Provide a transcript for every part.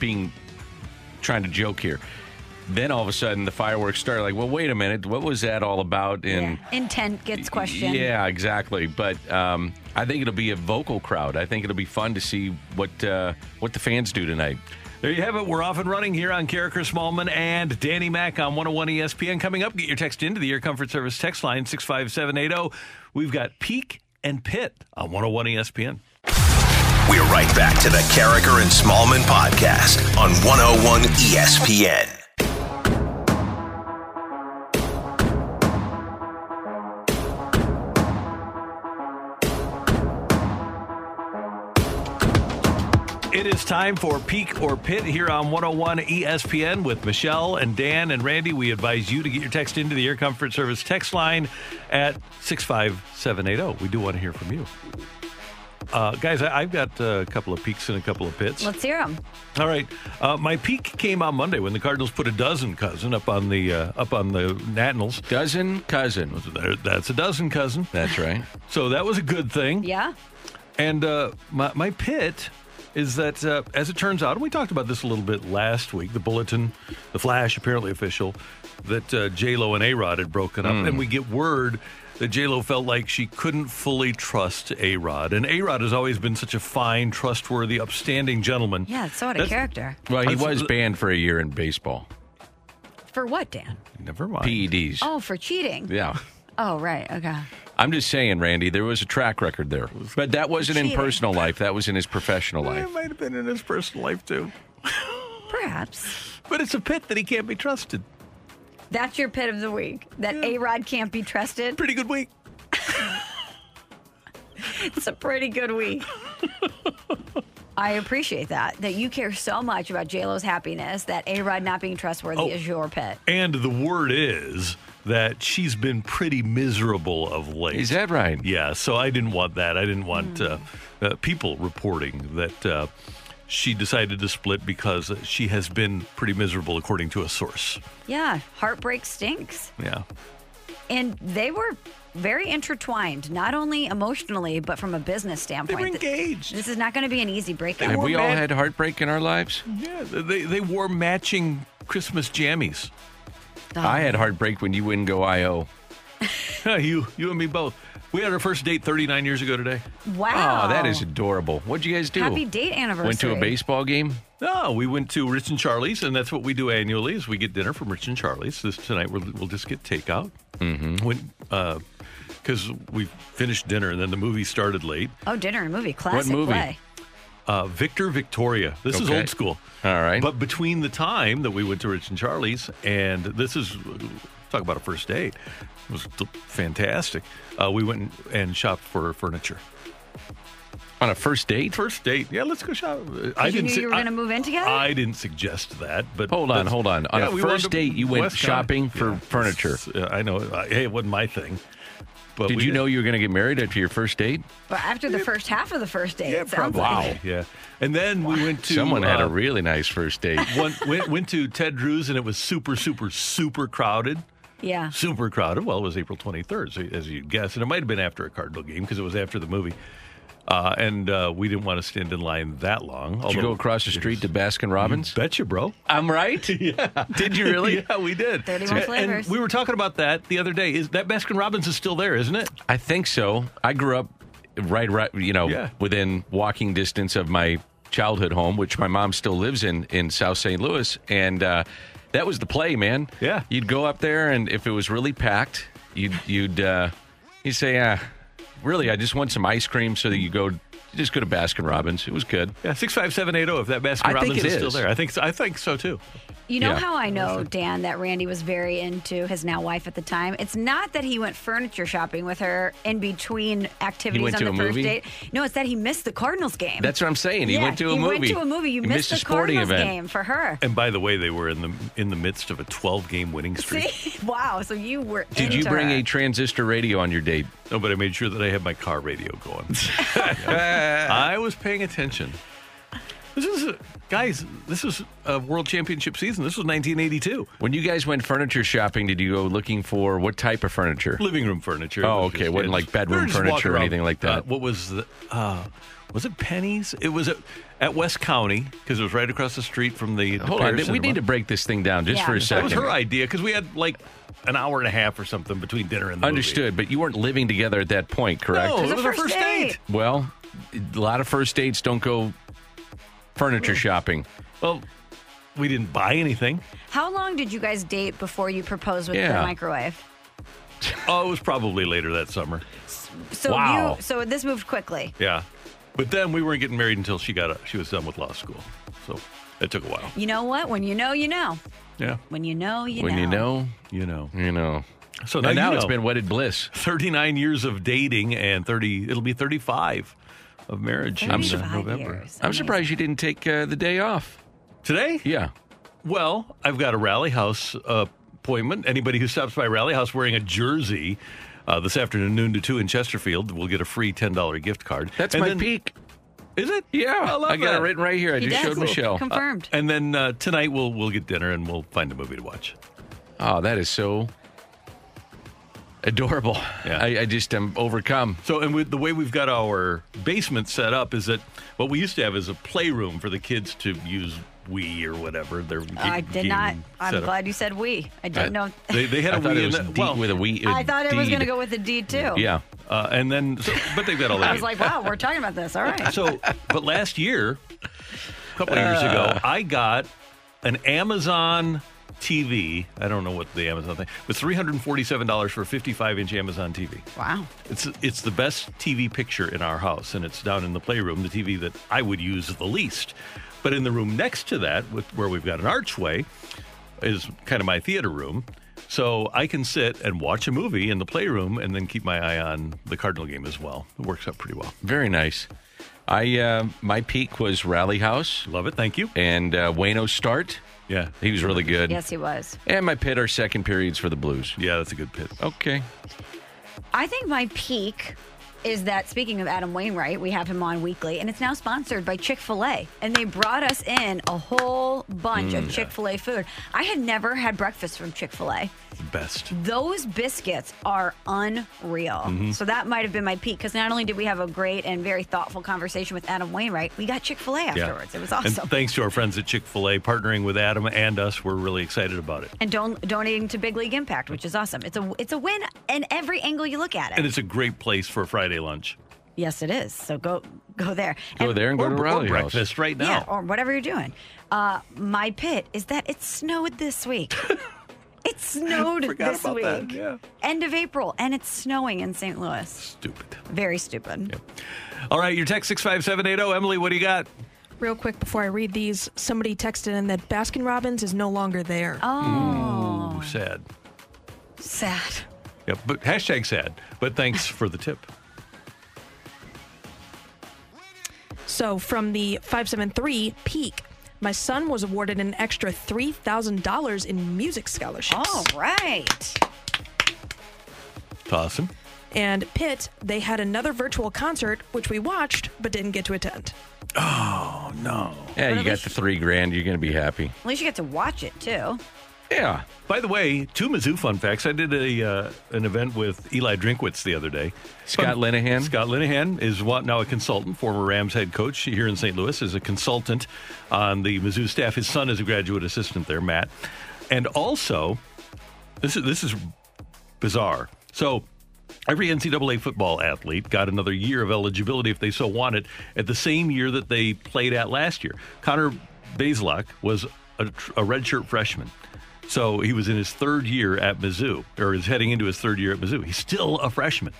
being trying to joke here. Then all of a sudden the fireworks started. Like, well, wait a minute, what was that all about? And yeah. intent gets questioned. Yeah, exactly. But um, I think it'll be a vocal crowd. I think it'll be fun to see what uh, what the fans do tonight. There you have it. We're off and running here on Karraker Smallmon and Danny Mac on 101 ESPN. Coming up, get your text into the Air Comfort Service text line 65780. We've got Peak and Pit on 101 ESPN. We're right back to the Karraker and Smallmon podcast on 101 ESPN. It is time for Peak or Pit here on 101 ESPN with Michelle and Dan and Randy. We advise you to get your text into the Air Comfort Service text line at 65780. We do want to hear from you. Uh, guys, I, have got a couple of peaks and a couple of pits. Let's hear them. All right, uh, my peak came on Monday when the Cardinals put a dozen cousin up on the uh, up on the Nationals. Dozen cousin. That's a dozen cousin. That's right. So that was a good thing. Yeah. And uh, my my pit is that uh, as it turns out, and we talked about this a little bit last week. The bulletin, the flash, apparently official, that uh, J Lo and A Rod had broken up, mm. and we get word that J Lo felt like she couldn't fully trust A Rod, and A Rod has always been such a fine, trustworthy, upstanding gentleman. Yeah, it's so what a character. Well, he was banned for a year in baseball. For what, Dan? Never mind. PEDs. Oh, for cheating. Yeah. Oh, right. Okay. I'm just saying, Randy, there was a track record there. But that wasn't Cheating. in personal life. That was in his professional life. It might have been in his personal life, too. Perhaps. But it's a pit that he can't be trusted. That's your pit of the week. That yeah. A Rod can't be trusted. Pretty good week. it's a pretty good week. I appreciate that. That you care so much about JLo's happiness that A Rod not being trustworthy oh, is your pit. And the word is that she's been pretty miserable of late. Is that right? Yeah. So I didn't want that. I didn't want mm. uh, uh, people reporting that. Uh, she decided to split because she has been pretty miserable, according to a source. Yeah, heartbreak stinks. Yeah. And they were very intertwined, not only emotionally, but from a business standpoint. They were engaged. This is not going to be an easy breakup. Have we all had heartbreak in our lives? Yeah, they, they wore matching Christmas jammies. Oh. I had heartbreak when you wouldn't go IO. you, you and me both. We had our first date 39 years ago today. Wow. Oh, that is adorable. What'd you guys do? Happy date anniversary. Went to a baseball game? No, we went to Rich and Charlie's, and that's what we do annually is we get dinner from Rich and Charlie's. This tonight we'll, we'll just get takeout. Mm-hmm. When, because uh, we finished dinner and then the movie started late. Oh, dinner and movie. Classic what movie? play. Uh, Victor Victoria. This okay. is old school. All right. But between the time that we went to Rich and Charlie's and this is talk about a first date. It was fantastic. Uh, we went and shopped for furniture. On a first date? First date. Yeah, let's go shop. I didn't. Knew you were going to move in together. I didn't suggest that, but hold on, hold on. On yeah, a first date, you went West shopping for yeah, furniture. I know. Hey, it wasn't my thing. But did you know you were going to get married after your first date? But after the first half of the first date, yeah, probably. Wow. Yeah, and then we went to. Someone uh, had a uh, really nice first date. went, went went to Ted Drewes, and it was super, super, super crowded. Yeah. Super crowded. Well, it was April 23rd, so, as you guess. And it might have been after a Cardinal game because it was after the movie. Uh, and uh, we didn't want to stand in line that long. Did you go across the street to Baskin Robbins? Betcha, bro. I'm right. yeah. Did you really? yeah, we did. 31 flavors. And we were talking about that the other day. Is that Baskin Robbins is still there, isn't it? I think so. I grew up right, right, you know, yeah. within walking distance of my childhood home, which my mom still lives in in South St. Louis, and uh, that was the play, man. Yeah, you'd go up there, and if it was really packed, you'd you'd uh, you'd say, "Ah, really? I just want some ice cream." So that you go just go to Baskin Robbins. It was good. Yeah, six five seven eight zero. If that Baskin I think Robbins it is still there, I think so, I think so too. You know Yeah. how I know, Dan, that Randy was very into his now wife at the time? It's not that he went furniture shopping with her in between activities went on to the a first movie? date. No, it's that he missed the Cardinals game. That's what I'm saying. He Yeah, went to a he movie. went to a movie. You missed, missed the sporting Cardinals event. game for her. And by the way, they were in the in the midst of a twelve game winning streak. See? Wow. So you were. Did you bring her. a transistor radio on your date? No, but I made sure that I had my car radio going. I was paying attention. This is, a, guys, this is a world championship season. This was 1982. When you guys went furniture shopping, did you go looking for what type of furniture? Living room furniture. Oh, okay. It wasn't like bedroom we furniture or anything like that. Uh, what was the, uh, was it Penny's? It was at, at West County because it was right across the street from the. the Hold on. Paris We need to break this thing down just Yeah. for a That That second. was her idea because we had like an hour and a half or something between dinner and the movie. Understood, but you weren't living together at that point, correct? No, was it was our first first date. date. Well, a lot of first dates don't go furniture shopping. Well, we didn't buy anything. How long did you guys date before you proposed with Yeah. the microwave? Oh, it was probably later that summer. So Wow. you. So this moved quickly. Yeah, but then we weren't getting married until she got a, she was done with law school. So it took a while. You know what? When you know, you know. Yeah, When you know, you when know. you know, you know. you know. So And now you it's know. been wedded bliss. 39 years of dating and 30 it'll be 35 of marriage in uh, November. years. I'm surprised you didn't take uh, the day off. Today? Yeah. Well, I've got a Rally House uh, appointment. Anybody who stops by Rally House wearing a jersey uh, this afternoon, noon to 2 in Chesterfield, will get a free $10 gift card. That's And my then- peak. Is it? Yeah. I, love I got that. it written right here. I He just does. showed Michelle. Confirmed. And then uh, tonight we'll we'll get dinner and we'll find a movie to watch. Oh, that is so adorable. Yeah. I, I just am overcome. So, and with the way we've got our basement set up is that what we used to have is a playroom for the kids to use Wii or whatever. Their I did not. I'm setup. glad you said we. I didn't know. They, they had a I thought Wii it was in well, with a we. I thought it was going to go with the D too. Yeah. uh, and then, so, but they've got all that. I was like, wow, we're talking about this. All right. so, but last year, a couple of years ago, I got an Amazon TV. I don't know what the Amazon thing was. Three hundred and forty-seven dollars for a fifty-five inch Amazon TV. Wow. It's it's the best TV picture in our house, and it's down in the playroom, the TV that I would use the least. But in the room next to that, with, where we've got an archway, is kind of my theater room. So I can sit and watch a movie in the playroom, and then keep my eye on the Cardinal game as well. It works out pretty well. Very nice. I uh, my peak was Rally House Love it. Thank you. and uh, Waino Start. Yeah, He was really good. Yes, he was. And my pit are second periods for the Blues. yeah, that's a good pit. Okay. I think my peak is that speaking of Adam Wainwright, we have him on weekly, and it's now sponsored by Chick fil A. And they brought us in a whole bunch Mm, of Chick fil A food. I had never had breakfast from Chick fil A. The best. Those biscuits are unreal. Mm-hmm. So that might have been my peak because not only did we have a great and very thoughtful conversation with Adam Wainwright, we got Chick fil A afterwards. It was awesome. And thanks to our friends at Chick Fil A partnering with Adam and us, we're really excited about it. and don- donating to Big League Impact, which is awesome. It's a it's a win in every angle you look at it. And it's a great place for a Friday lunch. yes, it is. So go go there. Go there and go or, to Rally breakfast right now. Yeah, or whatever you're doing. Uh, my pit is that it snowed this week. it snowed this about week. that, yeah. End of April, and it's snowing in St. Louis. Stupid. Very stupid. All right, your text 65780. Emily, what do you got? Real quick before I read these, somebody texted in that Baskin Robbins is no longer there. Oh, Ooh, sad. sad. Yeah, but hashtag sad. But thanks for the tip. So from the 573 peak, my son was awarded an extra $3,000 in music scholarships. All right. It's awesome. And Pitt, they had another virtual concert, which we watched but didn't get to attend. Oh, no. Yeah, you at got least- the three grand. You're going to be happy. At least you get to watch it too. Yeah. By the way, two Mizzou fun facts. I did a uh, an event with Eli Drinkwitz the other day. Scott Fun- Linehan. Scott Linehan is what now a consultant, former Rams head coach here in St. Louis, is a consultant on the Mizzou staff. His son is a graduate assistant there, Matt, and also this is this is bizarre. So. Every NCAA football athlete got another year of eligibility if they so wanted at the same year that they played at last year. Connor Bazelak was a, a redshirt freshman. So he was in his third year at Mizzou, or is heading into his third year at Mizzou. He's still a freshman.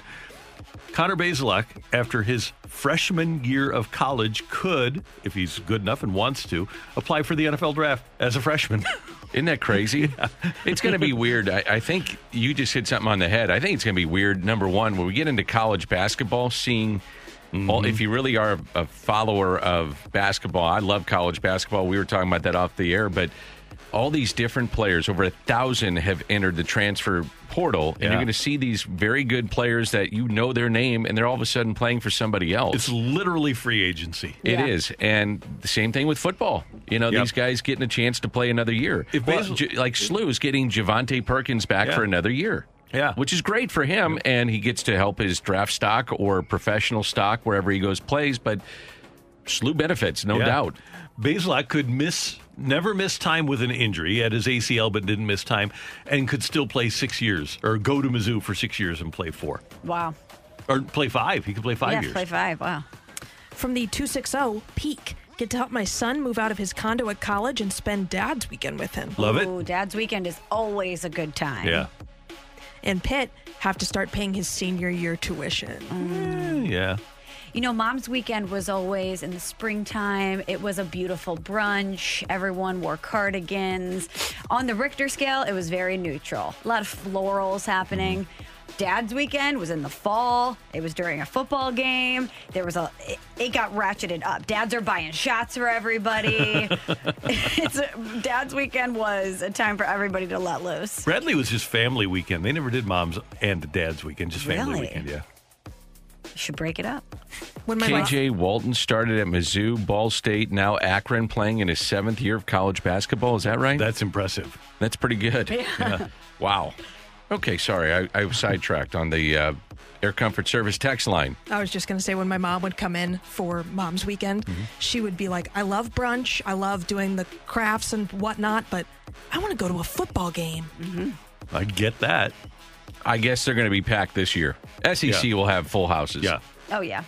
Connor Bazelak, after his freshman year of college, could, if he's good enough and wants to, apply for the NFL draft as a freshman. Isn't that crazy? It's going to be weird. I, I think you just hit something on the head. I think it's going to be weird. Number one, when we get into college basketball, seeing all, mm-hmm. if you really are a follower of basketball, I love college basketball. We were talking about that off the air, but all these different players, over a thousand, have entered the transfer portal, and Yeah. you're going to see these very good players that you know their name, and they're all of a sudden playing for somebody else. It's literally free agency. It Yeah. is, and the same thing with football. You know, Yep. these guys getting a chance to play another year. If Well, Basil- J- like Slew's getting Javonte Perkins back Yeah. for another year. Yeah. which is great for him, and he gets to help his draft stock or professional stock wherever he goes plays. But Slew benefits, no Yeah. doubt. Bazelak could miss, never miss time with an injury. He had his ACL, but didn't miss time, and could still play six years or go to Mizzou for six years and play four Wow. or play five. He could play five yeah, years. play five. Wow. From the 260 Peak, get to help my son move out of his condo at college and spend dad's weekend with him. Love it. Ooh, Dad's weekend is always a good time. Yeah. And Pitt have to start paying his senior year tuition. Mm, yeah. You know, mom's weekend was always in the springtime. It was a beautiful brunch. Everyone wore cardigans. On the Richter scale, it was very neutral. A lot of florals happening. Dad's weekend was in the fall. It was during a football game. There was a it, it got ratcheted up. Dads are buying shots for everybody. it's a, Dad's weekend was a time for everybody to let loose. Bradley was just family weekend. They never did mom's and dad's weekend, just family Really? weekend. Yeah. Should break it up. When my mom- KJ Walton started at Mizzou, Ball State, now Akron, playing in his seventh year of college basketball. Is that right? That's impressive. That's pretty good. Wow. Okay, sorry, I, I was sidetracked on the uh, Air Comfort Service text line. I was just going to say when my mom would come in for mom's weekend, Mm-hmm. she would be like, I love brunch. I love doing the crafts and whatnot, but I want to go to a football game. I get that. I guess they're going to be packed this year. SEC Yeah. will have full houses. Yeah. Oh, yeah.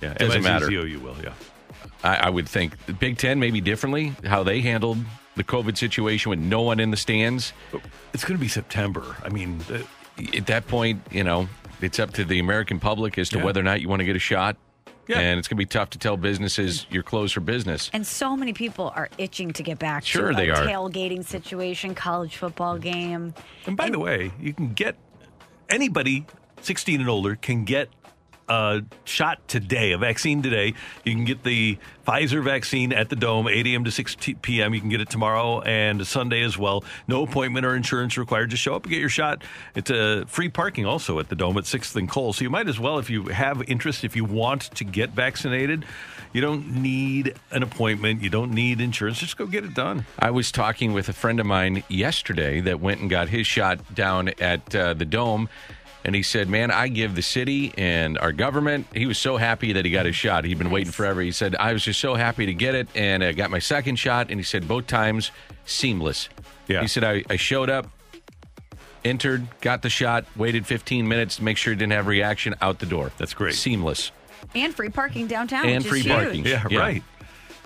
Yeah. Doesn't matter. you will. Yeah. I, I would think the Big Ten maybe differently how they handled the COVID situation with no one in the stands. It's going to be September. I mean, uh, At that point, you know, it's up to the American public as to Yeah. whether or not you want to get a shot. Yeah. And it's going to be tough to tell businesses you're closed for business. And so many people are itching to get back Sure to they a are. tailgating situation, college football game. And by the way, you can get anybody 16 and older can get a shot today, a vaccine today. You can get the Pfizer vaccine at the Dome, 8 a.m. to 6 p.m. You can get it tomorrow and Sunday as well. No appointment or insurance required. Just show up and get your shot. It's a free parking also at the Dome at 6th and Cole. So you might as well, if you have interest, if you want to get vaccinated, you don't need an appointment. You don't need insurance. Just go get it done. I was talking with a friend of mine yesterday that went and got his shot down at uh, the Dome. And he said, Man, I give the city and our government. He was so happy that he got his shot. He'd been waiting forever. He said, I was just so happy to get it. And I got my second shot. And he said, both times seamless. Yeah. He said, I, I showed up, entered, got the shot, waited 15 minutes to make sure he didn't have reaction, out the door. That's great. Seamless. And free parking downtown. And which free is parking. huge. Yeah, Yeah. right.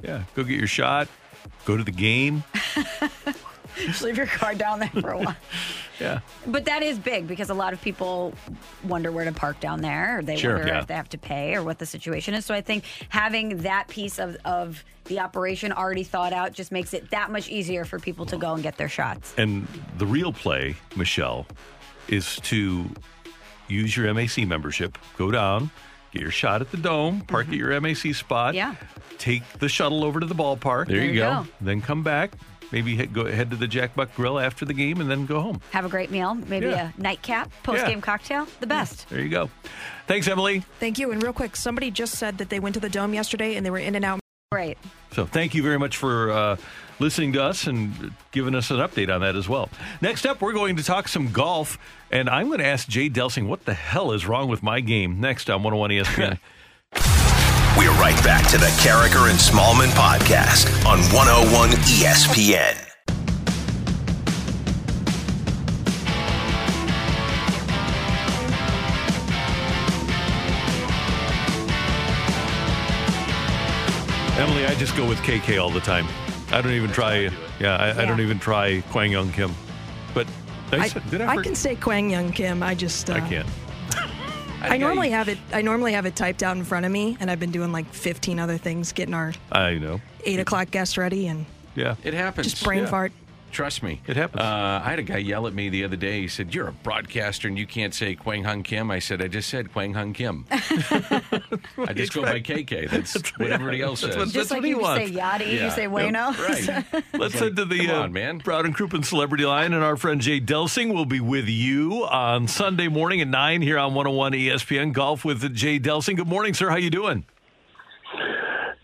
Yeah, go get your shot. Go to the game. Just leave your car down there for a while. Yeah. But that is big because a lot of people wonder where to park down there. Or they Sure, wonder yeah. if they have to pay or what the situation is. So I think having that piece of, of the operation already thought out just makes it that much easier for people to go and get their shots. And the real play, Michelle, is to use your MAC membership, go down, get your shot at the dome, park at your MAC spot, Yeah. take the shuttle over to the ballpark, There, you go. then come back, maybe head, go head to the Jack Buck Grill after the game, and then go home. Have a great meal, maybe Yeah. a nightcap, post game Yeah. cocktail, the best. There you go. Thanks, Emily. Thank you. And real quick, somebody just said that they went to the dome yesterday and they were in and out. Great. So thank you very much for uh, listening to us and giving us an update on that as well. Next up, we're going to talk some golf, and I'm going to ask Jay Delsing what the hell is wrong with my game. Next on 101 ESPN. We're right back to the Karraker and Smallmon podcast on 101 ESPN. Emily, I just go with KK all the time. I don't even try. Yeah, I, I don't even try Kwang Young Kim. But I, I, said, did I, I can say Kwang Young Kim. I just. Uh, I can't. I normally have it. I normally have it typed out in front of me, and I've been doing like 15 other things, getting our I know. eight o'clock guest ready, and Yeah. It happens. just brain yeah. fart. Trust me. It happens. Uh, I had a guy yell at me the other day. He said, You're a broadcaster and you can't say Kwang Hung Kim. I said, I just said Kwang Hung Kim. I just go by KK. That's what everybody else That's says. what- Just That's like he you wants. say Yadi, Yeah. you say Waino. Bueno. Right. Let's like, head to the come uh, on, man. Brown and Crouppen Celebrity Line, and our friend Jay Delsing will be with you on Sunday morning at nine here on 101 ESPN Golf with Jay Delsing. Good morning, sir. How you doing?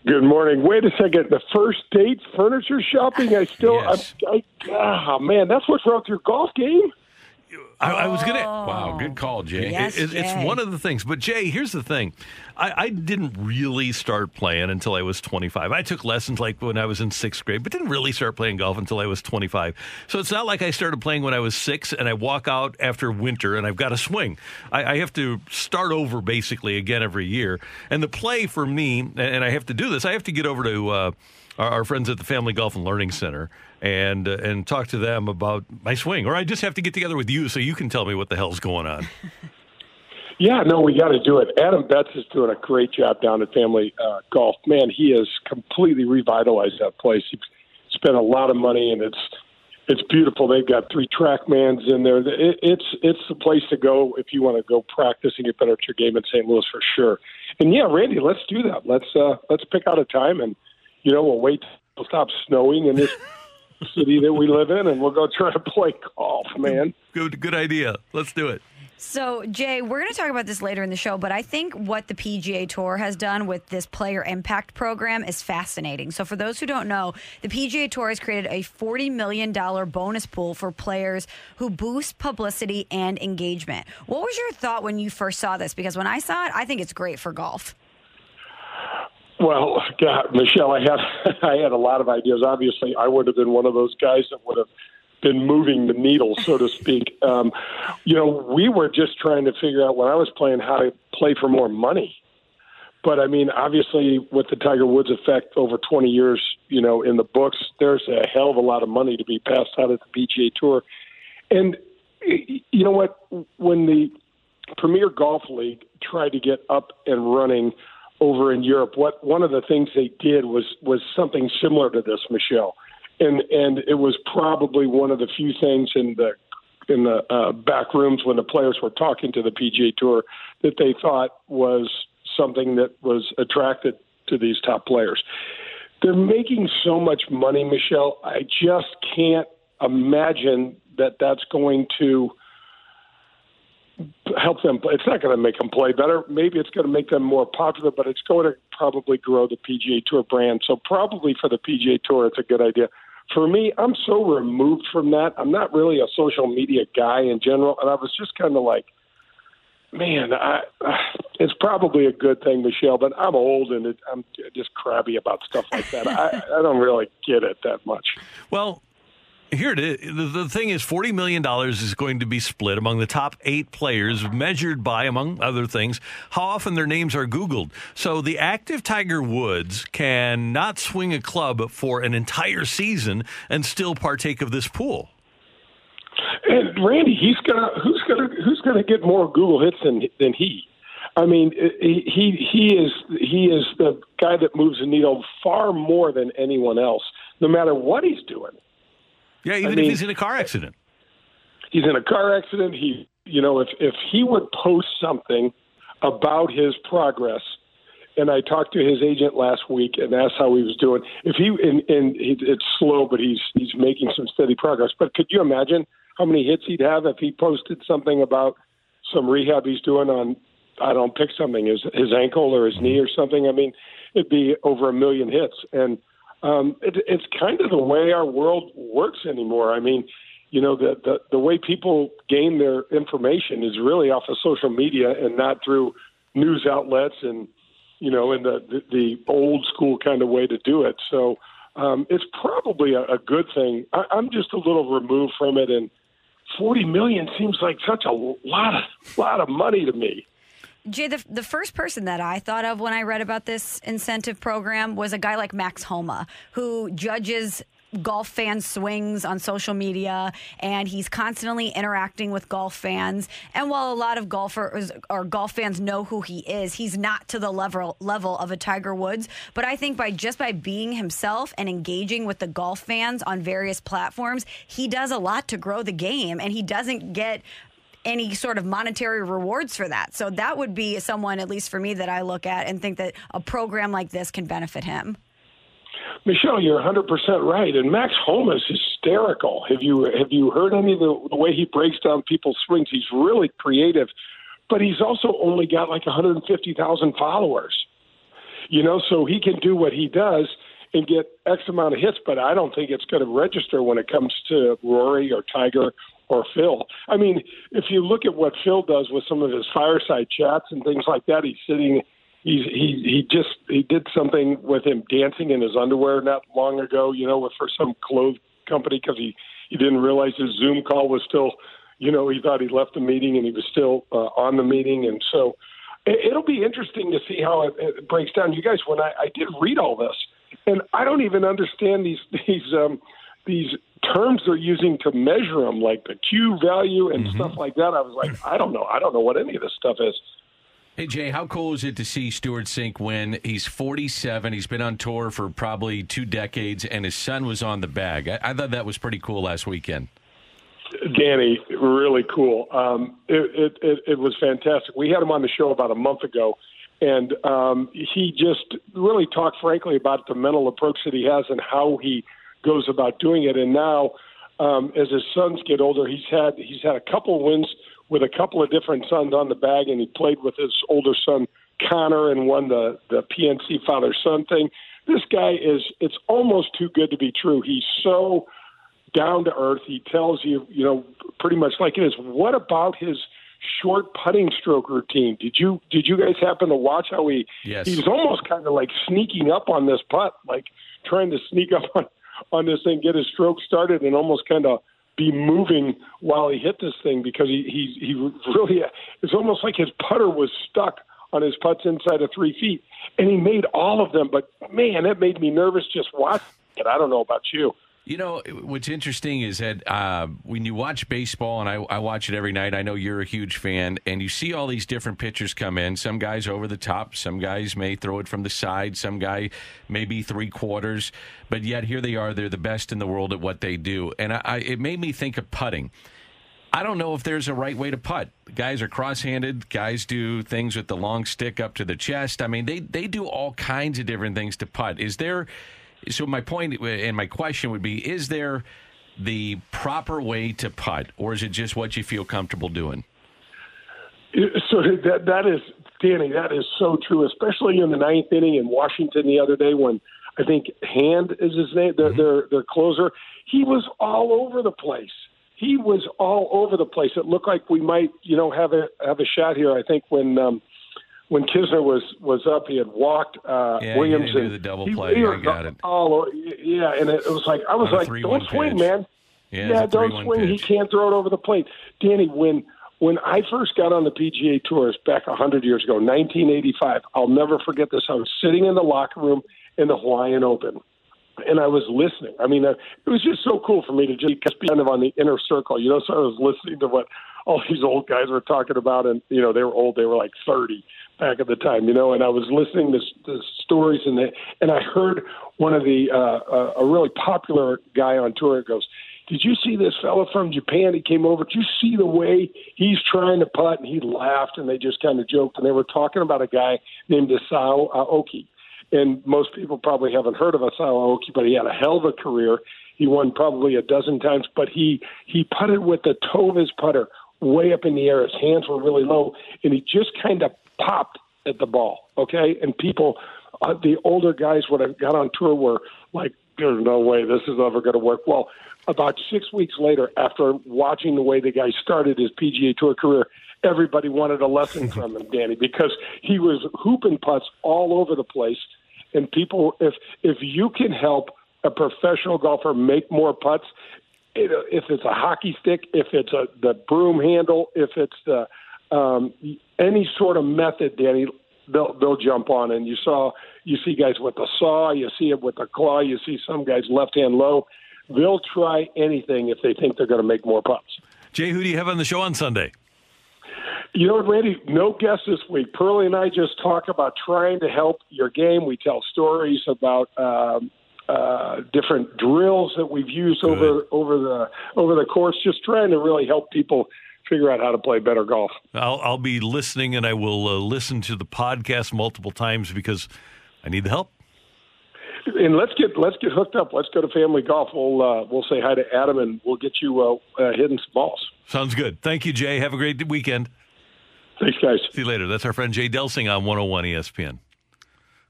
Good morning. Wait a second. The first date furniture shopping. I still. Yes. I, I, ah, man, that's what's wrong with your golf game. I, I was gonna. Wow, good call, Jay. Yes. It- it's Jay. one of the things. But Jay, here's the thing. I, I didn't really start playing until I was 25. I took lessons like when I was in sixth grade, but didn't really start playing golf until I was 25. So it's not like I started playing when I was six and I walk out after winter and I've got a swing. I, I have to start over basically again every year. And the play for me, and I have to do this, I have to get over to uh, our, our friends at the Family Golf and Learning Center and uh, and talk to them about my swing, or I just have to get together with you so you can tell me what the hell's going on. Yeah, no, we got to do it. Adam Betts is doing a great job down at Family uh, Golf. Man, he has completely revitalized that place. He spent a lot of money, and it's it's beautiful. They've got three trackmans in there. It, it's it's the place to go if you want to go practice and get better at your game in St. Louis for sure. And yeah, Randy, let's do that. Let's uh, let's pick out a time, and you know we'll wait till it stops snowing in this city that we live in, and we'll go try to play golf, man. Good, good idea. Let's do it. So, Jay, we're going to talk about this later in the show, but I think what the PGA Tour has done with this player impact program is fascinating. So, for those who don't know, the PGA Tour has created a $40 million bonus pool for players who boost publicity and engagement. What was your thought when you first saw this? Because when I saw it, I think it's great for golf. Well, God, Michelle, I had I had a lot of ideas. Obviously, I would have been one of those guys that would have been moving the needle, so to speak. Um, you know, we were just trying to figure out when I was playing how to play for more money. But I mean, obviously, with the Tiger Woods effect over 20 years, you know, in the books, there's a hell of a lot of money to be passed out at the PGA Tour. And you know what? When the Premier Golf League tried to get up and running over in Europe, what one of the things they did was was something similar to this, Michelle, and and it was probably one of the few things in the in the uh, back rooms when the players were talking to the PGA Tour that they thought was something that was attracted to these top players. They're making so much money, Michelle. I just can't imagine that that's going to help them. It's not going to make them play better. Maybe it's going to make them more popular, but it's going to probably grow the PGA Tour brand. So probably for the PGA Tour, it's a good idea. For me, I'm so removed from that. I'm not really a social media guy in general, and I was just kind of like, man, I, it's probably a good thing, Michelle, but I'm old and it, I'm just crabby about stuff like that. I, I don't really get it that much. Well, here it is. The, the thing is, $40 million is going to be split among the top eight players, measured by, among other things, how often their names are Googled. So the active Tiger Woods can not swing a club for an entire season and still partake of this pool. And Randy, he's gonna who's gonna who's gonna get more Google hits than than he. I mean, he he is he is the guy that moves the needle far more than anyone else, no matter what he's doing. Yeah, even mean- if he's in a car accident. He's in a car accident. He, you know, if if he would post something about his progress, and I talked to his agent last week and asked how he was doing. If he and, and it's slow, but he's he's making some steady progress. But could you imagine how many hits he'd have if he posted something about some rehab he's doing on I don't pick something his his ankle or his knee or something. I mean, it'd be over a million hits, and um, it, it's kind of the way our world works anymore. I mean, you know, the, the the way people gain their information is really off of social media and not through news outlets and you know, in the the, the old school kind of way to do it. So um, it's probably a, a good thing. I, I'm just a little removed from it, and forty million seems like such a lot of lot of money to me. Jay, the, the first person that I thought of when I read about this incentive program was a guy like Max Homa, who judges golf fan swings on social media and he's constantly interacting with golf fans. And while a lot of golfers or golf fans know who he is, he's not to the level level of a Tiger Woods. But I think by just by being himself and engaging with the golf fans on various platforms, he does a lot to grow the game and he doesn't get any sort of monetary rewards for that. So that would be someone, at least for me, that I look at and think that a program like this can benefit him. Michelle, you're 100% right. And Max Homa is hysterical. Have you have you heard any of the, the way he breaks down people's swings? He's really creative, but he's also only got like 150,000 followers. You know, so he can do what he does and get X amount of hits, but I don't think it's going to register when it comes to Rory or Tiger or Phil. I mean, if you look at what Phil does with some of his fireside chats and things like that, he's sitting he's he he just he did something with him dancing in his underwear not long ago, you know, for some clothes company because he he didn't realize his Zoom call was still, you know, he thought he left the meeting and he was still uh, on the meeting, and so it, it'll be interesting to see how it, it breaks down. You guys, when I, I did read all this, and I don't even understand these these um, these terms they're using to measure them, like the Q value and mm-hmm. stuff like that. I was like, I don't know, I don't know what any of this stuff is. Hey Jay, how cool is it to see Stewart Cink win? He's 47. He's been on tour for probably two decades, and his son was on the bag. I, I thought that was pretty cool last weekend. Danny, really cool. Um, it, it, it, it was fantastic. We had him on the show about a month ago, and um, he just really talked frankly about the mental approach that he has and how he goes about doing it. And now, um, as his sons get older, he's had he's had a couple wins with a couple of different sons on the bag, and he played with his older son Connor and won the the PNC father son thing. This guy is it's almost too good to be true. He's so down to earth. He tells you, you know, pretty much like it is. What about his short putting stroke routine? Did you did you guys happen to watch how he yes. he was almost kind of like sneaking up on this putt, like trying to sneak up on on this thing, get his stroke started, and almost kind of be moving while he hit this thing because he he he really it's almost like his putter was stuck on his putts inside of three feet, and he made all of them. But man, it made me nervous just watching it. I don't know about you. You know, what's interesting is that uh, when you watch baseball, and I, I, watch it every night, I know you're a huge fan, and you see all these different pitchers come in. Some guys over the top, some guys may throw it from the side, some guy maybe three quarters, but yet here they are. They're the best in the world at what they do. And I, I, it made me think of putting. I don't know if there's a right way to putt. Guys are cross-handed. Guys do things with the long stick up to the chest. I mean, they they do all kinds of different things to putt. Is there so my point and my question would be: Is there the proper way to putt, or is it just what you feel comfortable doing? So that that is Danny. That is so true, especially in the ninth inning in Washington the other day when I think Hand is his name, their mm-hmm. their, their closer. He was all over the place. He was all over the place. It looked like we might, you know, have a have a shot here. I think when um, when Knizner was was up, he had walked uh, yeah, Williams. Yeah, the double play. He, I got it. All yeah, and it was like I was like, don't swing, pitch. man. Yeah, yeah don't swing. Pitch. He can't throw it over the plate. Danny, when when I first got on the PGA Tours back a hundred years ago, 1985, I'll never forget this. I was sitting in the locker room in the Hawaiian Open, and I was listening. I mean, uh, it was just so cool for me to just be kind of on the inner circle, you know. So I was listening to what all these old guys were talking about, and you know, they were old. They were like 30 back at the time, you know. And I was listening to, to stories, and they, and I heard one of the uh, uh, a really popular guy on tour goes, "Did you see this fella from Japan? He came over. Did you see the way he's trying to putt?" And he laughed, and they just kind of joked, and they were talking about a guy named Isao Aoki. And most people probably haven't heard of Isao Aoki, but he had a hell of a career. He won probably a dozen times, but he he putted with the toe of his putter way up in the air. His hands were really low, and he just kind of popped at the ball. Okay, and people, uh, the older guys when I got on tour were like, "There's no way this is ever going to work." Well, about six weeks later, after watching the way the guy started his PGA Tour career, everybody wanted a lesson from him, Danny, because he was hooping putts all over the place. And people, if if you can help a professional golfer make more putts, if it's a hockey stick, if it's a the broom handle, if it's the um, any sort of method, Danny, they'll they'll jump on. And you saw you see guys with the saw, you see it with the claw, you see some guys left hand low. they'll try anything if they think they're going to make more putts. Jay, who do you have on the show on Sunday? You know, what, Randy, no guest this week. Pearlie and I just talk about trying to help your game. We tell stories about um, uh, different drills that we've used over over the over the course, just trying to really help people figure out how to play better golf. I'll, I'll be listening and I will uh, listen to the podcast multiple times because I need the help. And let's get let's get hooked up. Let's go to Family Golf. We'll uh, we'll say hi to Adam and we'll get you uh, uh, hitting some balls. Sounds good. Thank you, Jay. Have a great weekend. Thanks, guys. See you later. That's our friend Jay Delsing on 101 ESPN.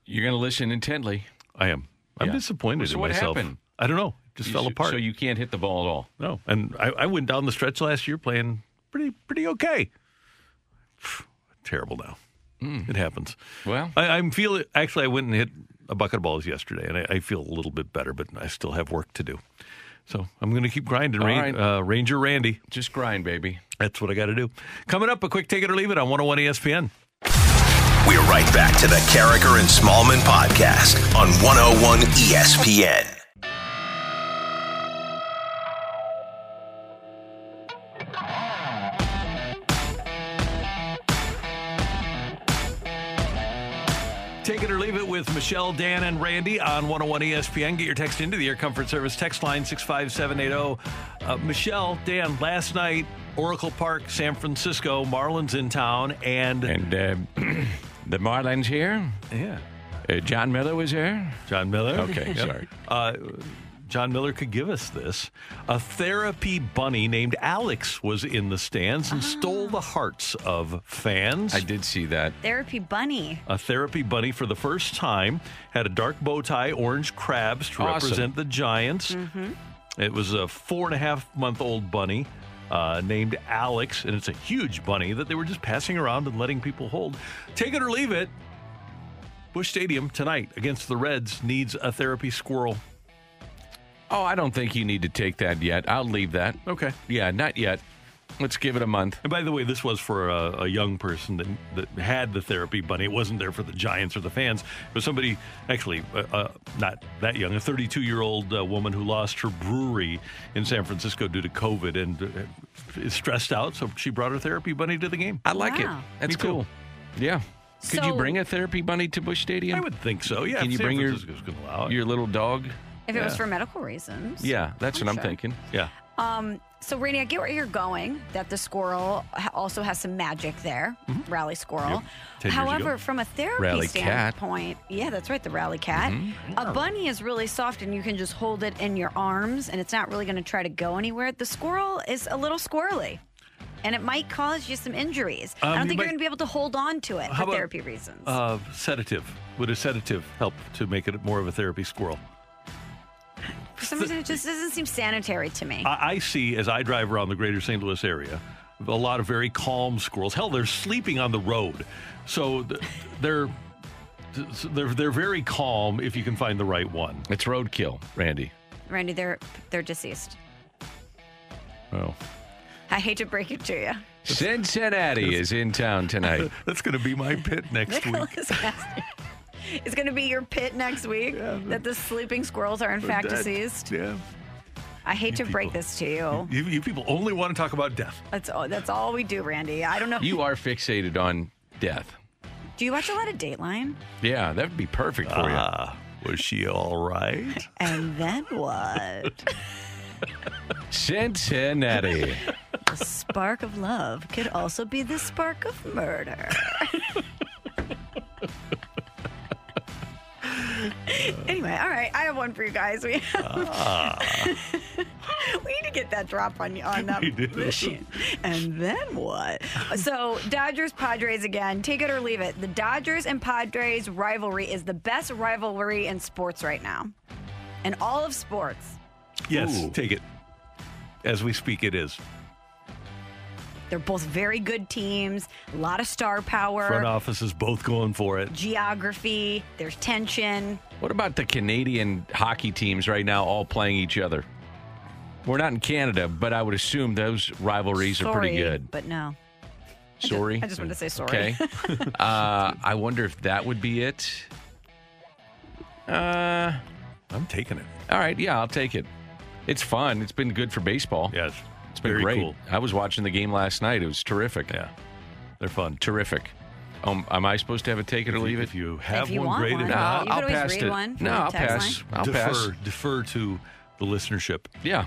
You're going to listen intently. I am. I'm Yeah. disappointed So in what myself. happened? I don't know. Just You fell apart. So you can't hit the ball at all. no, and I, I went down the stretch last year playing pretty pretty okay. Terrible now. It happens. Well, I, I'm feeling. Actually, I went and hit a bucket of balls yesterday, and I, I feel a little bit better, but I still have work to do. So I'm going to keep grinding. Ran- right. uh, Ranger Randy. just grind, baby. That's what I got to do. Coming up, a quick take it or leave it on 101 ESPN. We're right back to the Karraker and Smallmon podcast on 101 ESPN. Michelle, Dan, and Randy on 101 ESPN. Get your text into the Air Comfort Service text line 65780. Uh, Michelle, Dan, last night, Oracle Park, San Francisco, Marlins in town, and, And uh, the Marlins here. yeah, Uh, Jon Miller was here. Jon Miller. Okay, sorry. Jon Miller could give us this. A therapy bunny named Alex was in the stands and stole the hearts of fans. I did see that. Therapy bunny. A therapy bunny for the first time had a dark bow tie, orange crabs to Awesome. represent the Giants. It was a four and a half month old bunny uh, named Alex, and it's a huge bunny that they were just passing around and letting people hold. Take it or leave it. Busch Stadium tonight against the Reds needs a therapy squirrel. Oh, I don't think you need to take that yet. I'll leave that. Okay. Yeah, not yet. Let's give it a month. And by the way, this was for a, a young person that, that had the therapy bunny. It wasn't there for the Giants or the fans. It was somebody, actually, uh, uh, not that young, a 32 year old uh, woman who lost her brewery in San Francisco due to COVID and uh, is stressed out. So she brought her therapy bunny to the game. I like Wow. it. That's Me too. cool. Yeah. Could you bring a therapy bunny to Busch Stadium? I would think so. Yeah. Can you San bring your- allow it. Your little dog? If it was for medical reasons. Yeah, that's I'm what I'm thinking. yeah. Um, so, Rainey, I get where you're going. That the squirrel also has some magic there, rally squirrel. Yep. However, from a therapy Rally cat. standpoint, yeah, that's right, the rally cat. A bunny is really soft, and you can just hold it in your arms, and it's not really going to try to go anywhere. The squirrel is a little squirrely. And it might cause you some injuries. I Um, don't you think might- you're going to be able to hold on to it for about, therapy reasons. Uh, sedative. Would a sedative help to make it more of a therapy squirrel? For some reason, it just doesn't seem sanitary to me. I, I see as I drive around the greater St. Louis area a lot of very calm squirrels. Hell, they're sleeping on the road, so th- they're they're they're very calm if you can find the right one. It's roadkill, Randy. Randy, they're they're deceased. Oh, I hate to break it to you. Cincinnati is in town tonight. that's going to be my pit next week. Nicholas Castor. It's going to be your pit next week that the sleeping squirrels are in fact Dead. deceased. Yeah, I hate to break this to you. you, you people only want to talk about death. That's all. That's all we do, Randy. I don't know. You are fixated on death. do you watch a lot of Dateline? Yeah, that would be perfect for you. Ah, was she all right? And then what? Cincinnati. the spark of love could also be the spark of murder. anyway, all right. I have one for you guys. We have, ah. we need to get that drop on you on that um, We do. machine. And then what? So Dodgers Padres again. Take it or leave it. The Dodgers and Padres rivalry is the best rivalry in sports right now, in all of sports. Yes, Ooh. take it. As we speak, it is. They're both very good teams. A lot of star power. Front offices both going for it. geography, there's tension. What about the Canadian hockey teams right now all playing each other? We're not in Canada, but I would assume those rivalries are pretty Sorry, good. But no. Sorry. I just wanted to say sorry. Okay. uh, I wonder if that would be it. Uh, I'm taking it. all right. Yeah, I'll take it. It's fun. It's been good for baseball. Yeah, it's, It's been very great. cool. I was watching the game last night. It was terrific. Yeah, they're fun. Terrific. Um, am I supposed to have a take it or leave it? If you have If you one, want great. one. No, You not, could I'll always pass read it. one No, I'll pass. line. I'll defer, pass. defer to the listenership. Yeah,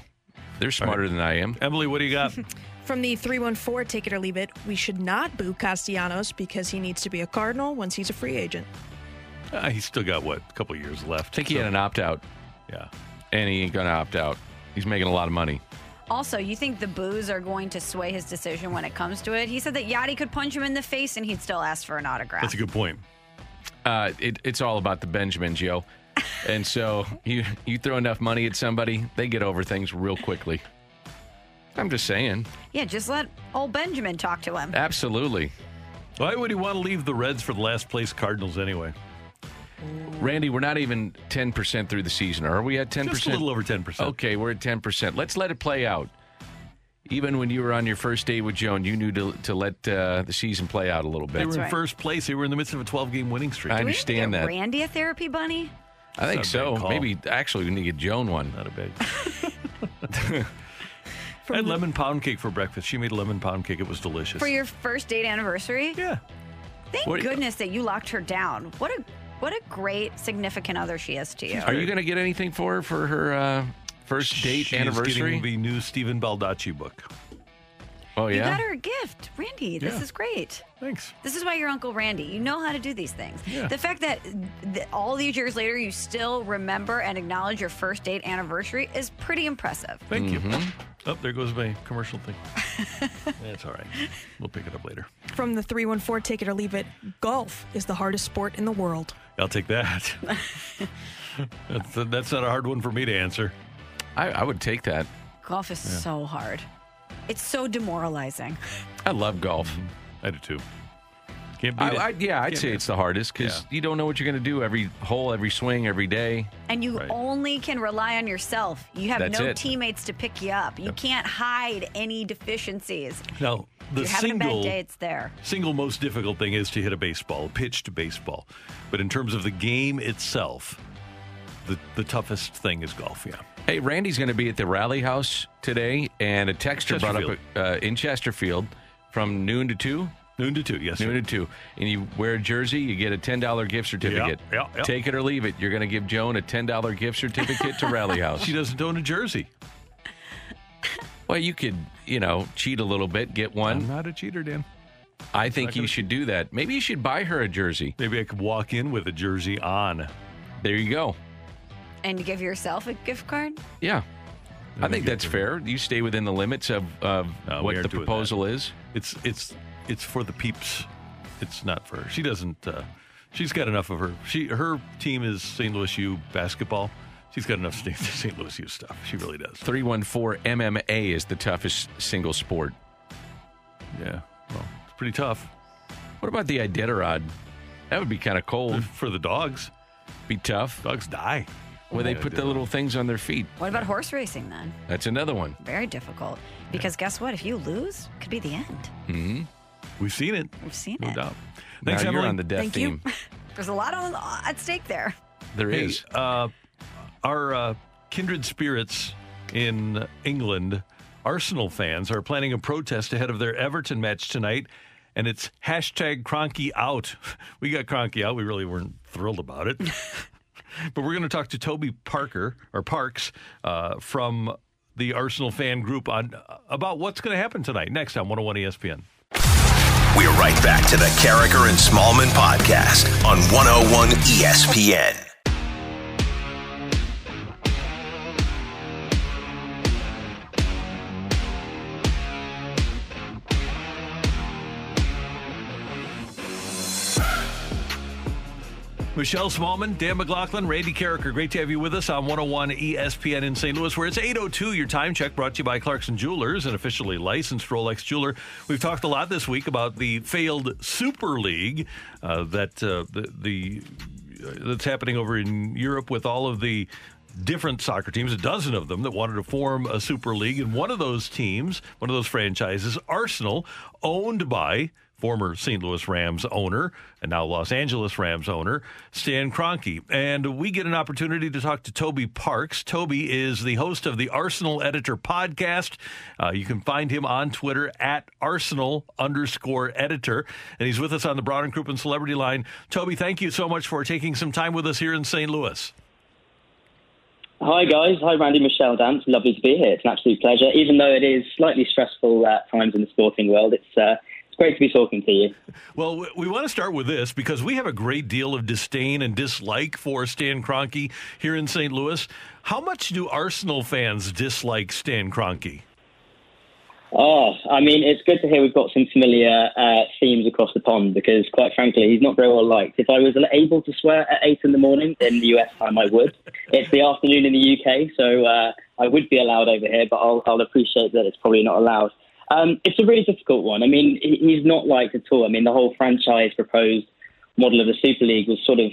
they're smarter than I am. Emily, what do you got? From the 314, take it or leave it, we should not boo Castellanos because he needs to be a Cardinal once he's a free agent. uh, he's still got what a couple years left. I think he had an opt out, Yeah, and he ain't gonna opt out. He's making a lot of money. Also, you think the boos are going to sway his decision when it comes to it? He said that Yadi could punch him in the face and he'd still ask for an autograph. that's a good point. Uh, it, it's all about the Benjamin, Joe. And so you you throw enough money at somebody, they get over things real quickly. I'm just saying. yeah, just let old Benjamin talk to him. Absolutely. Why would he want to leave the Reds for the last place Cardinals anyway? Randy, we're not even 10% through the season. Are we at 10%? Just a little over ten percent. Okay, we're at 10%. Let's let it play out. Even when you were on your first date with Joan, you knew to, to let uh, the season play out a little bit. They bit. were in right. first place. They were in the midst of a 12 game winning streak. I Do we need to understand get that. Randy a therapy bunny? I think That's not a so. Maybe actually we need to get Joan one. Not a bad. I had lemon pound cake for breakfast. She made a lemon pound cake. It was delicious. For your first date anniversary? yeah. Thank What- goodness that you locked her down. What a what a great significant other she is to you. Are you going to get anything for her for her uh, first date She is anniversary? getting the new Stephen Baldacci book. Oh You got her a gift, Randy. This Yeah. is great. Thanks. This is why you're Uncle Randy. You know how to do these things. Yeah. The fact that th- all these years later you still remember and acknowledge your first date anniversary is pretty impressive. Thank Mm-hmm. you. Oh, there goes my commercial thing. That's all right. We'll pick it up later. From the 314, take it or leave it, golf is the hardest sport in the world. I'll take that. that's, that's not a hard one for me to answer. I, I would take that. Golf is so hard. It's so demoralizing. I love golf. Mm-hmm. I do too. Can't beat I, it. I, yeah, I'd Can't say beat it's the hardest because Yeah. you don't know what you're going to do every hole, every swing, every day. And you Right. only can rely on yourself. You have That's no it. teammates to pick you up. You can't hide any deficiencies. Now, the If you're having a single bad day, it's there. single most difficult thing is to hit a baseball, pitch to baseball. But in terms of the game itself, the the toughest thing is golf. Yeah. Hey, Randy's going to be at the Rally House today, and a texter brought up uh, in Chesterfield from noon to two. Noon to two. Yes. Noon sir. to two, and you wear a jersey, you get a ten dollar gift certificate. Take it or leave it. You're going to give Joan a ten dollar gift certificate to Rally House. She doesn't own a jersey. Well, you could, you know, cheat a little bit, get one. I'm not a cheater, Dan. I think you should do that. Maybe you should buy her a jersey. Maybe I could walk in with a jersey on. There you go. And give yourself a gift card? Yeah. I think that's fair. You stay within the limits of, of No, we what aren't the doing proposal is. It's it's it's for the peeps. It's not for her. She doesn't. Uh, she's got enough of her. She her team is St. Louis U basketball. She's got enough St. St. Louis U stuff. She really does. 314 MMA is the toughest single sport. Yeah. Well, it's pretty tough What about the Iditarod? That would be kind of cold. for the dogs. Be tough. Dogs die. Where they put the do. little things on their feet. What about horse racing then? That's another one. Very difficult. Because guess what? If you lose, it could be the end. Mm-hmm. We've seen it. We've seen No it. doubt. Thanks, now you're Emily. on the death Thank you. There's a lot on, at stake there. There Hey, is. uh, our uh, kindred spirits in England, Arsenal fans, are planning a protest ahead of their Everton match tonight, and it's hashtag Kroenke out. We got Kroenke out. We really weren't thrilled about it. but we're going to talk to Toby Parker or Parks uh, from the Arsenal fan group on about what's going to happen tonight. Next on 101 ESPN. We're right back to the Karraker and Smallmon podcast on 101 ESPN. Michelle Smallmon, Dan McLaughlin, Randy Karraker. Great to have you with us on 101 ESPN in St. Louis, where it's 8.02. Your time check brought to you by Clarkson Jewelers, an officially licensed Rolex jeweler. We've talked a lot this week about the failed Super League uh, that uh, the, the uh, that's happening over in Europe with all of the different soccer teams, a dozen of them that wanted to form a Super League. And one of those teams, one of those franchises, Arsenal, owned by former St. Louis Rams owner and now Los Angeles Rams owner, Stan Kroenke. And we get an opportunity to talk to Toby Parks. Toby is the host of the Arsenal Editor podcast. Uh, you can find him on Twitter at Arsenal underscore editor. And he's with us on the Brown and Crouppen Celebrity Line. Toby, thank you so much for taking some time with us here in St. Louis. Hi, guys. Hi, Randy, Michelle, Dan. lovely to be here. It's an absolute pleasure. Even though it is slightly stressful at times in the sporting world, it's, uh, it's great to be talking to you. Well, we want to start with this because we have a great deal of disdain and dislike for Stan Kroenke here in St. Louis. How much do Arsenal fans dislike Stan Kroenke? Oh, I mean, it's good to hear we've got some familiar uh, themes across the pond because, quite frankly, he's not very well liked. If I was able to swear at eight in the morning in the US time, I would. It's the afternoon in the UK, so uh, I would be allowed over here, but I'll, I'll appreciate that it's probably not allowed. Um, it's a really difficult one. I mean, he's not liked at all. I mean, the whole franchise proposed model of the Super League was sort of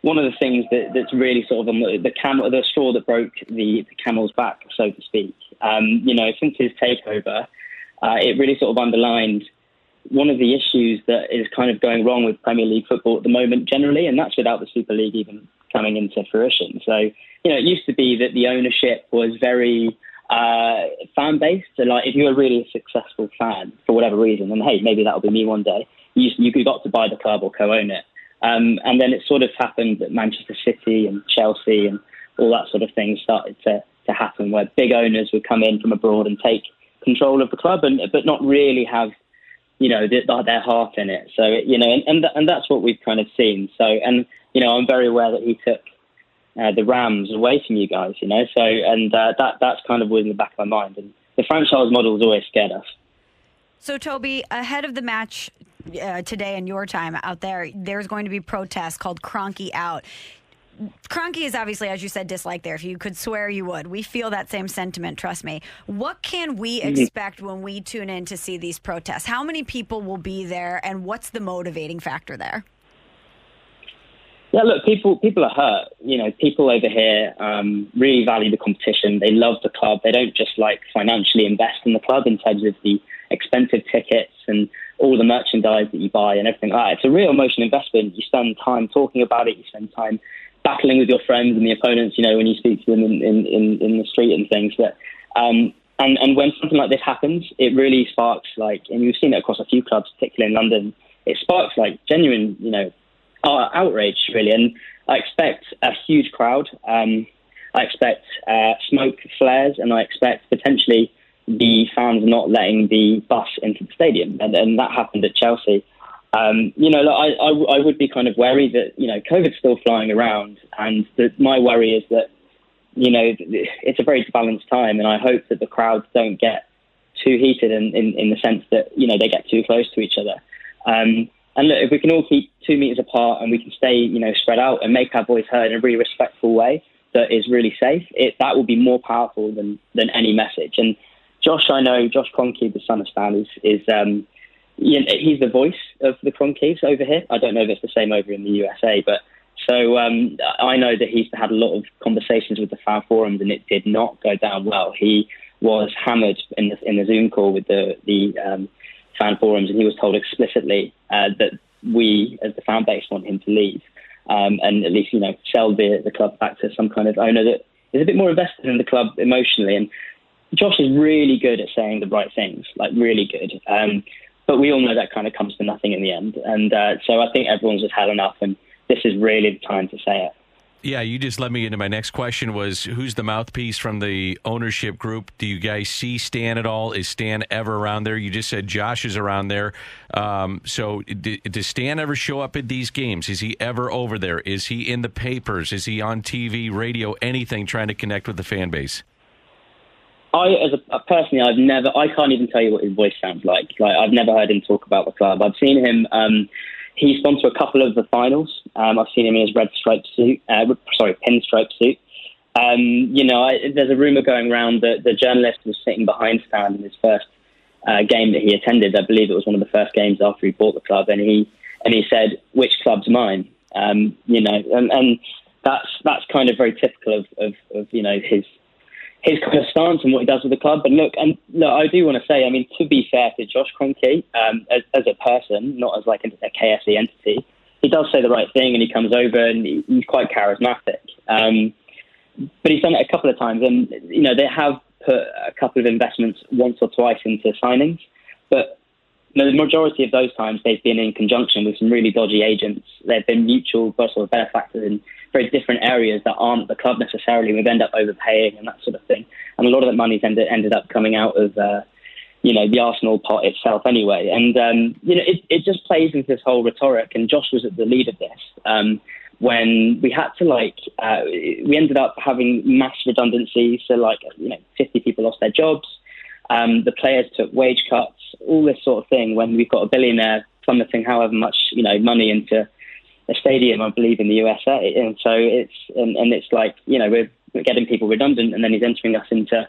one of the things that, that's really sort of the, the camel, the straw that broke the, the camel's back, so to speak. Um, you know, since his takeover, uh, it really sort of underlined one of the issues that is kind of going wrong with Premier League football at the moment generally, and that's without the Super League even coming into fruition. So, you know, it used to be that the ownership was very uh, fan based. So, like, if you were really a successful fan for whatever reason, and hey, maybe that'll be me one day, you, you got to buy the club or co own it. Um, and then it sort of happened that Manchester City and Chelsea and all that sort of thing started to, to happen, where big owners would come in from abroad and take control of the club, and but not really have, you know, the, their heart in it. So you know, and and, and that's what we've kind of seen. So and you know, I'm very aware that he took uh, the Rams away from you guys. You know, so and uh, that that's kind of was in the back of my mind. And the franchise model has always scared us. So, Toby, ahead of the match uh, today in your time out there, there's going to be protests called Kroenke Out. Kroenke is obviously, as you said, disliked there. If you could swear, you would. We feel that same sentiment, trust me. What can we mm-hmm. expect when we tune in to see these protests? How many people will be there, and what's the motivating factor there? Yeah, look, people people are hurt. You know, people over here um, really value the competition. They love the club. They don't just like financially invest in the club in terms of the expensive tickets and all the merchandise that you buy and everything like that. It's a real emotional investment. You spend time talking about it. You spend time battling with your friends and the opponents. You know, when you speak to them in in, in, in the street and things. But um, and and when something like this happens, it really sparks like, and you've seen it across a few clubs, particularly in London. It sparks like genuine, you know, outrage really. And I expect a huge crowd. Um, I expect uh, smoke flares, and I expect potentially the fans not letting the bus into the stadium, and, and that happened at Chelsea. Um, you know, I, I, I, would be kind of wary that you know COVID's still flying around, and the, my worry is that you know it's a very balanced time, and I hope that the crowds don't get too heated in, in, in the sense that you know they get too close to each other. Um, and look, if we can all keep two meters apart and we can stay, you know, spread out and make our voice heard in a really respectful way that is really safe, it, that will be more powerful than than any message. And Josh, I know Josh Kroenke, the son of Stan, is, is um, you know, he's the voice of the Kroenkes over here. I don't know if it's the same over in the USA, but so um, I know that he's had a lot of conversations with the fan forums, and it did not go down well. He was hammered in the in the Zoom call with the the um, fan forums, and he was told explicitly uh, that we, as the fan base, want him to leave, um, and at least you know sell the the club back to some kind of owner that is a bit more invested in the club emotionally. And Josh is really good at saying the right things, like really good. Um, but we all know that kind of comes to nothing in the end. And uh, so I think everyone's just had enough, and this is really the time to say it. Yeah, you just led me into my next question was who's the mouthpiece from the ownership group? Do you guys see Stan at all? Is Stan ever around there? You just said Josh is around there. Um, so d- does Stan ever show up at these games? Is he ever over there? Is he in the papers? Is he on TV, radio, anything trying to connect with the fan base? I, as a personally, I've never. I can't even tell you what his voice sounds like. Like I've never heard him talk about the club. I've seen him. Um, he's gone to a couple of the finals. Um, I've seen him in his red striped suit. Uh, sorry, pinstripe suit. Um, you know, I, there's a rumor going around that the journalist was sitting behind Stan in his first uh, game that he attended. I believe it was one of the first games after he bought the club, and he and he said, "Which club's mine?" Um, you know, and, and that's that's kind of very typical of, of, of you know his his kind of stance and what he does with the club. But look, and look, I do want to say, I mean, to be fair to Josh Kroenke, um, as, as a person, not as like a, a KSE entity, he does say the right thing and he comes over and he, he's quite charismatic. Um, but he's done it a couple of times, and you know they have put a couple of investments once or twice into signings, but you know, the majority of those times they've been in conjunction with some really dodgy agents. They've been mutual sort of benefactors in very different areas that aren't the club necessarily. We've ended up overpaying and that sort of thing, and a lot of that money's ended ended up coming out of. Uh, you know the Arsenal pot itself anyway, and um, you know it, it just plays into this whole rhetoric. And Josh was at the lead of this. Um, when we had to like uh, we ended up having mass redundancies so like you know 50 people lost their jobs um, the players took wage cuts all this sort of thing when we've got a billionaire plummeting however much you know money into a stadium I believe in the USA and so it's and, and it's like you know we're, we're getting people redundant and then he's entering us into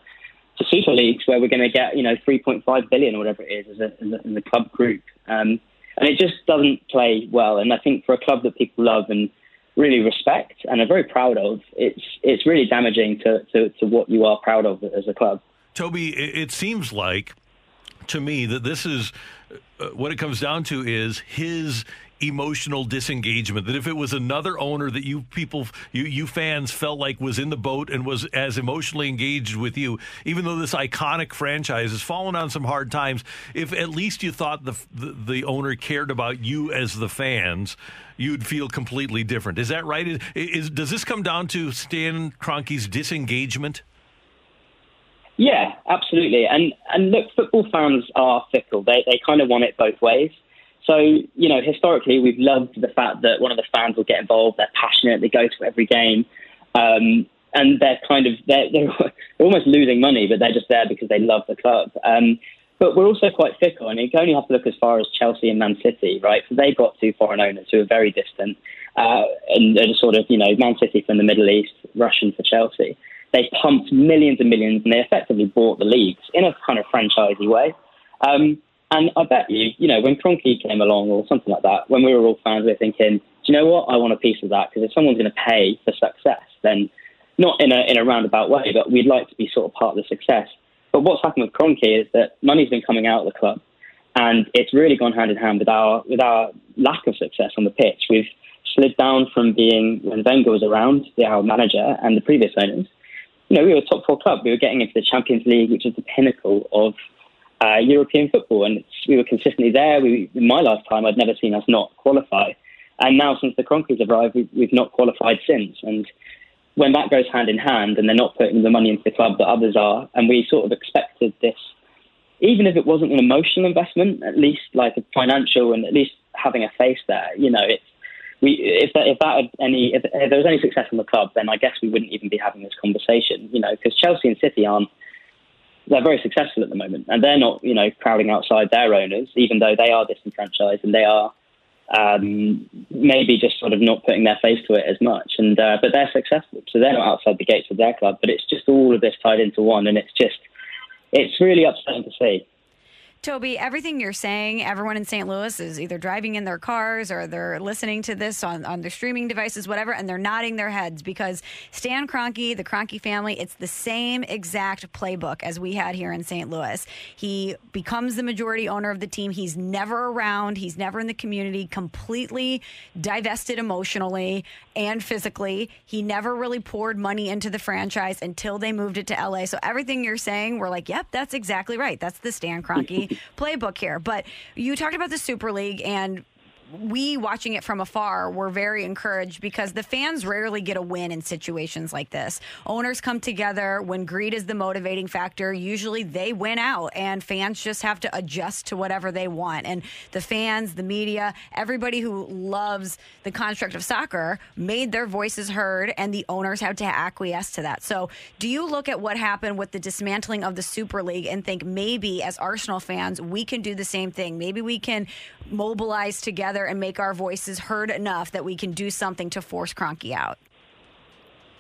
to super leagues where we're going to get you know 3.5 billion or whatever it is as a, as a, as a club group. Um, and it just doesn't play well. And I think for a club that people love and really respect and are very proud of, it's it's really damaging to, to, to what you are proud of as a club. Toby, it seems like to me that this is uh, what it comes down to is his emotional disengagement that if it was another owner that you people you you fans felt like was in the boat and was as emotionally engaged with you even though this iconic franchise has fallen on some hard times if at least you thought the the, the owner cared about you as the fans you'd feel completely different is that right is, is does this come down to Stan Kroenke's disengagement yeah, absolutely. And and look, football fans are fickle. They they kind of want it both ways. So, you know, historically, we've loved the fact that one of the fans will get involved. They're passionate. They go to every game. Um, and they're kind of, they're, they're, almost losing money, but they're just there because they love the club. Um, but we're also quite fickle. Mean, you only have to look as far as Chelsea and Man City, right? So they've got two foreign owners who are very distant. Uh, and they're sort of, you know, Man City from the Middle East, Russian for Chelsea. They pumped millions and millions and they effectively bought the leagues in a kind of franchisey way. Um, and I bet you, you know, when Kroenke came along or something like that, when we were all fans, we were thinking, do you know what? I want a piece of that because if someone's going to pay for success, then not in a in a roundabout way, but we'd like to be sort of part of the success. But what's happened with Kroenke is that money's been coming out of the club, and it's really gone hand in hand with our with our lack of success on the pitch. We've slid down from being when Wenger was around, our manager, and the previous owners. You know, we were a top four club. We were getting into the Champions League, which is the pinnacle of uh, European football, and we were consistently there. We, in my lifetime, I'd never seen us not qualify, and now since the Kroenkes arrived, we, we've not qualified since. And when that goes hand in hand, and they're not putting the money into the club that others are, and we sort of expected this, even if it wasn't an emotional investment, at least like a financial, and at least having a face there. You know, it's we if that if that had any if, if there was any success in the club, then I guess we wouldn't even be having this conversation. You know, because Chelsea and City aren't they're very successful at the moment, and they're not, you know, crowding outside their owners, even though they are disenfranchised and they are um, maybe just sort of not putting their face to it as much. And uh, but they're successful, so they're not outside the gates of their club. But it's just all of this tied into one, and it's just it's really upsetting to see. Toby, everything you're saying, everyone in St. Louis is either driving in their cars or they're listening to this on, on their streaming devices, whatever, and they're nodding their heads because Stan Kroenke, the Kroenke family, it's the same exact playbook as we had here in St. Louis. He becomes the majority owner of the team. He's never around, he's never in the community, completely divested emotionally and physically. He never really poured money into the franchise until they moved it to LA. So everything you're saying, we're like, yep, that's exactly right. That's the Stan Kroenke playbook here. But you talked about the Super League and we watching it from afar were very encouraged because the fans rarely get a win in situations like this. Owners come together when greed is the motivating factor. Usually they win out, and fans just have to adjust to whatever they want. And the fans, the media, everybody who loves the construct of soccer made their voices heard, and the owners had to acquiesce to that. So, do you look at what happened with the dismantling of the Super League and think maybe as Arsenal fans, we can do the same thing? Maybe we can mobilize together together and make our voices heard enough that we can do something to force Kroenke out?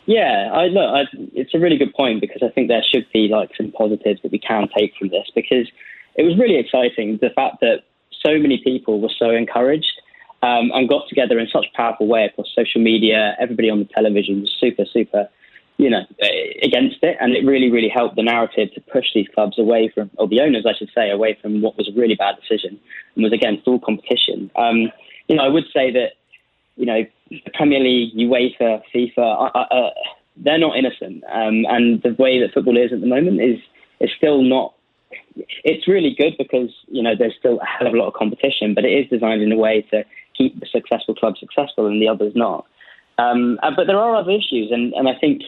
Yeah, I look. I, it's a really good point because I think there should be like some positives that we can take from this because it was really exciting the fact that so many people were so encouraged um, and got together in such a powerful way across social media. Everybody on the television was super, super you know, against it, and it really, really helped the narrative to push these clubs away from, or the owners, I should say, away from what was a really bad decision and was against all competition. Um, you know, I would say that, you know, the Premier League, UEFA, FIFA, uh, uh, they're not innocent, um, and the way that football is at the moment is is still not. It's really good because you know there's still a hell of a lot of competition, but it is designed in a way to keep the successful clubs successful and the others not. Um, uh, but there are other issues, and, and I think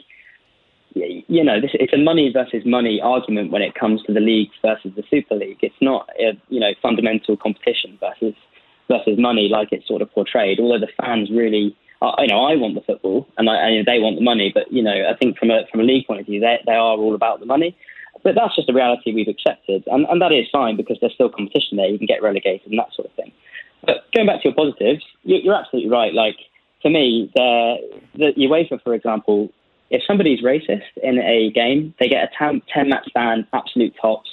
you know, this, it's a money versus money argument when it comes to the leagues versus the Super League. It's not a you know fundamental competition versus versus money like it's sort of portrayed. Although the fans really, uh, you know, I want the football and, I, and they want the money, but you know, I think from a from a league point of view, they they are all about the money. But that's just a reality we've accepted, and, and that is fine because there's still competition there. You can get relegated and that sort of thing. But going back to your positives, you're absolutely right. Like for me, the, the UEFA, for example, if somebody's racist in a game, they get a 10, match ban, absolute tops,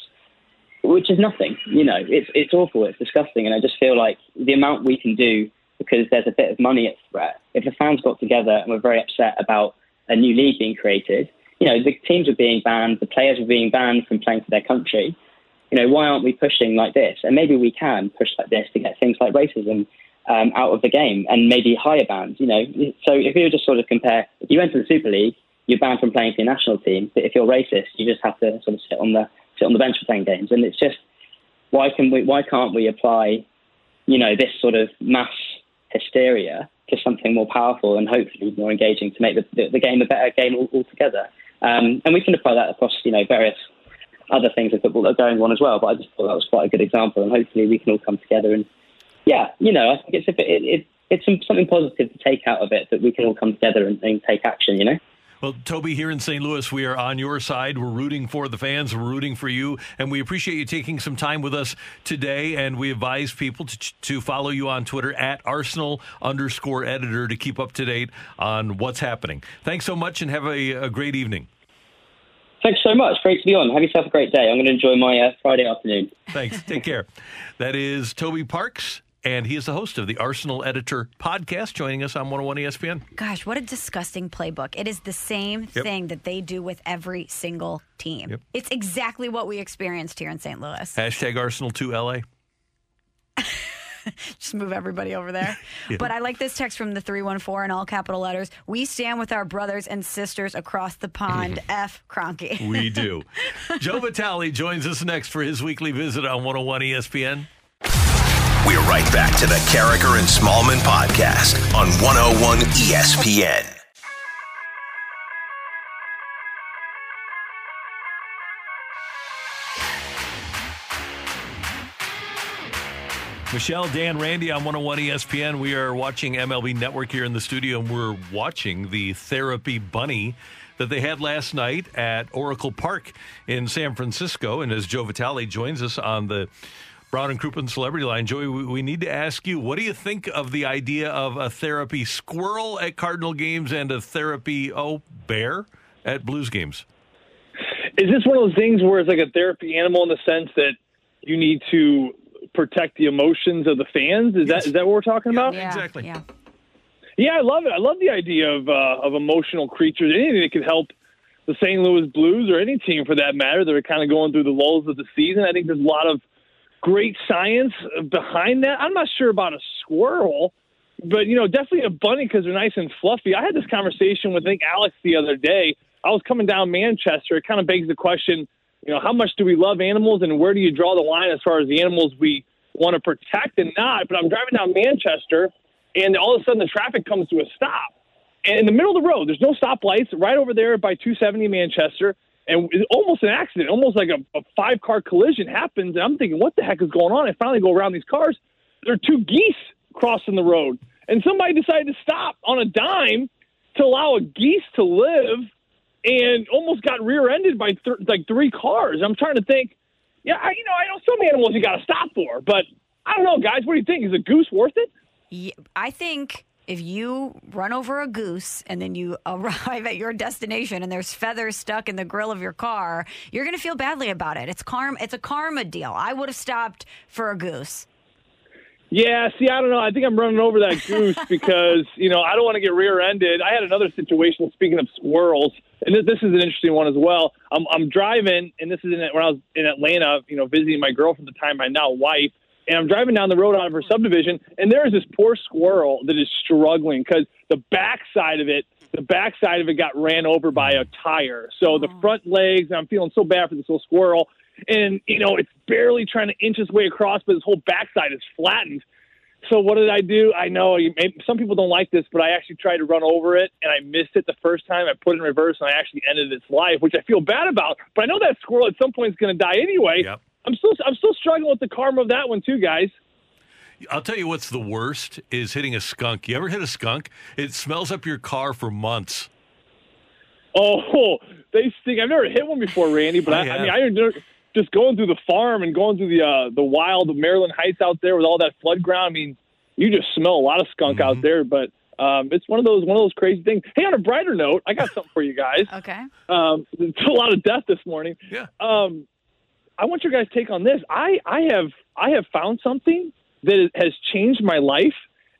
which is nothing. You know, it's it's awful, it's disgusting, and I just feel like the amount we can do because there's a bit of money at threat. If the fans got together and were very upset about a new league being created, you know, the teams were being banned, the players were being banned from playing for their country. You know, why aren't we pushing like this? And maybe we can push like this to get things like racism um, out of the game and maybe higher bans. You know, so if you just sort of compare, if you went to the Super League you're banned from playing for your national team. But if you're racist, you just have to sort of sit on the sit on the bench for ten games. And it's just why can we why can't we apply, you know, this sort of mass hysteria to something more powerful and hopefully more engaging to make the, the, the game a better game altogether. Um, and we can apply that across, you know, various other things in football that are going on as well. But I just thought that was quite a good example, and hopefully we can all come together and, yeah, you know, I think it's a bit, it, it, it's some, something positive to take out of it that we can all come together and, and take action. You know. Well, Toby, here in St. Louis, we are on your side. We're rooting for the fans. We're rooting for you. And we appreciate you taking some time with us today. And we advise people to, to follow you on Twitter at Arsenal underscore editor to keep up to date on what's happening. Thanks so much and have a, a great evening. Thanks so much. Great to be on. Have yourself a great day. I'm going to enjoy my uh, Friday afternoon. Thanks. Take care. That is Toby Parks and he is the host of the Arsenal Editor podcast, joining us on 101 ESPN. Gosh, what a disgusting playbook. It is the same yep. thing that they do with every single team. Yep. It's exactly what we experienced here in St. Louis. Hashtag Arsenal to LA. Just move everybody over there. yeah. But I like this text from the 314 in all capital letters. We stand with our brothers and sisters across the pond. Mm-hmm. F. Kroenke. we do. Joe Vitale joins us next for his weekly visit on 101 ESPN. We're right back to the Karraker and Smallmon podcast on 101 ESPN. Michelle, Dan, Randy on 101 ESPN. We are watching MLB Network here in the studio, and we're watching the Therapy Bunny that they had last night at Oracle Park in San Francisco. And as Joe Vitale joins us on the Brown and Crouppen Celebrity Line. Joey, we, we need to ask you, what do you think of the idea of a therapy squirrel at Cardinal games and a therapy, oh, bear at Blues games? Is this one of those things where it's like a therapy animal in the sense that you need to protect the emotions of the fans? Is yes. that is that what we're talking about? Yeah, exactly. Yeah. Yeah, I love it. I love the idea of uh, of emotional creatures. Anything that could help the St. Louis Blues or any team for that matter that are kind of going through the lulls of the season. I think there's a lot of great science behind that. I'm not sure about a squirrel, but you know, definitely a bunny because they're nice and fluffy. I had this conversation with I think Alex the other day. I was coming down Manchester. It kind of begs the question, you know, how much do we love animals, and where do you draw the line as far as the animals we want to protect and not? But I'm driving down Manchester, and all of a sudden the traffic comes to a stop. And in the middle of the road, there's no stoplights. Right over there by 270 Manchester, and almost an accident, almost like a, a five car collision happens. And I'm thinking, what the heck is going on? I finally go around these cars. There are two geese crossing the road, and somebody decided to stop on a dime to allow a geese to live, and almost got rear-ended by th- like three cars. I'm trying to think. Yeah, I, you know, I know some animals you got to stop for, but I don't know, guys. What do you think? Is a goose worth it? Yeah, I think if you run over a goose and then you arrive at your destination and there's feathers stuck in the grill of your car, you're going to feel badly about it. It's karma. It's a karma deal. I would have stopped for a goose. Yeah, see, I don't know. I think I'm running over that goose because you know I don't want to get rear-ended. I had another situation. Speaking of squirrels, and this, this is an interesting one as well. I'm, I'm driving, and this is in, when I was in Atlanta, you know, visiting my girlfriend at the time, my now wife, and I'm driving down the road out of her subdivision, and there is this poor squirrel that is struggling because the backside of it, the backside of it got ran over by a tire. So the front legs, I'm feeling so bad for this little squirrel, and you know, it's barely trying to inch its way across, but its whole backside is flattened. So what did I do? I know you may, some people don't like this, but I actually tried to run over it and I missed it the first time. I put it in reverse and I actually ended its life, which I feel bad about. But I know that squirrel at some point is going to die anyway. Yep. I'm still I'm still struggling with the karma of that one too, guys. I'll tell you what's the worst is hitting a skunk. You ever hit a skunk? It smells up your car for months. Oh, they stink. I've never hit one before, Randy, but I, I, I mean, I never, just going through the farm and going through the uh, the wild Maryland Heights out there with all that flood ground. I mean, you just smell a lot of skunk Mm-hmm. out there, but. Um, it's one of those one of those crazy things. Hey, on a brighter note, I got something for you guys. Okay. Um, it's a lot of death this morning. Yeah. Um, I want your guys' take on this. I, I have I have found something that has changed my life.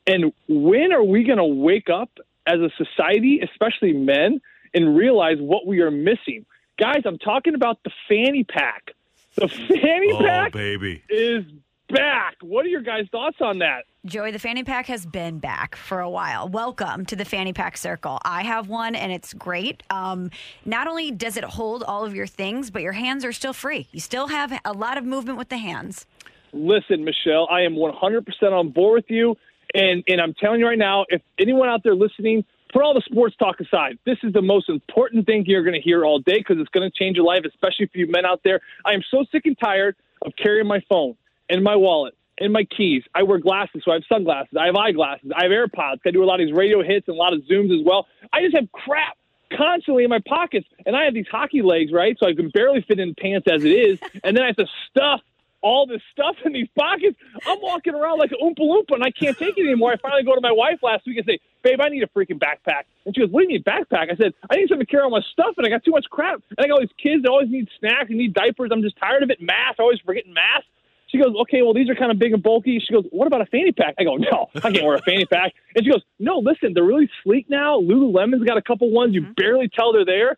And when are we going to wake up as a society, especially men, and realize what we are missing? Guys, I'm talking about the fanny pack. The fanny Oh, pack baby. is back. What are your guys' thoughts on that? Joey, the fanny pack has been back for a while. Welcome to the fanny pack circle. I have one and it's great. Um, not only does it hold all of your things, but your hands are still free. You still have a lot of movement with the hands. Listen, Michelle, I am 100% on board with you. And, and I'm telling you right now, if anyone out there listening, put all the sports talk aside. This is the most important thing you're going to hear all day because it's going to change your life, especially for you men out there. I am so sick and tired of carrying my phone and my wallet and my keys. I wear glasses, so I have sunglasses. I have eyeglasses. I have AirPods. I do a lot of these radio hits and a lot of Zooms as well. I just have crap constantly in my pockets, and I have these hockey legs, right? So I can barely fit in pants as it is, and then I have to stuff all this stuff in these pockets. I'm walking around like an Oompa Loompa, and I can't take it anymore. I finally go to my wife last week and say, "Babe, I need a freaking backpack." And she goes, "What do you need a backpack?" I said, "I need something to carry all my stuff, and I got too much crap. And I got all these kids that always need snacks and need diapers. I'm just tired of it. Masks, I always forgetting masks." She goes, okay, well, these are kind of big and bulky. She goes, what about a fanny pack? I go, no, I can't wear a fanny pack. And she goes, no, listen, they're really sleek now. Lululemon's got a couple ones. You mm-hmm. barely tell they're there.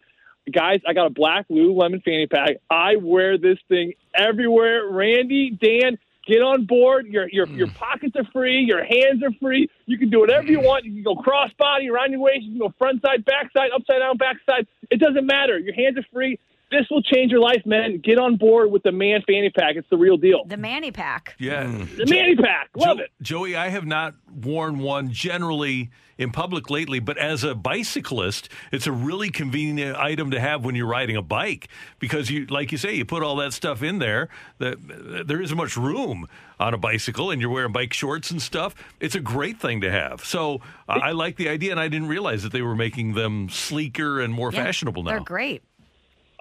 Guys, I got a black Lululemon fanny pack. I wear this thing everywhere. Randy, Dan, get on board. Your your your mm. pockets are free. Your hands are free. You can do whatever you mm. want. You can go crossbody around your waist. You can go front side, back side, upside down, back side. It doesn't matter. Your hands are free. This will change your life, man. Get on board with the man fanny pack. It's the real deal. The Manny pack. Yeah. The Manny pack. Love Jo- it. Joey, I have not worn one generally in public lately, but as a bicyclist, it's a really convenient item to have when you're riding a bike because you, like you say, you put all that stuff in there. That there isn't much room on a bicycle, and you're wearing bike shorts and stuff. It's a great thing to have. So uh, I like the idea, and I didn't realize that they were making them sleeker and more Yeah, fashionable now. They're great.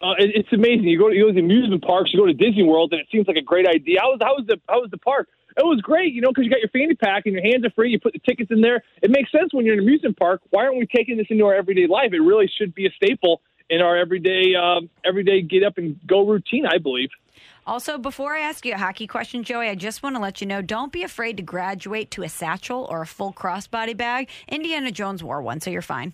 Uh, it, it's amazing. You go, you go to the amusement parks, you go to Disney World, and it seems like a great idea. How was, how was the how was the park? It was great, you know, because you got your fanny pack and your hands are free. You put the tickets in there. It makes sense when you're in an amusement park. Why aren't we taking this into our everyday life? It really should be a staple in our everyday um, everyday get up and go routine. I believe. Also, before I ask you a hockey question, Joey, I just want to let you know don't be afraid to graduate to a satchel or a full crossbody bag. Indiana Jones wore one, so you're fine.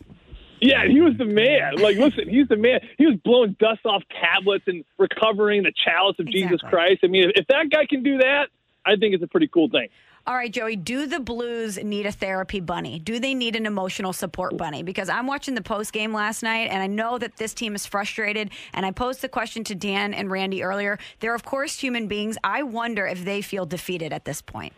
Yeah, he was the man. Like, listen, he's the man. He was blowing dust off tablets and recovering the chalice of Jesus Christ. I mean, if, if that guy can do that, I think it's a pretty cool thing. All right, Joey, do the Blues need a therapy bunny? Do they need an emotional support bunny? Because I'm watching the post game last night and I know that this team is frustrated. And I posed the question to Dan and Randy earlier. They're, of course, human beings. I wonder if they feel defeated at this point.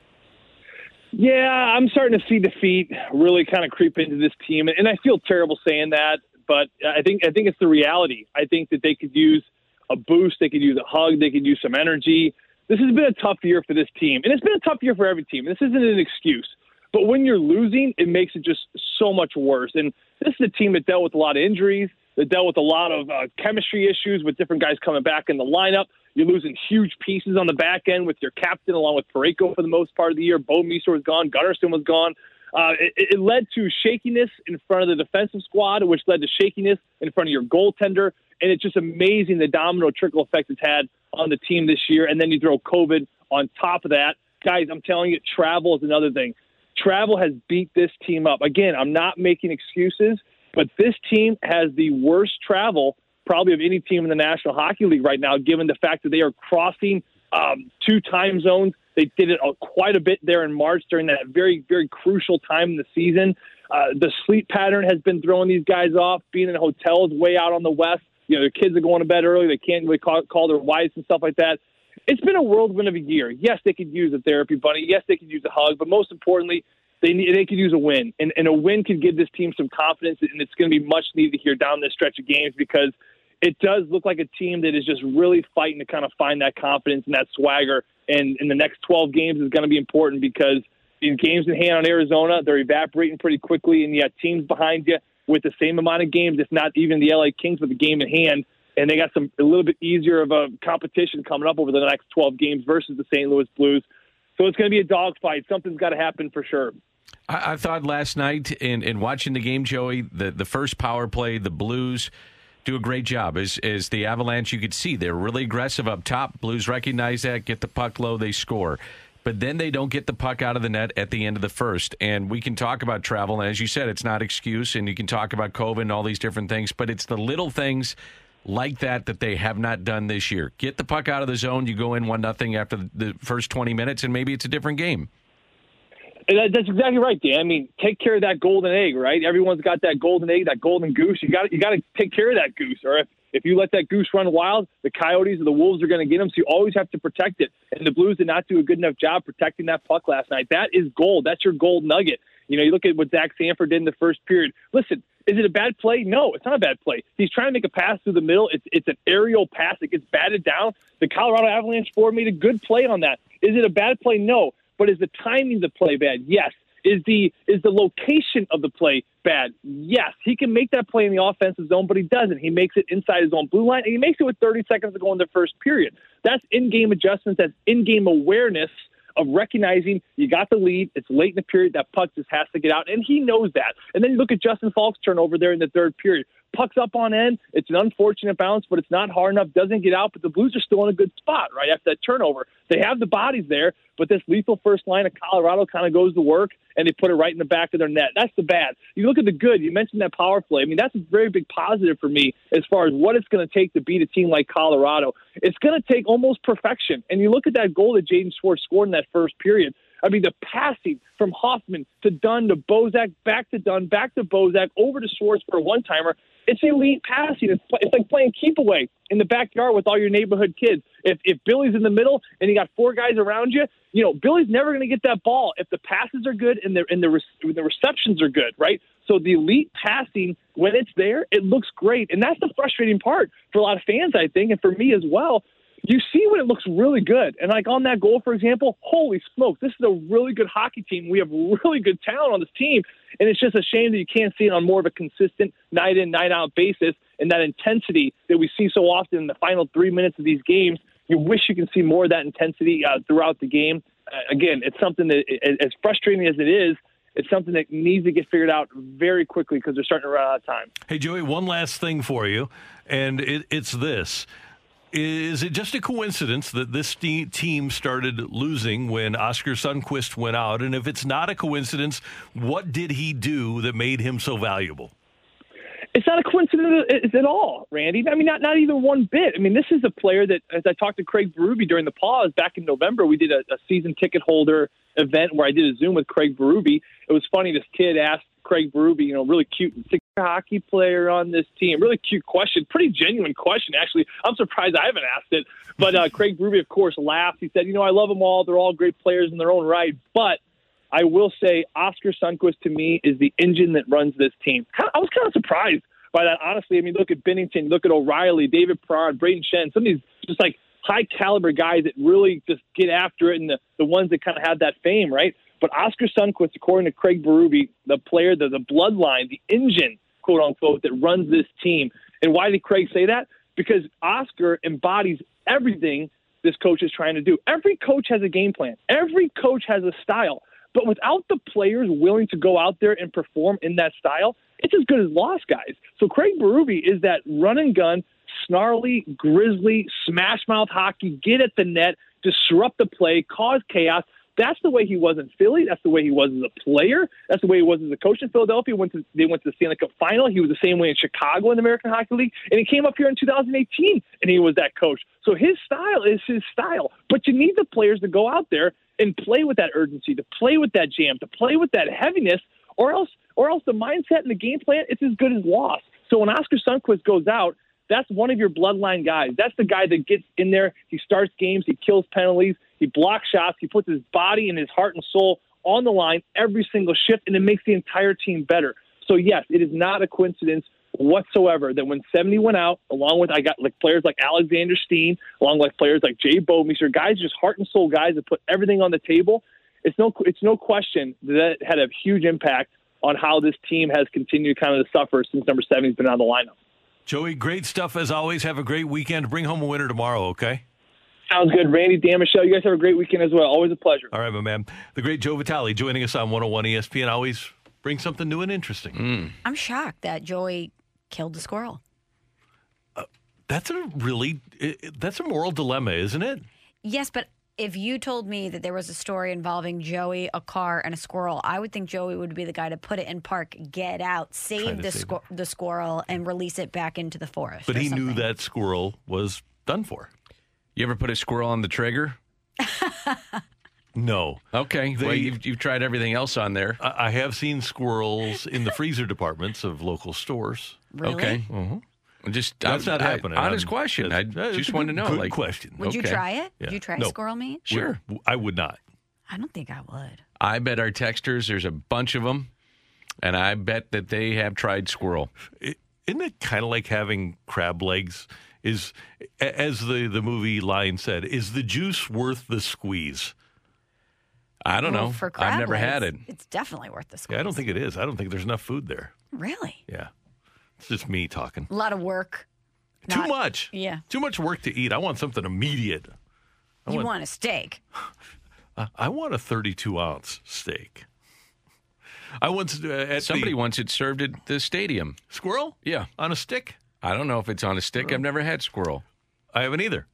Yeah, I'm starting to see defeat really kind of creep into this team, and I feel terrible saying that, but I think I think it's the reality. I think that they could use a boost, they could use a hug, they could use some energy. This has been a tough year for this team, and it's been a tough year for every team. This isn't an excuse, but when you're losing, it makes it just so much worse. And this is a team that dealt with a lot of injuries, that dealt with a lot of uh, chemistry issues with different guys coming back in the lineup. You're losing huge pieces on the back end with your captain, along with Parayko for the most part of the year. Bouwmeester was gone. Gunnarsson was gone. Uh, it, it led to shakiness in front of the defensive squad, which led to shakiness in front of your goaltender. And it's just amazing the domino trickle effect it's had on the team this year. And then you throw COVID on top of that. Guys, I'm telling you, travel is another thing. Travel has beat this team up. Again, I'm not making excuses. But this team has the worst travel probably of any team in the National Hockey League right now, given the fact that they are crossing um, two time zones. They did it uh, quite a bit there in March during that very, very crucial time in the season. Uh, the sleep pattern has been throwing these guys off. Being in hotels way out on the west, you know, their kids are going to bed early. They can't really call, call their wives and stuff like that. It's been a whirlwind of a year. Yes, they could use a therapy bunny. Yes, they could use a hug. But most importantly, they need, they could use a win, and, and a win could give this team some confidence, and it's going to be much needed here down this stretch of games because it does look like a team that is just really fighting to kind of find that confidence and that swagger. And in the next 12 games is going to be important because in games in hand on Arizona, they're evaporating pretty quickly, and you have teams behind you with the same amount of games, if not even the LA Kings with a game in hand. And they got some a little bit easier of a competition coming up over the next 12 games versus the St. Louis Blues. So it's going to be a dogfight. Something's got to happen for sure. I, I thought last night in, in watching the game, Joey, the, the first power play, the Blues do a great job. As, as the Avalanche, you could see they're really aggressive up top. Blues recognize that, get the puck low, they score. But then they don't get the puck out of the net at the end of the first. And we can talk about travel. And as you said, it's not excuse. And you can talk about COVID and all these different things. But it's the little things like that that they have not done this year. Get the puck out of the zone. You go in one nothing after the first 20 minutes, and maybe it's a different game. That, that's exactly right, Dan. I mean, take care of that golden egg, right? Everyone's got that golden egg, that golden goose. You got you got to take care of that goose, or if if you let that goose run wild, the coyotes or the wolves are going to get him. So you always have to protect it. And the Blues did not do a good enough job protecting that puck last night. That is gold. That's your gold nugget. You know, you look at what Zach Sanford did in the first period. Listen, is it a bad play? No, it's not a bad play. He's trying to make a pass through the middle. It's it's an aerial pass. It gets batted down. The Colorado Avalanche forward made a good play on that. Is it a bad play? No. But is the timing of the play bad? Yes. Is the is the location of the play bad? Yes. He can make that play in the offensive zone, but he doesn't. He makes it inside his own blue line, and he makes it with 30 seconds to go in the first period. That's in-game adjustments. That's in-game awareness of recognizing you got the lead. It's late in the period. That puck just has to get out, and he knows that. And then you look at Justin Faulk's turnover there in the third period. Puck's up on end. It's an unfortunate bounce, but it's not hard enough. Doesn't get out, but the Blues are still in a good spot right after that turnover. They have the bodies there, but this lethal first line of Colorado kind of goes to work and they put it right in the back of their net. That's the bad. You look at the good. You mentioned that power play. I mean, that's a very big positive for me as far as what it's going to take to beat a team like Colorado. It's going to take almost perfection. And you look at that goal that Jaden Schwartz scored in that first period. I mean, the passing from Hoffman to Dunn to Bozak, back to Dunn, back to Bozak, over to Schwartz for a one timer. It's elite passing. It's, it's like playing keep away in the backyard with all your neighborhood kids. If, if Billy's in the middle and you got four guys around you, you know Billy's never going to get that ball if the passes are good and the and the re- the receptions are good, right? So the elite passing when it's there, it looks great, and that's the frustrating part for a lot of fans, I think, and for me as well you see when it looks really good. And like on that goal, for example, holy smoke, this is a really good hockey team. We have really good talent on this team. And it's just a shame that you can't see it on more of a consistent night in, night out basis and that intensity that we see so often in the final three minutes of these games. You wish you can see more of that intensity uh, throughout the game. Uh, again, it's something that, as frustrating as it is, it's something that needs to get figured out very quickly because they're starting to run out of time. Hey, Joey, one last thing for you, and it, it's this. Is it just a coincidence that this team started losing when Oscar Sundqvist went out? And if it's not a coincidence, what did he do that made him so valuable? It's not a coincidence at all, Randy. I mean, not not even one bit. I mean, this is a player that, as I talked to Craig Berube during the pause back in November, we did a, a season ticket holder event where I did a Zoom with Craig Berube. It was funny. This kid asked Craig Berube, you know, really cute hockey player on this team. Really cute question, pretty genuine question actually. I'm surprised I haven't asked it. But uh, Craig Berube, of course, laughed. He said, "You know, I love them all. They're all great players in their own right, but." I will say Oscar Sundqvist to me is the engine that runs this team. I was kind of surprised by that, honestly. I mean, look at Binnington, look at O'Reilly, David Perron, Brayden Schenn, some of these just like high caliber guys that really just get after it and the, the ones that kind of have that fame, right? But Oscar Sundqvist, according to Craig Berube, the player, the, the bloodline, the engine, quote unquote, that runs this team. And why did Craig say that? Because Oscar embodies everything this coach is trying to do. Every coach has a game plan, every coach has a style. But without the players willing to go out there and perform in that style, it's as good as lost guys. So Craig Berube is that run and gun, snarly, grizzly, smash mouth hockey, get at the net, disrupt the play, cause chaos, That's the way he was in Philly. That's the way he was as a player. That's the way he was as a coach in Philadelphia. Went to, they went to the Stanley Cup final. He was the same way in Chicago in the American Hockey League. And he came up here in 2018 and he was that coach. So his style is his style. But you need the players to go out there and play with that urgency, to play with that jam, to play with that heaviness, or else or else the mindset and the game plan it's as good as lost. So when Oscar Sundqvist goes out, that's one of your bloodline guys. That's the guy that gets in there. He starts games. He kills penalties. He blocks shots. He puts his body and his heart and soul on the line every single shift, and it makes the entire team better. So yes, it is not a coincidence whatsoever that when 70 went out, along with I got like players like Alexander Steen, along with players like Jay Bouwmeester, guys just heart and soul guys that put everything on the table. It's no it's no question that had a huge impact on how this team has continued kind of to suffer since number 70's been on the lineup. Joey, great stuff as always. Have a great weekend. Bring home a winner tomorrow, okay? Sounds good. Randy, Dan, Michelle, you guys have a great weekend as well. Always a pleasure. All right, my man. The great Joe Vitale joining us on 101 ESPN. Always bring something new and interesting. Mm. I'm shocked that Joey killed the squirrel. That's a really, it, that's a moral dilemma, isn't it? Yes, but if you told me that there was a story involving Joey, a car, and a squirrel, I would think Joey would be the guy to put it in park, get out, save the save squ- the squirrel, and release it back into the forest. But or he knew that squirrel was done for. You ever put a squirrel on the Traeger? No. Okay. well, you've, you've tried everything else on there. I, I have seen squirrels in the freezer departments of local stores. Really? Okay. Mhm. Just That's I- not I- happening. honest I'm- question. I that's- that's just wanted to know. Good like, question. Would you try it? Yeah. Would you try No. squirrel meat? Sure. I would not. I don't think I would. I bet our texters. There's a bunch of them, and I bet that they have tried squirrel. It, isn't it kind of like having crab legs? Is as the the movie line said, is the juice worth the squeeze? I don't Well, know. For crab I've never had it. It's definitely worth the squeeze. Yeah, I don't think it is. I don't think there's enough food there. Really? Yeah, it's just me talking. A lot of work. Too Not- much. Yeah. Too much work to eat. I want something immediate. I You want, want a steak. I- I want a 32 ounce steak. I once uh, at Somebody the wants it served at the stadium. squirrel. Yeah. on a stick. I don't know if it's on a stick. I've never had squirrel. I haven't either.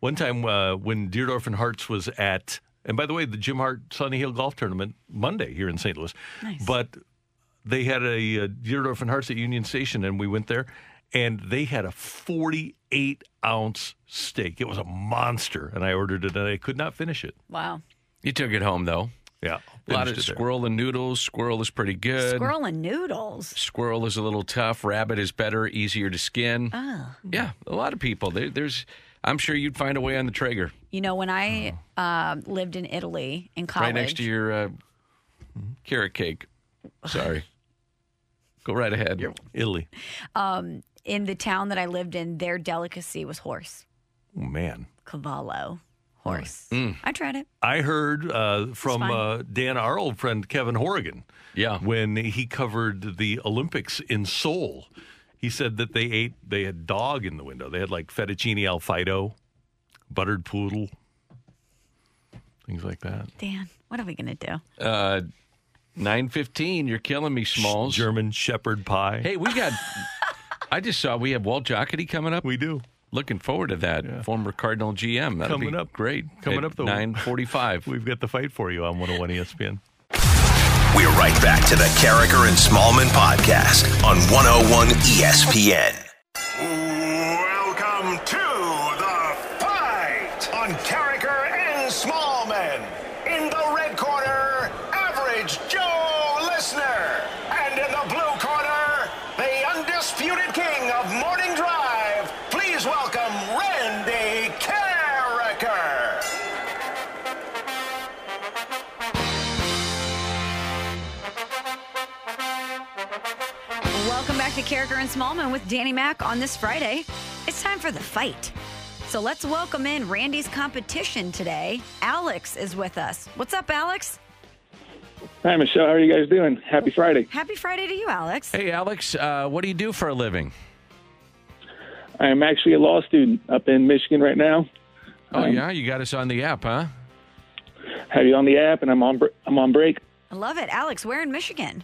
One time uh, when Dierdorf and Hart's was at, and by the way, the Jim Hart Sunny Hill Golf Tournament Monday here in St. Louis. Nice. But they had a, uh Dierdorf and Hart's at Union Station, and we went there, and they had a 48 ounce steak. It was a monster, and I ordered it, and I could not finish it. Wow. You took it home though. Yeah, A lot of finished there. squirrel and noodles. Squirrel is pretty good. Squirrel and noodles. Squirrel is a little tough. Rabbit is better, easier to skin. Oh. Yeah, a lot of people. There, there's. I'm sure you'd find a way on the Traeger, You know, when I um, lived in Italy in college, right next to your uh, carrot cake. Sorry. Go right ahead. Italy. um, in the town that I lived in, their delicacy was horse, Oh, man. cavallo, horse. Mm. I tried it. I heard uh, from uh, Dan, our old friend Kevin Horrigan, Yeah. when he covered the Olympics in Seoul. He said that they ate, they had dog in the window. They had like fettuccine alfredo, buttered poodle, things like that. Dan, what are we gonna do? Uh, Nine fifteen. You're killing me, Smalls. German shepherd pie. Hey, we got. I just saw we have Walt Jocketty coming up. we do. Looking forward to that. Former Cardinal GM. That'll Coming be up. great. Coming up, though. 945. We've got the fight for you on 101 ESPN. We're right back to the Karraker and Smallmon podcast on 101 ESPN. To Karraker and Smallmon with Danny Mack on this Friday. It's time for the fight. So let's welcome in Randy's competition today. Alex is with us. What's up, Alex? Hi, Michelle. How are you guys doing? Happy Friday. Happy Friday to you, Alex. Hey, Alex, uh, what do you do for a living? I am actually a law student up in Michigan right now. Oh, Um, yeah? You got us on the app, huh? Have you on the app, and I'm on. br- I'm on break. I love it. Alex, where in Michigan?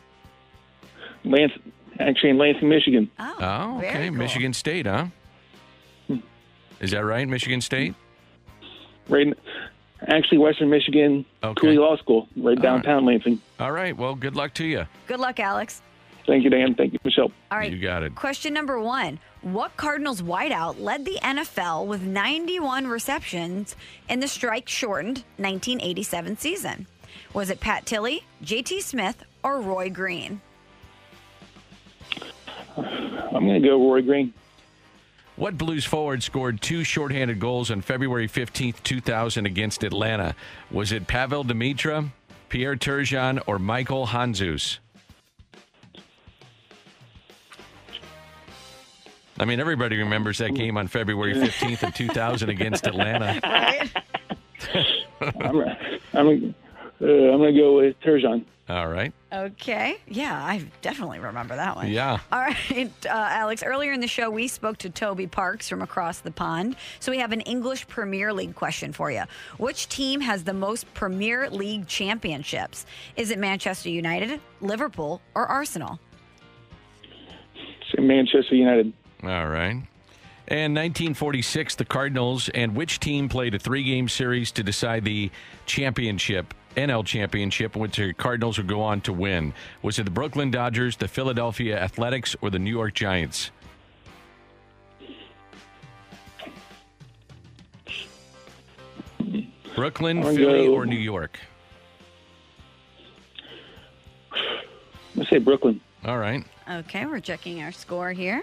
Lance, actually in Lansing, Michigan. Oh, Oh, okay. cool. Michigan State, huh? Is that right? Michigan State? Right, Actually, Western Michigan, Okay. Cooley Law School, right downtown Lansing. All right. Well, good luck to you. Good luck, Alex. Thank you, Dan. Thank you, Michelle. All right. You got it. Question number one What Cardinals wideout led the NFL with 91 receptions in the strike shortened 1987 season? Was it Pat Tilley, JT Smith, or Roy Green? I'm going to go Roy Green. What Blues forward scored two shorthanded goals on February 15th, 2000 against Atlanta? Was it Pavel Demitra, Pierre Turgeon, or Michael Handzus? I mean, everybody remembers that game on February 15th of 2000 against Atlanta. I'm, I'm, uh, I'm going to go with Turgeon. All right. Okay. Yeah, I definitely remember that one. Yeah. All right, uh, Alex. Earlier in the show, we spoke to Toby Parks from across the pond. So we have an English Premier League question for you. Which team has the most Premier League championships? Is it Manchester United, Liverpool, or Arsenal? Manchester United. All right. And 1946, the Cardinals and which team played a three game series to decide the championship, NL championship, which the Cardinals would go on to win? Was it the Brooklyn Dodgers, the Philadelphia Athletics, or the New York Giants? Brooklyn, I'll Philly, go- or New York? Let's say Brooklyn. All right. Okay, we're checking our score here.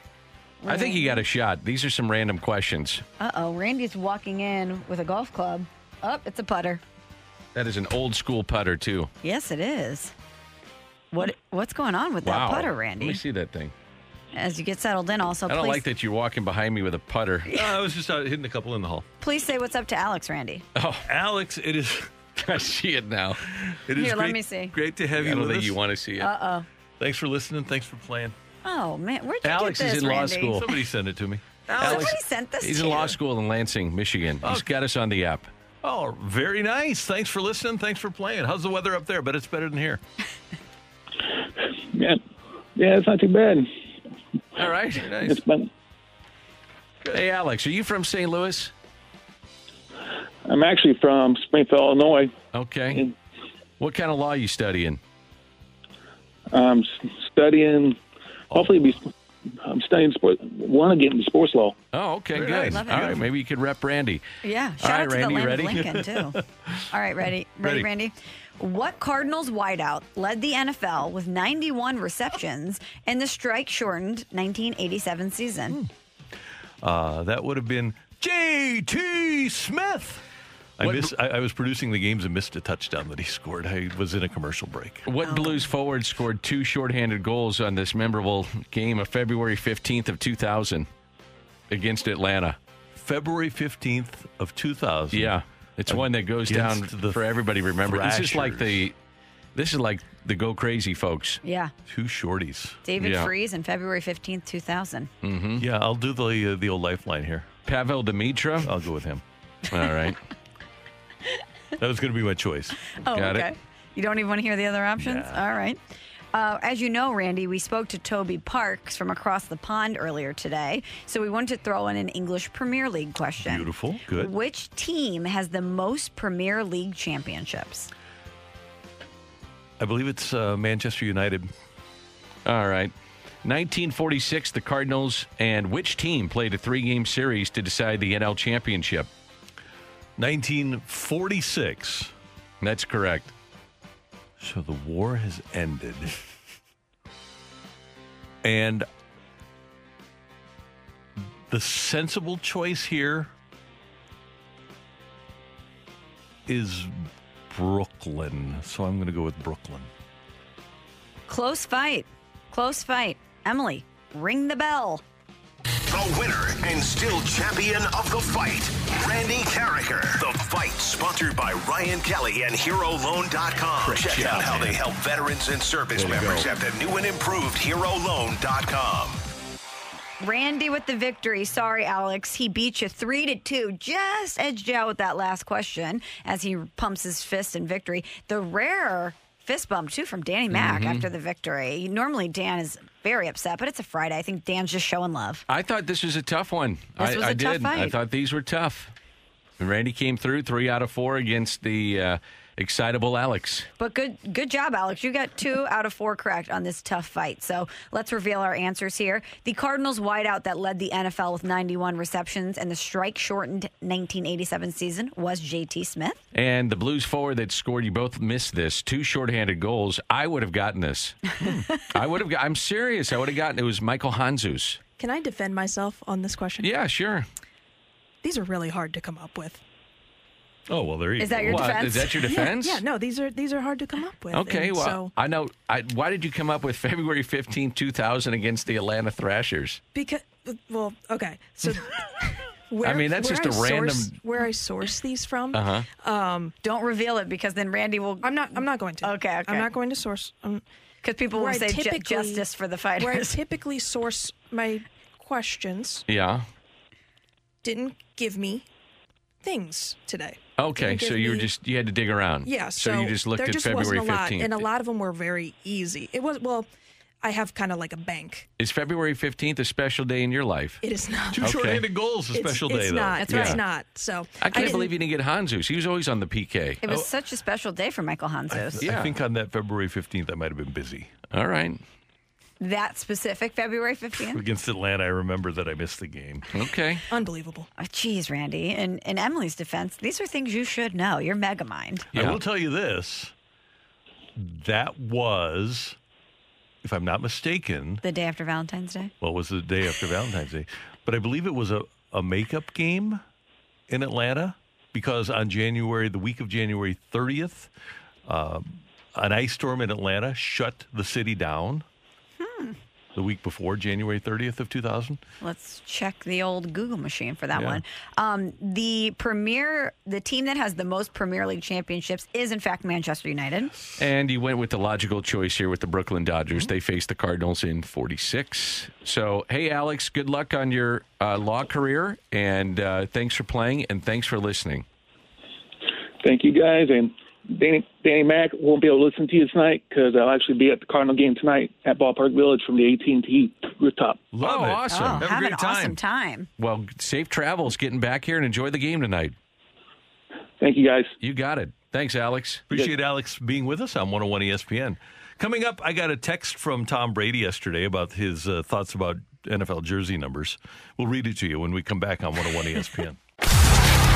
I think you got a shot. These are some random questions. Uh oh, Randy's walking in with a golf club. Oh, it's a putter. That is an old school putter, too. Yes, it is. What What's going on with Wow. that putter, Randy? Let me see that thing. As you get settled in, also, I don't please, like that you're walking behind me with a putter. Uh, I was just out hitting a couple in the hall. please say what's up to Alex, Randy. Oh, Alex, it is. I see it now. It is Here, great, let me see. Great to have I you don't with think us. you want to see it. Uh oh. Thanks for listening. Thanks for playing. Oh man, where'd you Alex get this, Alex is this, in law school. Somebody sent it to me. Somebody sent this. He's to in law school in Lansing, Michigan. He's got us on the app. Oh, very nice. Thanks for listening. Thanks for playing. How's the weather up there? But it's better than here. Yeah, yeah, it's not too bad. All right. It's been, Hey, Alex, are you from St. Louis? I'm actually from Springfield, Illinois. Okay. What kind of law are you studying? I'm studying. Hopefully, be, I'm staying sport. Want to get into sports law. Oh, okay, Very good. nice. All Love it. right, maybe you could rep Randy. Yeah. Shout right, out to Randy, the land ready? Lincoln too. All right, ready, ready, Ready. Randy. What Cardinals wideout led the NFL with 91 receptions in the strike-shortened 1987 season? Uh, that would have been J.T. Smith. I, What- miss, I, I was producing the games and missed a touchdown that he scored. I was in a commercial break. What Oh. Blues forward scored two shorthanded goals on this memorable game of February 15th of 2000 against Atlanta? February 15th of 2000. Yeah, it's one that goes down the for everybody. to Remember, this is like the this is like the go crazy folks. Yeah. Two shorties. David Yeah. Freeze and February 15th, 2000. Yeah, I'll do the uh, the old lifeline here. Pavel Demitra. I'll go with him. All right. That was going to be my choice. Oh, Got it. You don't even want to hear the other options? All right. Uh, as you know, Randy, we spoke to Toby Parks from across the pond earlier today. So we wanted to throw in an English Premier League question. Beautiful. Good. Which team has the most Premier League championships? I believe it's uh, Manchester United. All right. 1946, the Cardinals and which team played a three game series to decide the NL championship? 1946. That's correct. So the war has ended. And the sensible choice here is Brooklyn. So I'm going to go with Brooklyn. Close fight. Close fight. Emily, ring the bell. The winner and still champion of the fight, Randy Karraker. The fight sponsored by Ryan Kelly and HeroLoan.com. Check out how they help veterans and service members at the new and improved HeroLoan.com. Randy with the victory. Sorry, Alex. He beat you three to two. Just edged you out with that last question as he pumps his fist in victory. The rare fist bump too from Danny Mack Mm-hmm. after the victory. Normally Dan is very upset, but it's a Friday. I think Dan's just showing love. I thought this was a tough one. This I, was a I tough did. I thought these were tough. Randy came through three out of four against the uh, excitable Alex. But good good job, Alex. You got two out of four correct on this tough fight. So let's reveal our answers here. The Cardinals wideout that led the NFL with 91 receptions and the strike shortened 1987 season was JT Smith. And the Blues forward that scored, you both missed this. Two shorthanded goals. I would have gotten this. Hmm. I would have. got- I'm serious. I would have gotten. It was Michael Handzus. Can I defend myself on this question? Yeah, sure. These are really hard to come up with. Oh well, there you Is go. that your What, defense? is that your Yeah, defense? Yeah, no, these are these are hard to come up with. Okay, and well, so I know. I, why did you come up with February 15, 2000 against the Atlanta Thrashers? because well, okay, so where, mean, that's where just a I random- where I source these from. Uh huh. Um, Don't reveal it because then Randy will. I'm not. I'm not going to. Okay, okay. I'm not going to source. Um, Because people will where I say ju- justice for the fighters. where I typically source my questions Yeah. didn't give me things today. Okay, so give you were just you had to dig around. Yeah, So, you just looked there at just February wasn't a lot, 15th. and a lot of them were very easy. It was well, I have kind of like a bank. Is February 15th a special day in your life? It is not. Two Okay. shorthanded goals, a special it's day though. not. That's It's right. not. So I can't didn't- believe you didn't get Handzus. He was always on the PK. it was oh. such a special day for Michael Handzus. Yeah. I think on that February 15th, I might have been busy. All right. That specific February 15th? Against Atlanta, I remember that I missed the game. Okay. Unbelievable. Oh, Geez, Randy. In, in Emily's defense, these are things you should know. You're mega mind. I will tell you this. That was, if I'm not mistaken, The day after Valentine's Day? well, it was the day after Valentine's Day, but I believe it was a, a makeup game in Atlanta because on January, the week of January 30th, um, an ice storm in Atlanta shut the city down. The week before January 30th of 2000. Let's check the old Google machine for that Yeah. one. Um, the premier, the team that has the most Premier League championships is, in fact, Manchester United. And you went with the logical choice here with the Brooklyn Mm-hmm. Dodgers. They faced the Cardinals in 46. So, hey, Alex, good luck on your uh, law career. And uh, thanks for playing and thanks for listening. Thank you guys, and Danny Danny Mac won't be able to listen to you tonight because I'll actually be at the Cardinal game tonight at Ballpark Village from the AT&T rooftop. Love oh, it. awesome. Oh, Have a great an time. awesome time. Well, safe travels getting back here and enjoy the game tonight. Thank you guys. You got it. Thanks, Alex. Appreciate Alex being with us on 101 ESPN. Coming up, I got a text from Tom Brady yesterday about his uh, thoughts about NFL jersey numbers. We'll read it to you when we come back on 101 ESPN.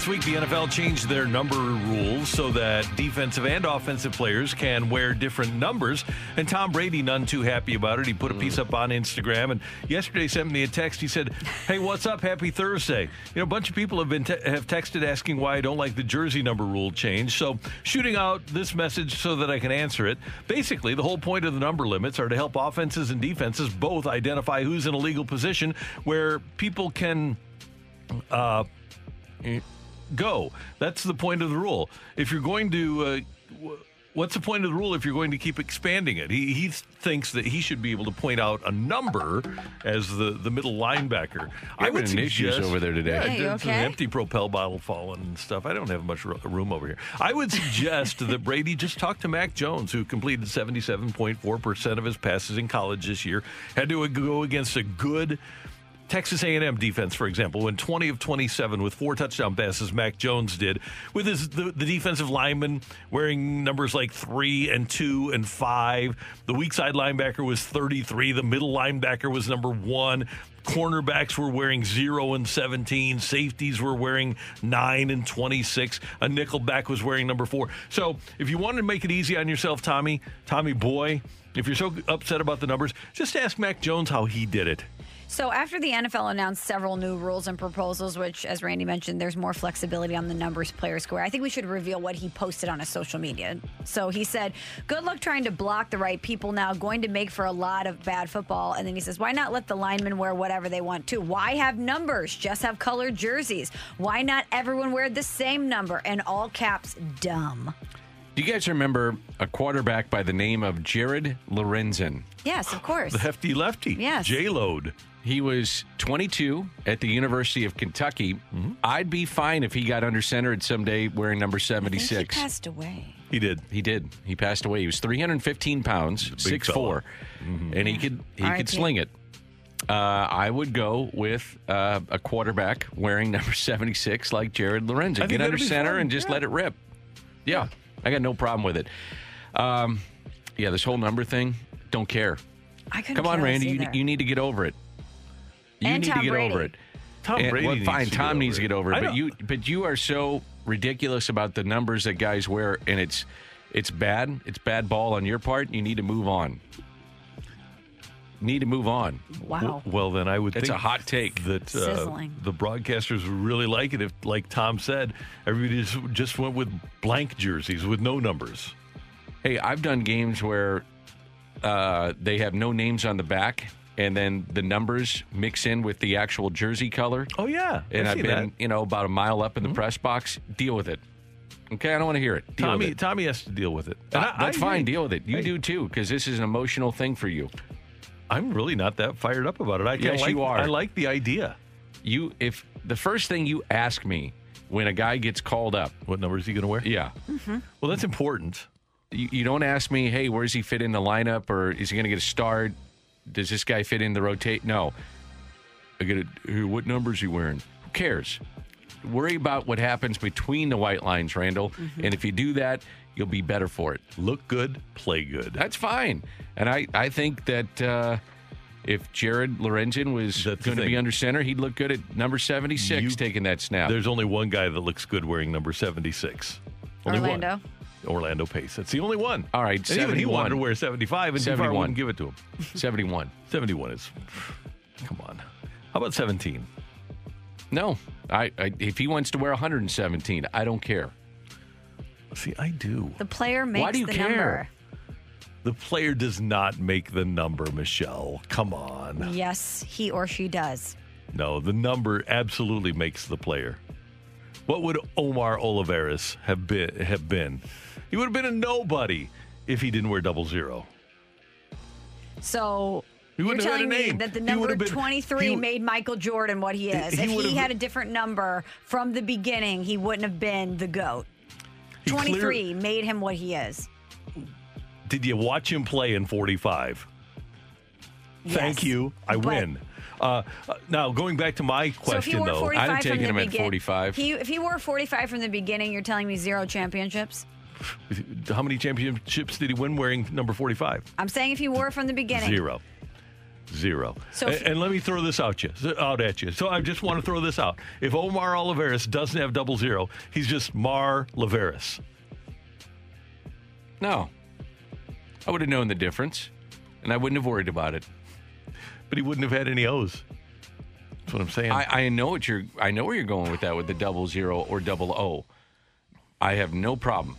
This week, the NFL changed their number rules so that defensive and offensive players can wear different numbers. And Tom Brady, none too happy about it. He put a piece up on Instagram, and yesterday sent me a text. He said, "Hey, what's up? Happy Thursday." You know, a bunch of people have been te- have texted asking why I don't like the jersey number rule change. So, shooting out this message so that I can answer it. Basically, the whole point of the number limits are to help offenses and defenses both identify who's in a legal position where people can. Uh, go. That's the point of the rule. If you're going to, uh, w- what's the point of the rule if you're going to keep expanding it? He, he thinks that he should be able to point out a number as the, the middle linebacker. I Having an issues over there today. Yeah, Hey, you there's okay? an empty propel bottle falling and stuff. I don't have much room over here. I would suggest that Brady just talk to Mac Jones, who completed 77.4% of his passes in college this year. Had to go against a good Texas A&M defense, for example, when 20 of 27 with four touchdown passes, Mac Jones did, with his the, the defensive lineman wearing numbers like three and two and five. The weak side linebacker was 33. The middle linebacker was number one. Cornerbacks were wearing zero and 17. Safeties were wearing nine and 26. A nickelback was wearing number four. So if you wanted to make it easy on yourself, Tommy, Tommy boy, if you're so upset about the numbers, just ask Mac Jones how he did it. So, after the NFL announced several new rules and proposals, which, as Randy mentioned, there's more flexibility on the numbers players square, I think we should reveal what he posted on his social media. So, he said, Good luck trying to block the right people now, going to make for a lot of bad football. And then he says, Why not let the linemen wear whatever they want to? Why have numbers? Just have colored jerseys. Why not everyone wear the same number? And all caps, dumb. Do you guys remember a quarterback by the name of Jared Lorenzen? Yes, of course. The hefty lefty. Yes. J Load. He was 22 at the University of Kentucky. I'd be fine if he got under center at someday wearing number I think he passed away. He did. He did. He passed away. He was 315 pounds, big 6'4", fella. and he could he R.I.P. could sling it. Uh, I would go with uh, a quarterback wearing number 76 like Jared Lorenzen. Get under center fun, and just yeah. let it rip. Yeah, I got no problem with it. Um, yeah, this whole number thing, don't care. I couldn't Come on, Randy, you, you need to get over it. You And need Tom to get Brady. over it. Tom And- Brady well, needs fine. to get Tom over needs to it. get over it, I but you, but you are so ridiculous about the numbers that guys wear, and it's, it's bad. It's bad ball on your part. You need to move on. Need to move on. Wow. Well, then I would It's think a hot take. that uh, the broadcasters would really like it if, like Tom said, everybody just, just went with blank jerseys with no numbers. Hey, I've done games where uh, they have no names on the back, and then the numbers mix in with the actual jersey color. Oh yeah, and I've been, that. Mm-hmm. you know, about a mile up in the press box. Deal with it. Okay, I don't want to hear it. Deal Tommy. with it. Tommy has to deal with it. And Uh, I- that's I fine. agree. Deal with it. You Hey. do too, because this is an emotional thing for you. I'm really not that fired up about it. I kinda Yes, like, you are. I like the idea. You, if the first thing you ask me when a guy gets called up, What number is he going to wear? yeah, Well, that's important. you, you don't ask me, hey, where does he fit in the lineup, or is he going to get a start? Does this guy fit in the rotate? No. I get it. Hey, what number is he wearing? Who cares? Worry about what happens between the white lines, Randall. And if you do that, you'll be better for it. Look good, play good. That's fine. And I, I think that uh, if Jared Lorenzen was going to be under center, he'd look good at number 76 You- taking that snap. There's only one guy that looks good wearing number 76. Only Orlando. One. Orlando Pace. That's the only one. All right, And even he 71. wanted to wear 75, and 71. Duvall wouldn't give it to him. 71. 71 is. Come on. How about 17? No. I, I If he wants to wear 117, I don't care. See, I do. The player makes Why do you the care? number. The player does not make the number, Michelle. Come on. Yes, he or she does. No, the number absolutely makes the player. What would Omar Olivares have been? Have been? He would have been a nobody if he didn't wear double zero. So He you're telling me that the number been- 23 he- made Michael Jordan what he is. He if he had a different number from the beginning, he wouldn't have been the GOAT. He clear- 23 made him what he is. Did you watch him play in 45? Thank you. I But- win. Uh, uh, now, going back to my So he question, wore though, I'd have taken him at 45. He, if he wore 45 from the beginning, you're telling me zero championships? How many championships did he win wearing number 45? I'm saying if he wore it from the beginning. Zero. Zero. So and, and let me throw this out you out at you. So I just want to throw this out. If Omar Olivares doesn't have double zero, he's just Mar Olivares. No. I would have known the difference, and I wouldn't have worried about it. But he wouldn't have had any O's. That's what I'm saying. I, I know what you're. I know where you're going with that with the double zero or double O. I have no problem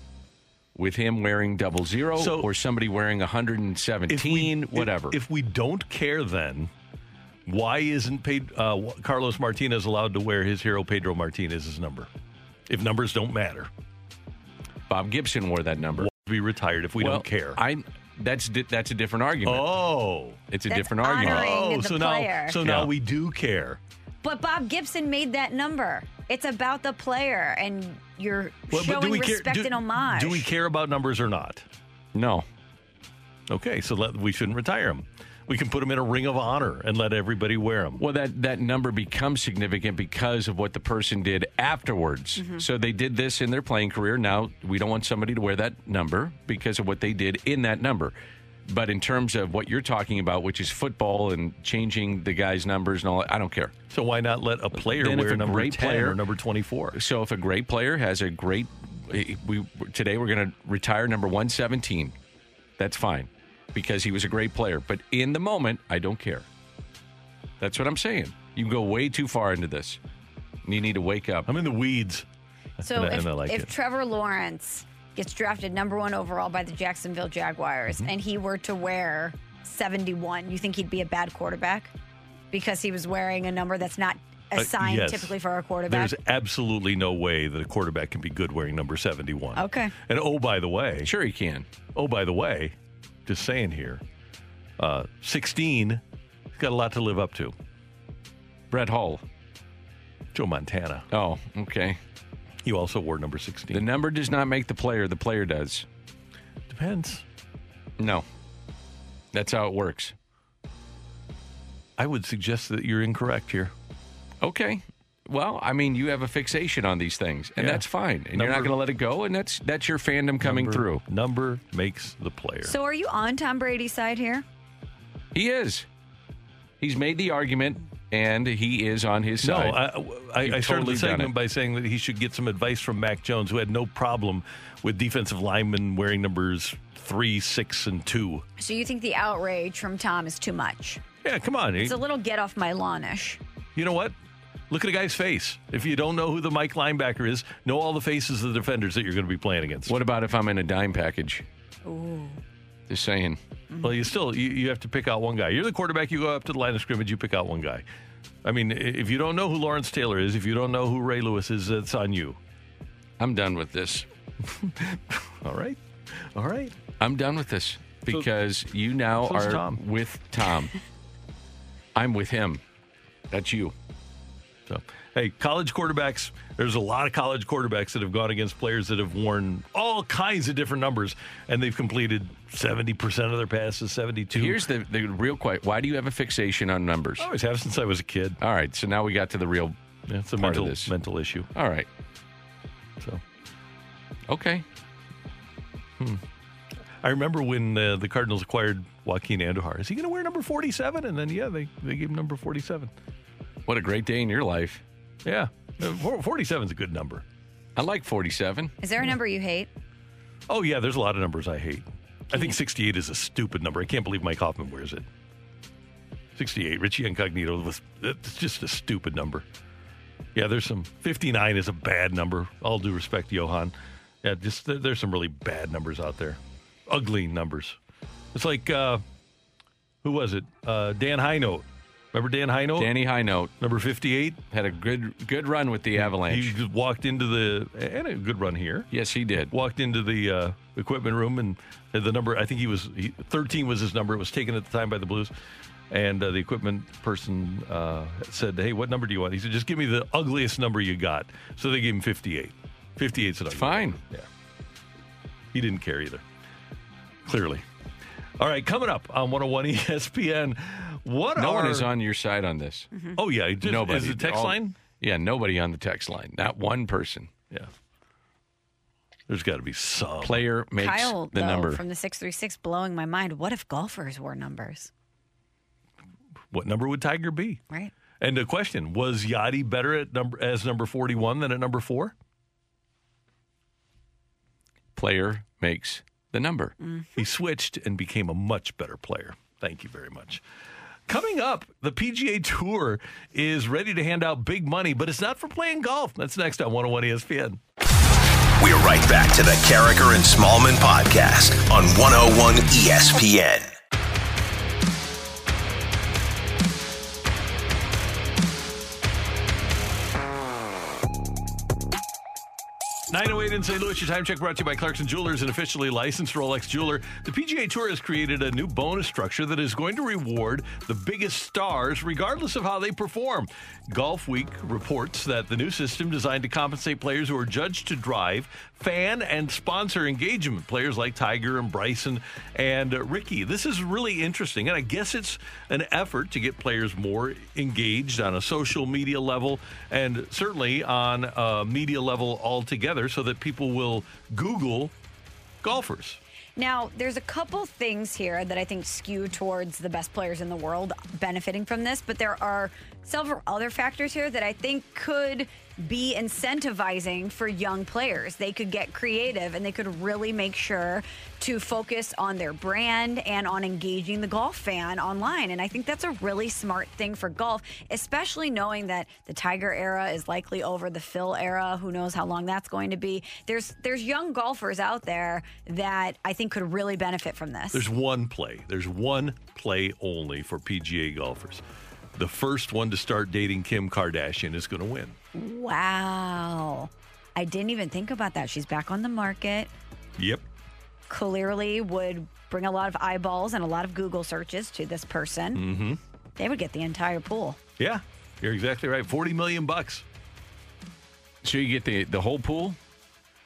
with him wearing double zero So- or somebody wearing 117, whatever. If, if we don't care, then why isn't Ped- uh, Carlos Martinez allowed to wear his hero Pedro Martinez's number? If numbers don't matter, Bob Gibson wore that number. be retired if we Well, don't care. I that's di- that's a different argument. oh, it's a That's different argument. oh, the so player. now so now Yeah. we do care. But Bob Gibson made that number. It's about the player, and you're Well, showing respect do, and homage. Do we care about numbers or not? No. Okay, so let, we shouldn't retire them. We can put them in a ring of honor and let everybody wear them. Well, that, that number becomes significant because of what the person did afterwards. Mm-hmm. So they did this in their playing career. Now we don't want somebody to wear that number because of what they did in that number. But in terms of what you're talking about, which is football and changing the guys' numbers and all, that, I don't care. So why not let a player Then wear a number great 10 player- or number 24? So if a great player has a great, eh, we today we're going to retire number 117. That's fine because he was a great player. But in the moment, I don't care. That's what I'm saying. You go way too far into this. You need to wake up. I'm in the weeds. So And I- if, and I like if it. Trevor Lawrence gets drafted number one overall by the Jacksonville Jaguars Mm-hmm. and he were to wear 71, you think he'd be a bad quarterback? Because he was wearing a number that's not Uh, assigned yes. typically for a quarterback? There's absolutely no way that a quarterback can be good wearing number 71. Okay. And oh, by the way, Sure, he can. oh, by the way, just saying here, uh, 16, he's got a lot to live up to. Brett Hull. Joe Montana. Oh, okay. You also wore number 16. The number does not make the player. The player does. Depends. No. That's how it works. I would suggest that you're incorrect here. Okay. Well, I mean, you have a fixation on these things, and Yeah. that's fine. And you're not going to let it go, and that's that's your fandom coming Number- through. Number makes the player. So are you on Tom Brady's side here? He is. He's made the argument, and he is on his No, side. I, I, I started totally the done segment by saying that he should get some advice from Mac Jones, who had no problem with defensive linemen wearing numbers three, six, and two. So you think the outrage from Tom is too much? Yeah, come on. It's a little get off my lawn-ish. You know what? Look at a guy's face. If you don't know who the Mike linebacker is, know all the faces of the defenders that you're going to be playing against. What about if I'm in a dime package? Ooh. Just saying. Mm-hmm. Well, you still you, you have to pick out one guy. You're the quarterback. You go up to the line of scrimmage. You pick out one guy. I mean, if you don't know who Lawrence Taylor is, if you don't know who Ray Lewis is, it's on you. I'm done with this. All right, all right. I'm done with this because you now so's are Tom. with Tom. I'm with him. That's you. So, hey, college quarterbacks. There's a lot of college quarterbacks that have gone against players that have worn all kinds of different numbers, and they've completed 70 percent of their passes, 72. Here's the, the real question. Why do you have a fixation on numbers? I always have since I was a kid. All right, so now we got to the real Yeah, it's a part mental of this. mental issue. All right. So. Okay. Hmm. I remember when uh, the Cardinals acquired Joaquin Andujar. Is he going to wear number 47? And then, yeah, they, they gave him number 47. What a great day in your life. Yeah. Uh, 47 is a good number. I like 47. Is there a number you hate? Oh, yeah, there's a lot of numbers I hate. I think 68 is a stupid number. I can't believe Mike Hoffman wears it. 68, Richie Incognito was it's just a stupid number. Yeah, there's some 59 is a bad number. All due respect, Johan. Yeah, just there's some really bad numbers out there. Ugly numbers. It's like uh who was it? Uh Dan Hinote. Remember Dan Hinote? Danny Hinote Number 58. had a good good run with the Avalanche. He just walked into the and a good run here. yes, he did. Walked into the uh, equipment room and the number. I think he was he, 13 was his number. It was taken at the time by the Blues, and uh, the equipment person uh, said, "Hey, what number do you want?" He said, "Just give me the ugliest number you got." So they gave him 58. 58's an ugly Fine. number. Yeah. He didn't care either. Clearly. All right, coming up on 101 ESPN. What No are one is on your side on this. Mm-hmm. Oh yeah, just, Nobody. Is the text All- line? Yeah, nobody on the text line. Not one person. Yeah. There's got to be some. Player makes Kyle, the though, number. from the 636 blowing my mind. What if golfers wore numbers? What number would Tiger be? Right? And the question was Yadi better at number as number 41 than at number 4? Player makes the number. Mm-hmm. He switched and became a much better player. Thank you very much. Coming up, the PGA Tour is ready to hand out big money, but it's not for playing golf. That's next on 101 ESPN. We're right back to the Karraker and Smallmon podcast on 101 ESPN. 908 in St. Louis, your time check brought to you by Clarkson Jewelers, an officially licensed Rolex jeweler. The PGA Tour has created a new bonus structure that is going to reward the biggest stars regardless of how they perform. Golf Week reports that the new system designed to compensate players who are judged to drive fan and sponsor engagement, players like Tiger and Bryson and uh, Ricky. This is really interesting, and I guess it's an effort to get players more engaged on a social media level and certainly on a media level altogether so that people will Google golfers. Now, there's a couple things here that I think skew towards the best players in the world benefiting from this, but there are several other factors here that I think could be incentivizing for young players. They could get creative and they could really make sure to focus on their brand and on engaging the golf fan online. And I think that's a really smart thing for golf, especially knowing that the Tiger era is likely over, the Phil era, who knows how long that's going to be. There's there's young golfers out there that I think could really benefit from this. There's one play. There's one play only for PGA golfers. The first one to start dating Kim Kardashian is going to win. Wow. I didn't even think about that. She's back on the market. Yep. Clearly would bring a lot of eyeballs and a lot of Google searches to this person. Mm-hmm. They would get the entire pool. Yeah. You're exactly right. 40 million bucks. So you get the the whole pool.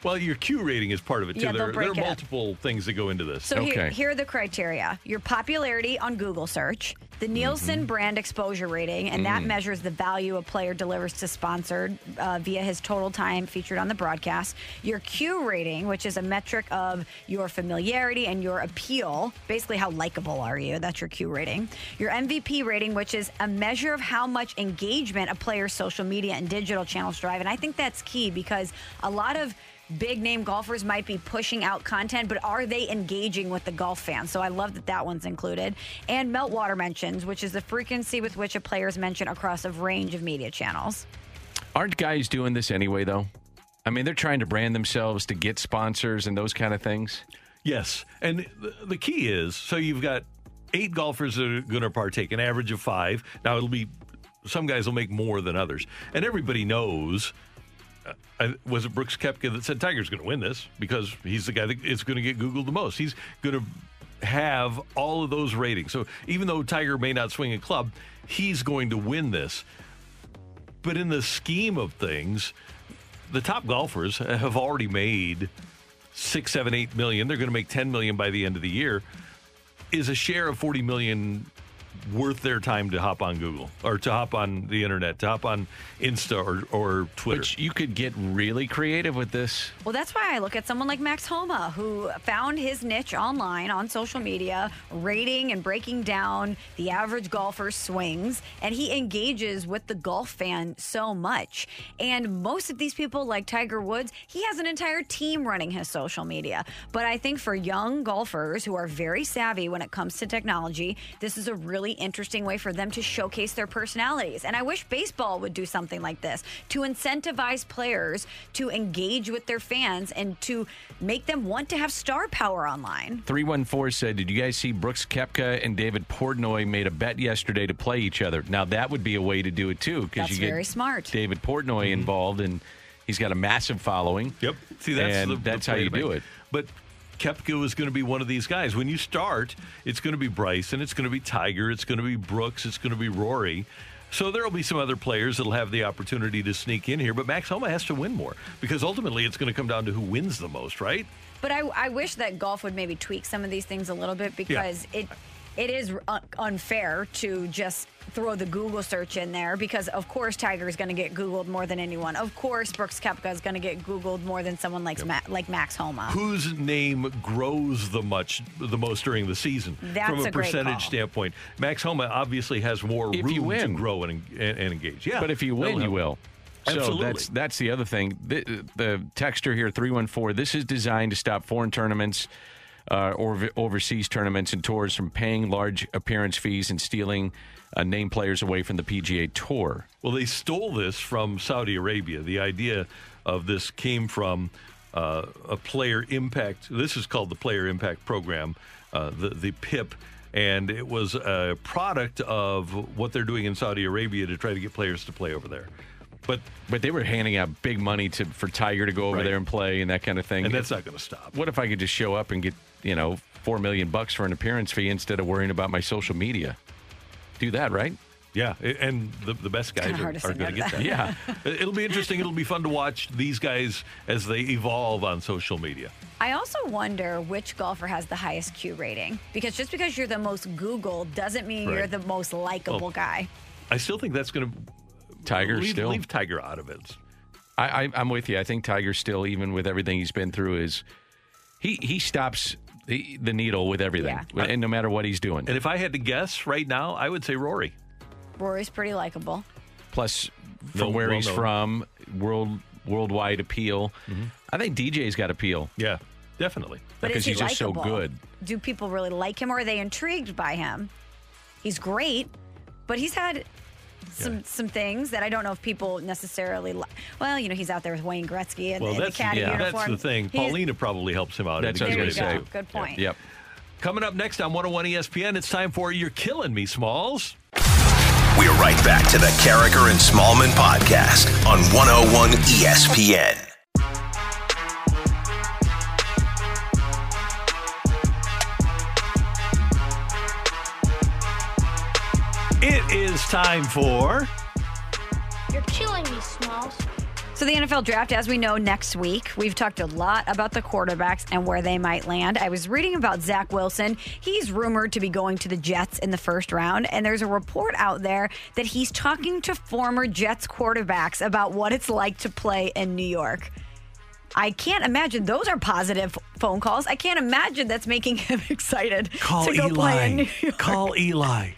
Well, your Q rating is part of it too. Yeah, they'll there, there are it up. multiple things that go into this. So here, here are the criteria: your popularity on Google search, the Nielsen brand exposure rating, and that Mm. measures the value a player delivers to sponsored uh, via his total time featured on the broadcast. Your Q rating, which is a metric of your familiarity and your appeal, basically how likable are you? That's your Q rating. Your MVP rating, which is a measure of how much engagement a player's social media and digital channels drive, and I think that's key because a lot of big name golfers might be pushing out content, but are they engaging with the golf fans? So I love that that one's included. And meltwater mentions, which is the frequency with which a player is mentioned across a range of media channels. Aren't guys doing this anyway, though? I mean, they're trying to brand themselves to get sponsors and those kind of things. Yes. And the, the key is so you've got eight golfers that are going to partake, an average of five. Now, it'll be some guys will make more than others. And everybody knows. I- was it Brooks Koepka that said Tiger's going to win this because he's the guy that is going to get Googled the most? He's going to have all of those ratings. So even though Tiger may not swing a club, he's going to win this. But in the scheme of things, the top golfers have already made six, seven, eight million. They're going to make 10 million by the end of the year. Is a share of 40 million worth their time to hop on Google or to hop on the internet, to hop on Insta or, or Twitter? But you could get really creative with this. Well, that's why I look at someone like Max Homa, who found his niche online on social media, rating and breaking down the average golfer's swings, and he engages with the golf fan so much. And most of these people, like Tiger Woods, he has an entire team running his social media. But I think for young golfers who are very savvy when it comes to technology, this is a really interesting way for them to showcase their personalities. And I wish baseball would do something like this to incentivize players to engage with their fans and to make them want to have star power online. 314 said, Did you guys see Brooks Koepka and David Portnoy made a bet yesterday to play each other? Now, that would be a way to do it too, because you get very smart. David Portnoy mm-hmm. involved, and he's got a massive following. Yep. See, that's and the, the that's how you to do it. But Koepka is going to be one of these guys. When you start, it's going to be Bryson, it's going to be Tiger, it's going to be Brooks, it's going to be Rory. So there will be some other players that'll have the opportunity to sneak in here, but Max Homa has to win more because ultimately it's going to come down to who wins the most, right? But I, I wish that golf would maybe tweak some of these things a little bit because it it is uh, unfair to just throw the Google search in there because of course Tiger is going to get Googled more than anyone. Of course Brooks Koepka is going to get Googled more than someone like Ma- like Max Homa. Whose name grows the much the most during the season That's from a, a great percentage call. standpoint? Max Homa obviously has more If room win. to grow and, and, and engage. Yeah, but if you win, that'll you will. So Absolutely. that's that's the other thing. The, the texter here three one four. This is designed to stop foreign tournaments uh, or overseas tournaments and tours from paying large appearance fees and stealing uh, name players away from the PGA Tour. Well, they stole this from Saudi Arabia. The idea of this came from uh, a player impact. This is called the Player Impact Program, uh, the the PIP, and it was a product of what they're doing in Saudi Arabia to try to get players to play over there. But but they were handing out big money to for Tiger to go over Right. there and play and that kind of thing. And that's not going to stop. What if I could just show up and get you know four million bucks for an appearance fee instead of worrying about my social media? Do that, right? Yeah, and the, the best guys are, hard to say are going to to get that. that. Yeah, it'll be interesting. It'll be fun to watch these guys as they evolve on social media. I also wonder which golfer has the highest Q rating because just because you're the most Googled doesn't mean you're the most likable Well, guy. I still think that's going to Tiger leave, still. leave Tiger out of it. I, I, I'm with you. I think Tiger still, even with everything he's been through, is he he stops the, the needle with everything, Yeah. and no matter what he's doing. And if I had to guess right now, I would say Rory. Rory's pretty likable. Plus, No, where well he's known. from, world worldwide appeal. Mm-hmm. I think DJ's got appeal. Yeah, definitely. But because is he he's just so good. Do people really like him or are they intrigued by him? He's great, but he's had some some things that I don't know if people necessarily li- well, you know, he's out there with Wayne Gretzky and Well, in the that's caddy uniform. that's the thing. He's- Paulina probably helps him out. That's what I was There game, you go. Good point. Yep. Coming up next on 101 ESPN, it's time for You're Killing Me, Smalls. We're right back to the Karraker and Smallmon podcast on 101 ESPN. Time for You're killing me, Smalls. So the NFL draft, as we know, next week. We've talked a lot about the quarterbacks and where they might land. I was reading about Zach Wilson. He's rumored to be going to the Jets in the first round, and there's a report out there that he's talking to former Jets quarterbacks about what it's like to play in New York. I can't imagine those are positive phone calls. I can't imagine that's making him excited Call to go play in Eli. New York. Call Eli.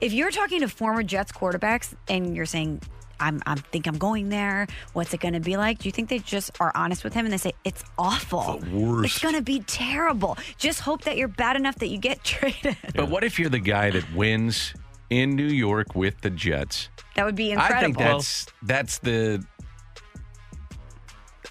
If you're talking to former Jets quarterbacks and you're saying, I'm, I think I'm going there. What's it going to be like? Do you think they just are honest with him and they say it's awful? The worst. It's going to be terrible. Just hope that you're bad enough that you get traded. But what if you're the guy that wins in New York with the Jets? That would be incredible. I think that's that's the.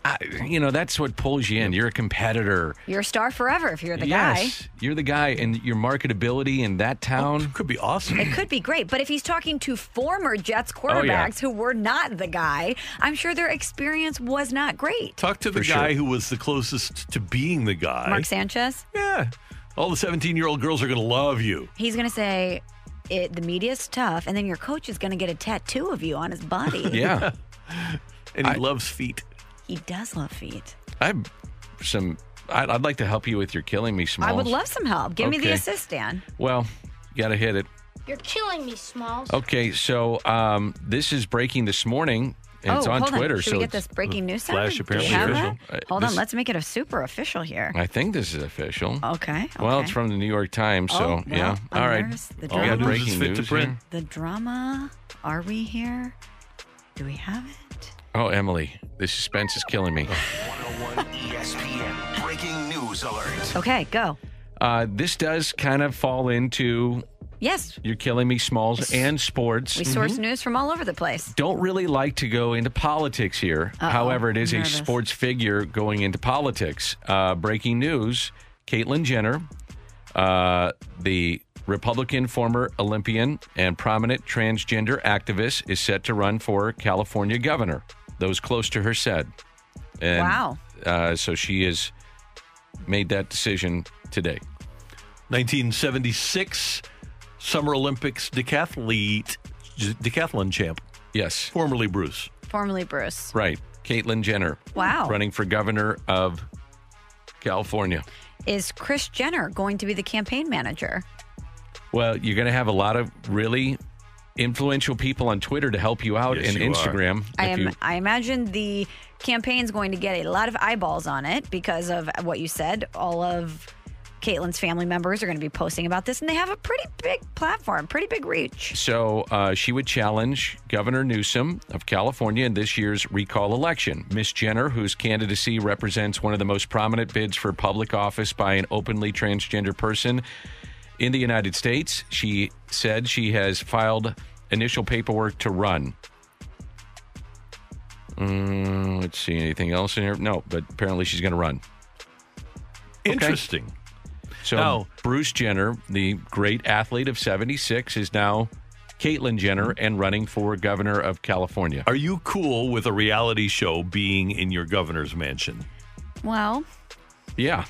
I, you know, that's what pulls you in. You're a competitor. you're a star forever if you're the guy. yes, you're the guy, and your marketability in that oh, town could be awesome. It could be great, but if he's talking to former Jets Oh, quarterbacks yeah. who were not the guy, I'm sure their experience was not great. Talk to the For guy sure. who was the closest to being the guy. Mark Sanchez, yeah. All the 17 year old girls are going to love you. he's going to say, it, the media's tough, and then your coach is going to get a tattoo of you on his body. Yeah, And he I- loves feet. He does love feet. I have some. I'd, I'd like to help you with your killing me, Smalls. I would love some help. Give me the Okay. assist, Dan. Well, you got to hit it. You're killing me, Smalls. Okay, so um, this is breaking this morning, and it's oh, on hold Twitter. On. Should so we get it's- this breaking news Flash sound? apparently Do you have official. that? Uh, Hold this- on, let's make it a super official here. I think this is official. Okay. Well, okay. it's from the New York Times, so Oh, well, yeah. I'm All right. nervous. The All We got drama. news is breaking fit to news print. here. The drama. Are we here? Do we have it? Oh, Emily, the suspense is killing me. 101 ESPN breaking news alert. Okay, go. Uh, this does kind of fall into Yes, you're killing me, Smalls, and sports. we source news from all over the place. Don't really like to go into politics here. Uh-oh, However, it is a sports figure going into politics. Uh, breaking news Caitlyn Jenner, uh, the Republican former Olympian and prominent transgender activist, is set to run for California governor. Those close to her said. And, Wow. Uh, so she has made that decision today. 1976 Summer Olympics decathlete, decathlon champ, Yes, formerly Bruce. Formerly Bruce. right. Caitlyn Jenner. Wow. Running for governor of California. Is Kris Jenner going to be the campaign manager? Well, you're going to have a lot of really influential people on Twitter to help you out Yes, and you. Instagram. I am. you- I imagine the campaign's going to get a lot of eyeballs on it because of what you said. All of Caitlyn's family members are going to be posting about this, and they have a pretty big platform, pretty big reach. so uh, she would challenge Governor Newsom of California in this year's recall election. Miss Jenner, whose candidacy represents one of the most prominent bids for public office by an openly transgender person in the United States, she said she has filed initial paperwork to run. Mm, let's see, anything else in here? No, but apparently she's going to run. Interesting. So Now- Bruce Jenner, the great athlete of 76, is now Caitlyn Jenner and running for governor of California. Are you cool with a reality show being in your governor's mansion? Well, Yeah.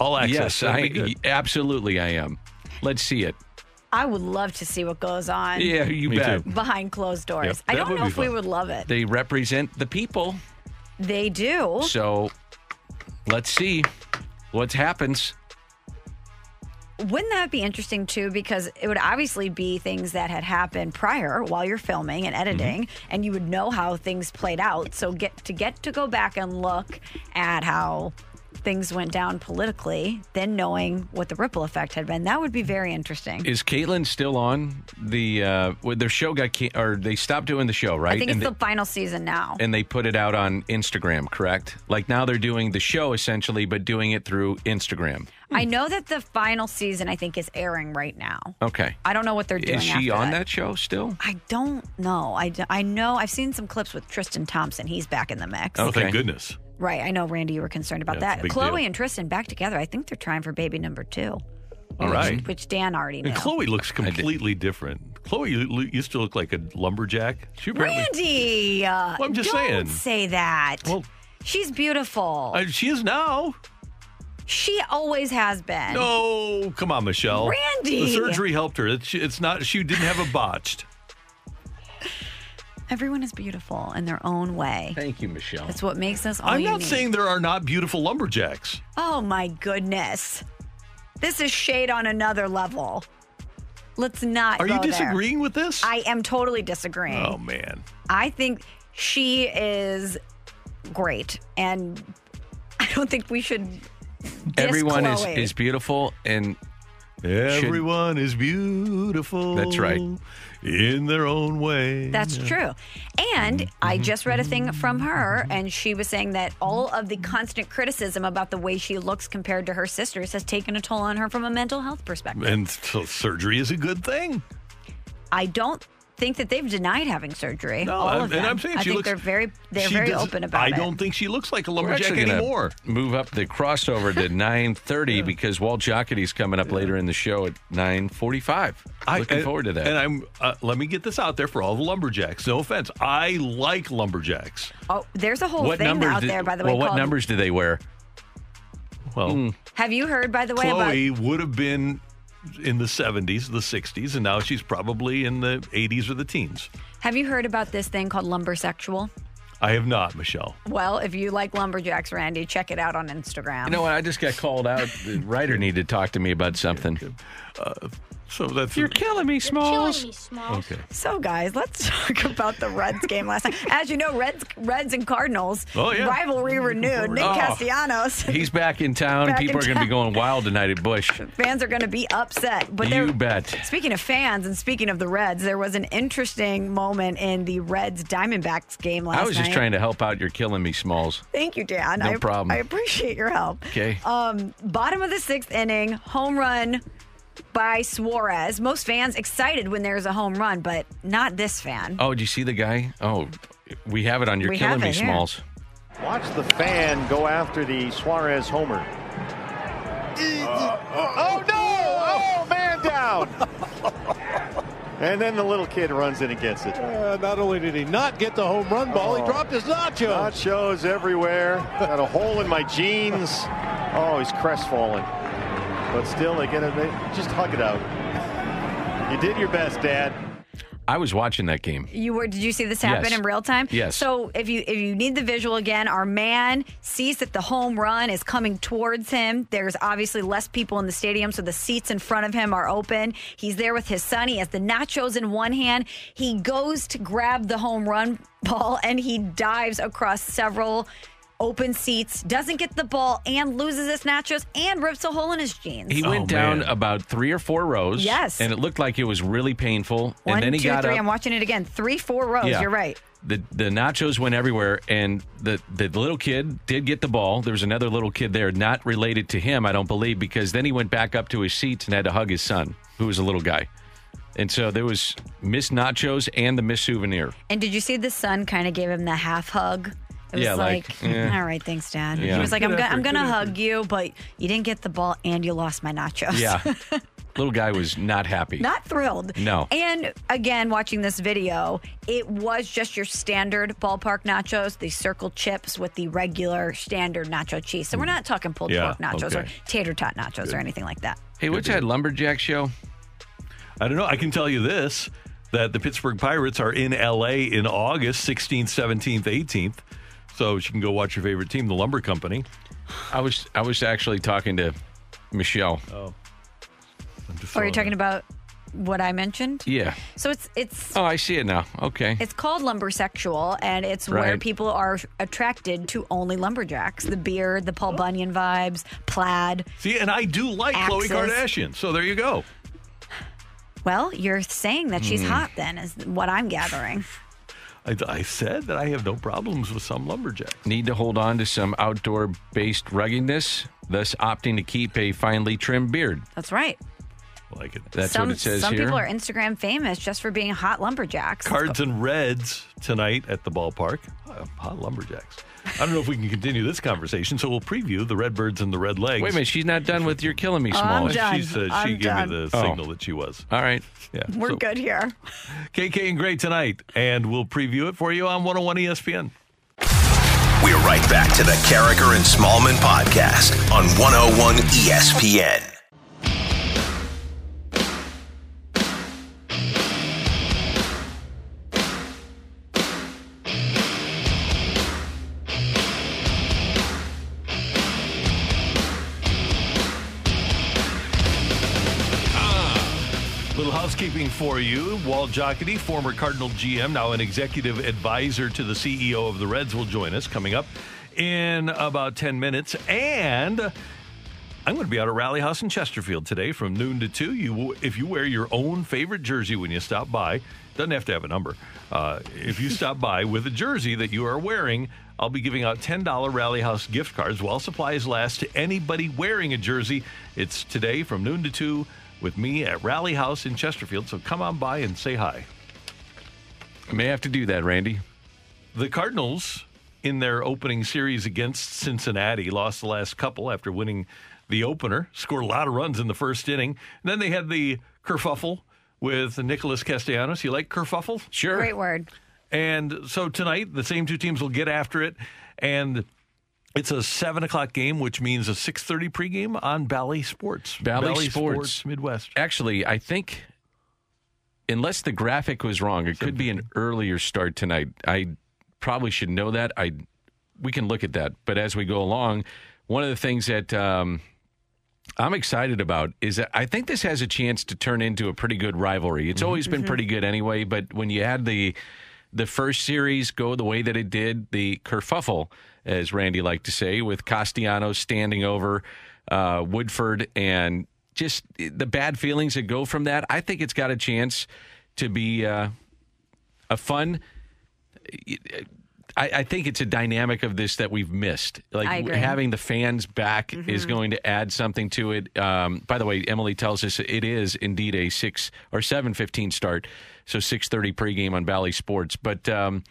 All access. yes, I, absolutely I am. Let's see it. I would love to see what goes on Yeah, you Me bet. too. behind closed doors. Yep, I don't know be if we would love it. They represent the people. They do. So let's see what happens. Wouldn't that be interesting too? Because it would obviously be things that had happened prior while you're filming and editing, Mm-hmm. and you would know how things played out. So get to get to go back and look at how things went down politically, then knowing what the ripple effect had been, that would be very interesting. Is Caitlyn still on the? Uh, their show got ca- or they stopped doing the show, right? I think and it's they- the final season now. and they put it out on Instagram, correct? Like now they're doing the show essentially, but doing it through Instagram. I know that the final season I think is airing right now. Okay. I don't know what they're doing. Is she after on that show still? I don't know. I, d- I know I've seen some clips with Tristan Thompson. He's back in the mix. Oh, Okay. thank goodness. Right. I know, Randy, you were concerned about Yeah, it's a that. big Khloe deal. and Tristan back together. I think they're trying for baby number two. All which, right. Which Dan already knew. And Khloe looks completely different. Khloe you- you used to look like a lumberjack. She apparently, Randy! Uh, Well, I'm just don't saying. say that. Well- She's beautiful. Uh, she is now. she always has been. No, come on, Michelle. Randy! The surgery helped her. It's, it's not. She didn't have a botched. Everyone is beautiful in their own way. Thank you, Michelle. That's what makes us all I'm not unique. saying there are not beautiful lumberjacks. Oh my goodness. This is shade on another level. Let's not Are you go there. disagreeing with this? I am totally disagreeing. Oh man. I think she is great and I don't think we should diss Everyone is, Khloe. is beautiful and Everyone is beautiful. That's right. In their own way. That's true. And Mm-hmm. I just read a thing from her, and she was saying that all of the constant criticism about the way she looks compared to her sisters has taken a toll on her from a mental health perspective. And so surgery is a good thing. I don't think that they've denied having surgery. No, all I'm- of them. and I'm saying I she think looks- they're very they're very does- open about I it. I don't think she looks like a We're lumberjack anymore. Move up the crossover to 9:30 because Walt Jocketty's coming up later in the show at 9:45. Looking and- forward to that. And I'm uh, let me get this out there for all the lumberjacks. No offense, I like lumberjacks. Oh, there's a whole what thing numbers? out did- there, by the way. well, what numbers do they wear? Well, Have you heard, by the way, about Khloe would have been in the 70s, the 60s, and now she's probably in the 80s or the teens. Have you heard about this thing called lumbersexual? I have not, Michelle. Well, if you like lumberjacks, Randy, check it out on Instagram. You know what? I just got called out. The writer needed to talk to me about something. So that's You're killing me, Smalls. Killing me, Smalls. Okay. So, guys, let's talk about the Reds game last night. As you know, Reds, Reds and Cardinals Oh, yeah. rivalry renewed. Nick Oh. Castellanos He's back in town. Back People in are going to be going wild tonight at Busch. fans are going to be upset. But you bet. Speaking of fans and speaking of the Reds, there was an interesting moment in the Reds Diamondbacks game last night. I was just trying to help out. You're killing me, Smalls. Thank you, Dan. No I, problem. I appreciate your help. Okay. Um, bottom of the sixth inning, home run by Suarez. Most fans excited when there's a home run, but not this fan. Oh, did you see the guy? Oh, we have it on. You're We killing me, here. Smalls. Watch the fan go after the Suarez homer. oh no! Oh man down! and then the little kid runs in and gets it. Uh, not only did he not get the home run ball, he Oh. dropped his nacho. Nachos everywhere. Got a hole in my jeans. Oh, he's crestfallen. But still, they get it. They just hug it out. You did your best, Dad. I was watching that game. You were? Did you see this happen Yes. in real time? Yes. So if you if you need the visual again, our man sees that the home run is coming towards him. There's obviously less people in the stadium, so the seats in front of him are open. He's there with his son. He has the nachos in one hand. He goes to grab the home run ball and he dives across several open seats. Doesn't get the ball and loses his nachos and rips a hole in his jeans. He went oh, down about three or four rows. Yes. And it looked like it was really painful. One, and then he two, got three. up. I'm watching it again. Three, four rows. Yeah. You're right. The the nachos went everywhere, and the the little kid did get the ball. There was another little kid there, not related to him, I don't believe, because then he went back up to his seats and had to hug his son, who was a little guy. And so there was Miss Nachos and the Miss Souvenir. And did you see the son kind of gave him the half hug? It was Yeah, like, like, eh. all right, thanks, Dad. Yeah. He was like, I'm, Good go- I'm going to good hug you, but you didn't get the ball and you lost my nachos. Yeah, little guy was not happy. Not thrilled. No. And again, watching this video, it was just your standard ballpark nachos, the circle chips with the regular standard nacho cheese. So we're not talking pulled Yeah, pork nachos or tater tot nachos or anything like that. Hey, what's that lumberjack show? I don't know. I can tell you this that the Pittsburgh Pirates are in LA in August 16th, 17th, 18th. So you can go watch your favorite team, the Lumber Company. I was I was actually talking to Michelle. Oh. Or are you talking about what I mentioned? Yeah. So it's it's Oh, I see it now. Okay. It's called lumbersexual, and it's where people are attracted to only lumberjacks. The beard, the Paul Bunyan vibes, plaid. See, and I do like Khloe Kardashian. So there you go. Well, you're saying that she's Hmm. hot, then, is what I'm gathering. I, I said that I have no problems with some lumberjacks. Need to hold on to some outdoor based ruggedness, thus opting to keep a finely trimmed beard. That's right. Like it. That's some what it says some here. people are Instagram famous just for being hot lumberjacks. Cards and Reds tonight at the ballpark. Uh, hot lumberjacks. I don't know if we can continue this conversation, so we'll preview the Redbirds and the Red Legs. Wait a minute, she's not done with You're Killing Me, Oh, I'm She said she I'm gave done. me the Oh. signal that she was. All right. Yeah. We're so good here. KK and Gray tonight, and we'll preview it for you on 101 ESPN. We're right back to the Karraker and Smallmon podcast on 101 ESPN. Housekeeping for you. Walt Jocketty, former Cardinal GM, now an executive advisor to the CEO of the Reds, will join us coming up in about 10 minutes. And I'm going to be at Rally House in Chesterfield today from noon to 2. You, If you wear your own favorite jersey when you stop by, doesn't have to have a number. Uh, if you stop by with a jersey that you are wearing, I'll be giving out $10 Rally House gift cards while supplies last to anybody wearing a jersey. It's today from noon to 2 with me at Rally House in Chesterfield. So come on by and say hi. I may have to do that, Randy. The Cardinals, in their opening series against Cincinnati, lost the last couple after winning the opener, scored a lot of runs in the first inning. And then they had the kerfuffle with Nicholas Castellanos. You like kerfuffle? Sure. Great word. And so tonight, the same two teams will get after it. And it's a seven o'clock game, which means a six thirty pregame on Bally Sports. Bally, Sports. Midwest. Actually, I think, unless the graphic was wrong, it could be an earlier start tonight. I probably should know that. I we can look at that, but as we go along, one of the things that um, I'm excited about is that I think this has a chance to turn into a pretty good rivalry. It's always been pretty good anyway, but when you add the the first series go the way that it did, the kerfuffle, as Randy liked to say, with Castellanos standing over uh, Woodford and just the bad feelings that go from that, I think it's got a chance to be uh, a fun. I, I think it's a dynamic of this that we've missed. Like having the fans back is going to add something to it. Um, by the way, Emily tells us it is indeed a six or seven fifteen start, so six thirty pregame on Bally Sports. But um,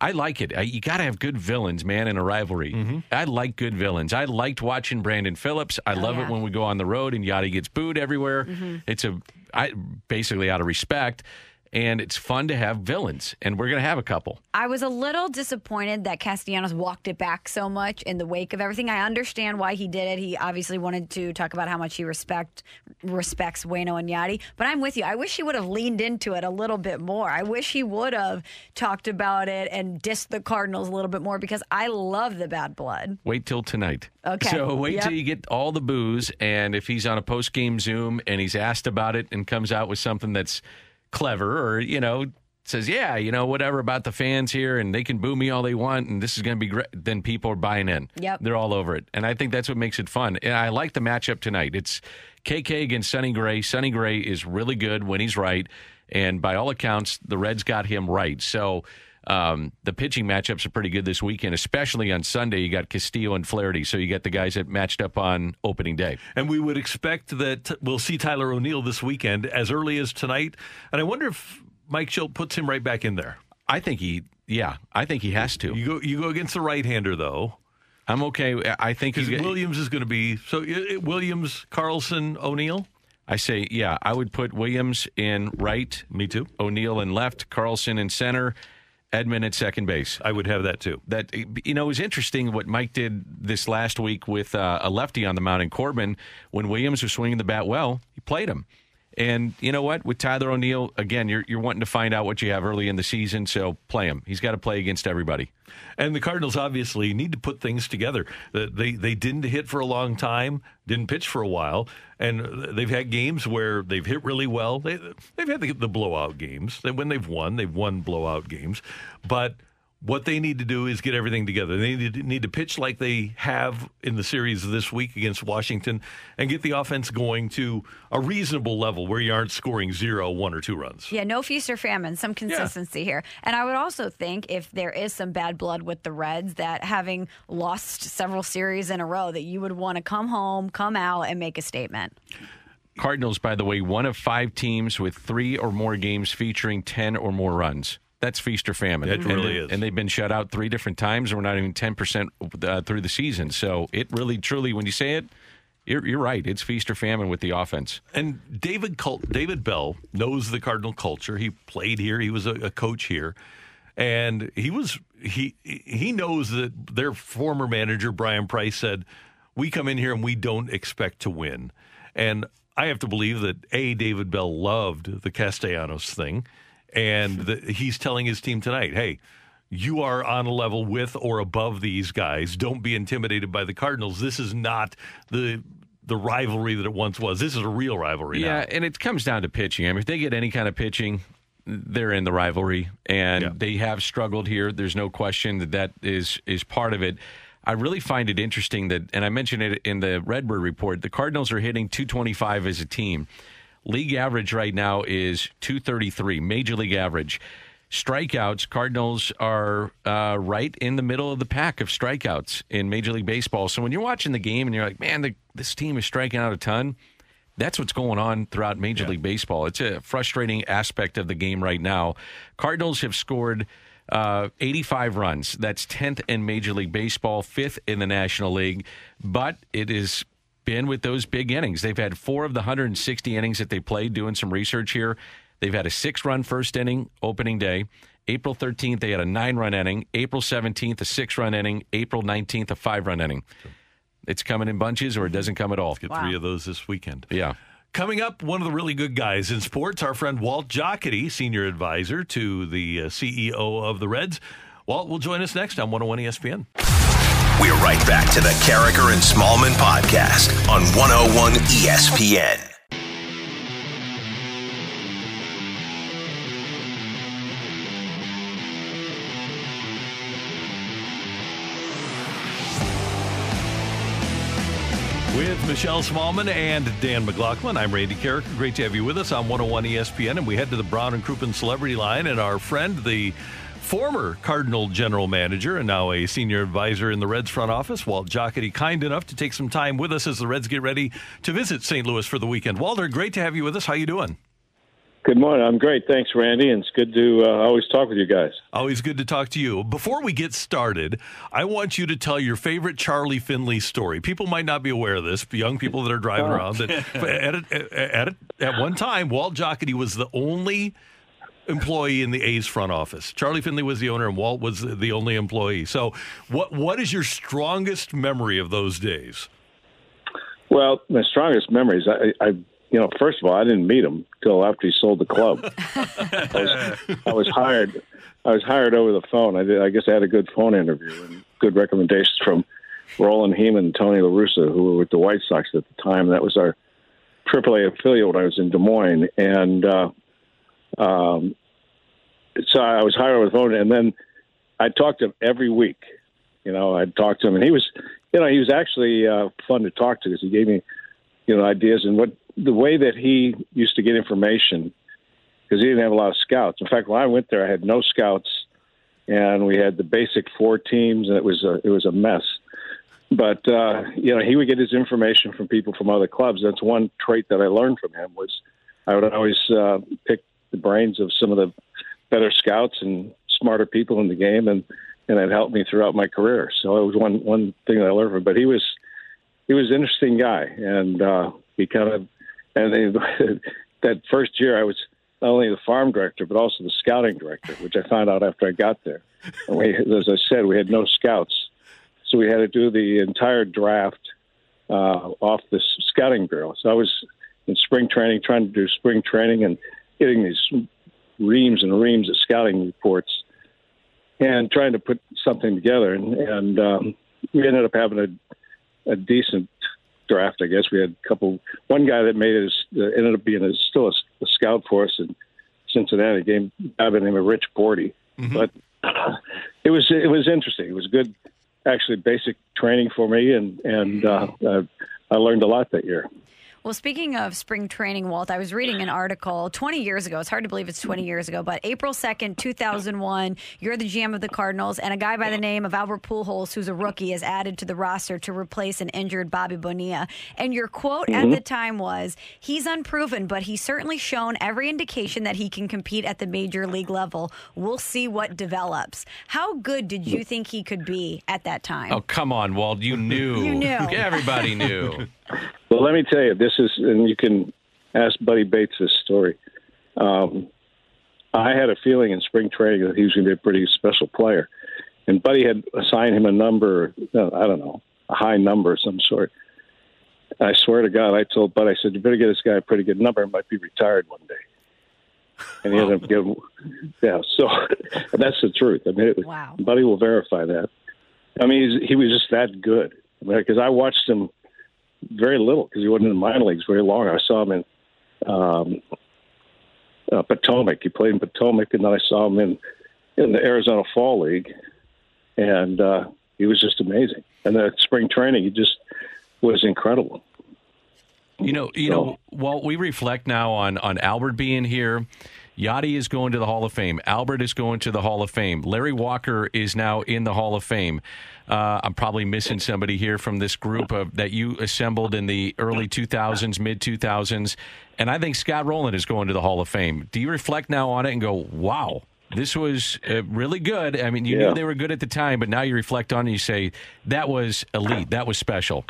I like it. I, you got to have good villains, man, in a rivalry. I like good villains. I liked watching Brandon Phillips. I love yeah. it when we go on the road and Yadi gets booed everywhere. It's a I basically out of respect. And it's fun to have villains, and we're going to have a couple. I was a little disappointed that Castellanos walked it back so much in the wake of everything. I understand why he did it. He obviously wanted to talk about how much he respect respects Waino and Yadi. But I'm with you. I wish he would have leaned into it a little bit more. I wish he would have talked about it and dissed the Cardinals a little bit more because I love the bad blood. Wait till tonight. Okay. So wait Yep. till you get all the booze, and if he's on a post game Zoom and he's asked about it and comes out with something that's clever or you know says yeah you know whatever about the fans here and they can boo me all they want and this is going to be great then people are buying in. Yep. they're all over it. And i think that's what makes it fun. And i like the matchup tonight. It's kk against sonny gray. Sonny gray is really good when he's right. And by all accounts the reds got him right. So um, the pitching matchups are pretty good this weekend, especially on Sunday. You got Castillo and Flaherty, so you got the guys that matched up on opening day. And we would expect that we'll see Tyler O'Neill this weekend as early as tonight. And I wonder if Mike Shildt puts him right back in there. I think he, yeah, I think he has to. You go, you go against the right-hander though. I'm okay. I think he's Williams is going to be so. i- i- Williams, Carlson, O'Neill. I say, yeah, I would put Williams in right, Me too. O'Neill in left, Carlson in center, Edman at second base. I would have that too. That you know it was interesting what Mike did this last week with uh, a lefty on the mound in Corbin when Williams was swinging the bat well, he played him. And you know what? With Tyler O'Neill, again, you're you're wanting to find out what you have early in the season, so play him. He's got to play against everybody. And the Cardinals obviously need to put things together. They they didn't hit for a long time, didn't pitch for a while, and they've had games where they've hit really well. They they've had the, the blowout games. When they've won, they've won blowout games. But what they need to do is get everything together. They need to, need to pitch like they have in the series this week against Washington, and get the offense going to a reasonable level where you aren't scoring zero, one, or two runs. Yeah, no feast or famine, some consistency here. And I would also think if there is some bad blood with the Reds, that having lost several series in a row, that you would want to come home, come out, and make a statement. Cardinals, by the way, one of five teams with three or more games featuring ten or more runs. That's feast or famine. It And really they- is. And they've been shut out three different times, and we're not even ten percent uh, through the season. So it really, truly, when you say it, you're, you're right. It's feast or famine with the offense. And David Cul- David Bell knows the Cardinal culture. He played here. He was a, a coach here, and he was he he knows that their former manager Bryan Price said, "We come in here and we don't expect to win." And I have to believe that a David Bell loved the Castellanos thing, and that he's telling his team tonight, "Hey." You are on a level with or above these guys. Don't be intimidated by the Cardinals. This is not the the rivalry that it once was. This is a real rivalry Yeah, now. and it comes down to pitching. I mean, if they get any kind of pitching, they're in the rivalry, and they have struggled here. There's no question that that is is part of it. I really find it interesting that, and I mentioned it in the Redbird report. The Cardinals are hitting 225 as a team. League average right now is 233, major league average. Strikeouts, Cardinals are uh, right in the middle of the pack of strikeouts in Major League Baseball. So when you're watching the game and you're like, man, the, this team is striking out a ton, that's what's going on throughout Major League Baseball. It's a frustrating aspect of the game right now. Cardinals have scored uh, 85 runs. That's 10th in Major League Baseball, fifth in the National League. But it has been with those big innings. They've had four of the 160 innings that they played, doing some research here. They've had a six run first inning opening day. April 13th, they had a nine run inning. April 17th, a six run inning. April 19th, a five run inning. It's coming in bunches or it doesn't come at all. Get three of those this weekend. Yeah. Coming up, one of the really good guys in sports, our friend Walt Jocketty, senior advisor to the uh, CEO of the Reds. Walt will join us next on 101 ESPN. We're right back to the Karraker and Smallmon podcast on 101 ESPN. With Michelle Smallmon and Dan McLaughlin, I'm Randy Karraker. Great to have you with us on 101 ESPN. And we head to the Brown and Crouppen Celebrity Line, and our friend, the former Cardinal general manager and now a senior advisor in the Reds front office, Walt Jocketty, kind enough to take some time with us as the Reds get ready to visit St. Louis for the weekend. Walter, great to have you with us. How you doing? Good morning. I'm great. Thanks, Randy. And it's good to uh, always talk with you guys. Always good to talk to you. Before we get started, I want you to tell your favorite Charlie Finley story. People might not be aware of this, young people that are driving Oh. around. That at, a, at, a, at one time, Walt Jocketty was the only employee in the A's front office. Charlie Finley was the owner, and Walt was the only employee. So, what what is your strongest memory of those days? Well, my strongest memories, I, I you know, first of all, I didn't meet him till after he sold the club. I, was, I was hired. I was hired over the phone. I, did, I guess I had a good phone interview and good recommendations from Roland Hemond and Tony La Russa, who were with the White Sox at the time. That was our AAA affiliate when I was in Des Moines, and uh, um, so I was hired over the phone, and then I talked to him every week. You know, I'd talk to him, and he was, you know, he was actually uh, fun to talk to because he gave me, you know, ideas and what the way that he used to get information because he didn't have a lot of scouts. In fact, when I went there, I had no scouts, and we had the basic four teams, and it was a it was a mess. But uh, you know, he would get his information from people from other clubs. That's one trait that I learned from him was I would always uh, pick the brains of some of the better scouts and smarter people in the game, and and it helped me throughout my career. So it was one one thing that I learned from. But he was he was an interesting guy, and uh, he kind of and they, that first year I was not only the farm director but also the scouting director, which I found out after I got there. And we, as I said, we had no scouts, so we had to do the entire draft uh, off this scouting bureau. So I was in spring training, trying to do spring training and getting these reams and reams of scouting reports and trying to put something together. And, and um, we ended up having a, a decent draft, I guess. We had a couple. One guy that made it is, uh, ended up being a, still a, a scout for us in Cincinnati. Game guy by the name of Rich Bordi, but it was it was interesting. It was good, actually, basic training for me, and and uh, uh, I learned a lot that year. Well, speaking of spring training, Walt, I was reading an article 20 years ago. It's hard to believe it's 20 years ago, but April 2nd, 2001, you're the GM of the Cardinals, and a guy by the name of Albert Pujols, who's a rookie, is added to the roster to replace an injured Bobby Bonilla. And your quote at Mhm. the time was, he's unproven, but he's certainly shown every indication that he can compete at the major league level. We'll see what develops. How good did you think he could be at that time? Oh, come on, Walt. You knew. You knew. Everybody knew. Well, let me tell you, this is, and you can ask Buddy Bates this story. Um, I had a feeling in spring training that he was going to be a pretty special player, and Buddy had assigned him a number. uh, I don't know, a high number of some sort. I swear to God, I told Buddy, I said, "You better get this guy a pretty good number. He might be retired one day." And he ended up getting, yeah. So that's the truth. I mean, it, wow. Buddy will verify that. I mean, he's, he was just that good. I mean, because I watched him very little because he wasn't in the minor leagues very long. I saw him in um, uh, Potomac. He played in Potomac, and then I saw him in in the Arizona Fall League, and uh, he was just amazing. And the spring training, he just was incredible. You know, you know, while we reflect now on on Albert being here, Yadi is going to the Hall of Fame. Albert is going to the Hall of Fame. Larry Walker is now in the Hall of Fame. Uh, I'm probably missing somebody here from this group of, that you assembled in the early 2000s, mid 2000s, and I think Scott Rolen is going to the Hall of Fame. Do you reflect now on it and go, "Wow, this was uh, really good"? I mean, you Yeah. knew they were good at the time, but now you reflect on it and you say that was elite. That was special.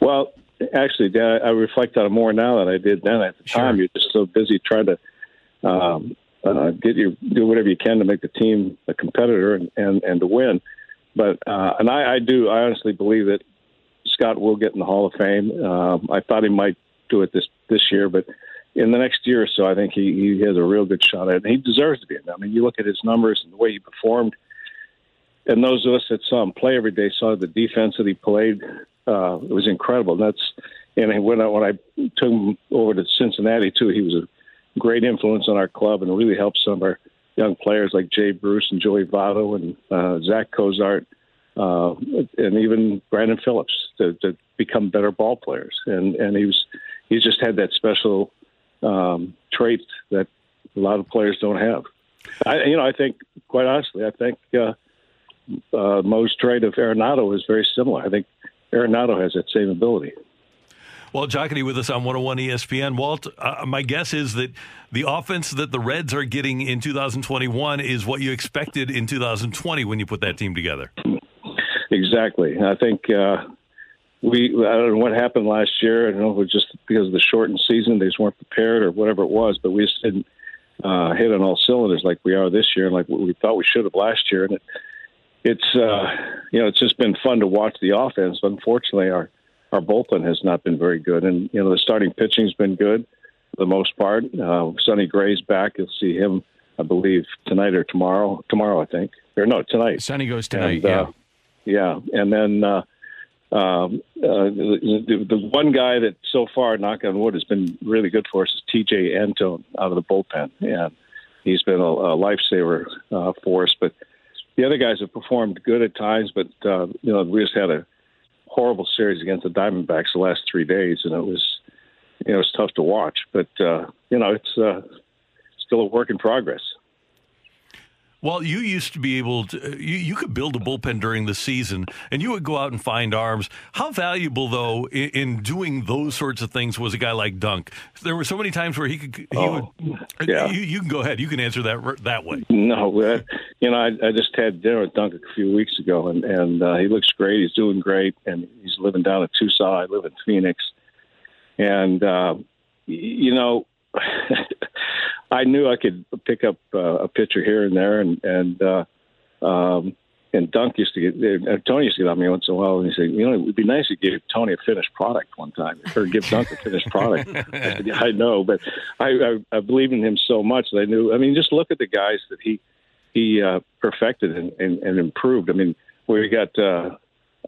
Well, actually, I reflect on it more now than I did then. At the time, you're just so busy trying to um, uh, get you do whatever you can to make the team a competitor and and, and to win. But uh, and I, I do I honestly believe that Scott will get in the Hall of Fame. Um, I thought he might do it this this year, but in the next year or so, I think he, he has a real good shot at it. And he deserves to be in. I mean, you look at his numbers and the way he performed and those of us that saw him play every day saw the defense that he played. Uh, it was incredible. And that's and when I, when I took him over to Cincinnati too, he was a great influence on our club and really helped some of our young players like Jay Bruce and Joey Votto and uh, Zach Cozart uh, and even Brandon Phillips to, to become better ball players. And and he was he just had that special um, trait that a lot of players don't have. I, you know, I think quite honestly, I think. Uh, uh, Mo's trade of Arenado is very similar. I think Arenado has that same ability. Well, Jocketty with us on 101 ESPN. Walt, uh, my guess is that the offense that the Reds are getting in 2021 is what you expected in 2020 when you put that team together. Exactly. I think uh, we, I don't know what happened last year. I don't know if it was just because of the shortened season, they just weren't prepared or whatever it was, but we just didn't uh, hit on all cylinders like we are this year and like we thought we should have last year. And it, it's, uh, you know, it's just been fun to watch the offense. Unfortunately, our, our bullpen has not been very good. And, you know, the starting pitching's been good for the most part. Uh, Sonny Gray's back. You'll see him, I believe, tonight or tomorrow. Tomorrow, I think. Or no, tonight. Sonny goes tonight, And, uh, yeah. And then uh, um, uh, the, the, the one guy that so far, knock on wood, has been really good for us is Tejay Antone out of the bullpen. And he's been a, a lifesaver uh, for us. But the other guys have performed good at times, but, uh, you know, we just had a horrible series against the Diamondbacks the last three days, and it was, you know, it's tough to watch. But, uh, you know, it's uh, still a work in progress. Well, you used to be able to, you, you could build a bullpen during the season and you would go out and find arms. How valuable, though, in, in doing those sorts of things was a guy like Dunk? There were so many times where he could, he Oh, would, yeah. you, you can go ahead. You can answer that that way. No, uh, you know, I, I just had dinner with Dunk a few weeks ago, and and uh, he looks great. He's doing great, and he's living down in Tucson. I live in Phoenix, and uh, you know, I knew I could pick up uh, a pitcher here and there, and and uh, um, and Dunk used to get uh, Tony used to get on me once in a while, and he said, you know, it would be nice to give Tony a finished product one time, or give Dunk a finished product. I said, yeah, I know, but I, I I believe in him so much that I knew. I mean, just look at the guys that he he uh, perfected and, and, and improved. I mean, we got uh,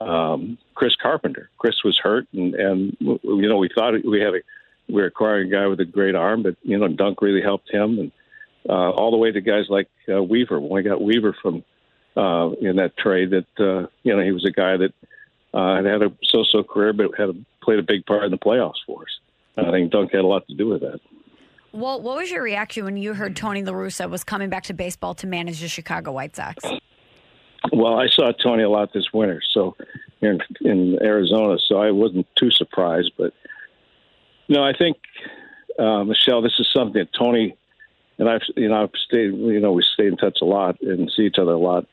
um, Chris Carpenter. Chris was hurt, and and you know we thought we had a we were acquiring a guy with a great arm, but you know Dunk really helped him, and uh, all the way to guys like uh, Weaver. When we got Weaver from uh, in that trade, that uh, you know he was a guy that uh, had had a so-so career, but had a, played a big part in the playoffs for us. And I think Dunk had a lot to do with that. Well, what was your reaction when you heard Tony La Russa was coming back to baseball to manage the Chicago White Sox? Well, I saw Tony a lot this winter, so in, in Arizona, so I wasn't too surprised. But no, I think uh, Michelle, this is something that Tony and I've you know I've stayed you know we stay in touch a lot and see each other a lot.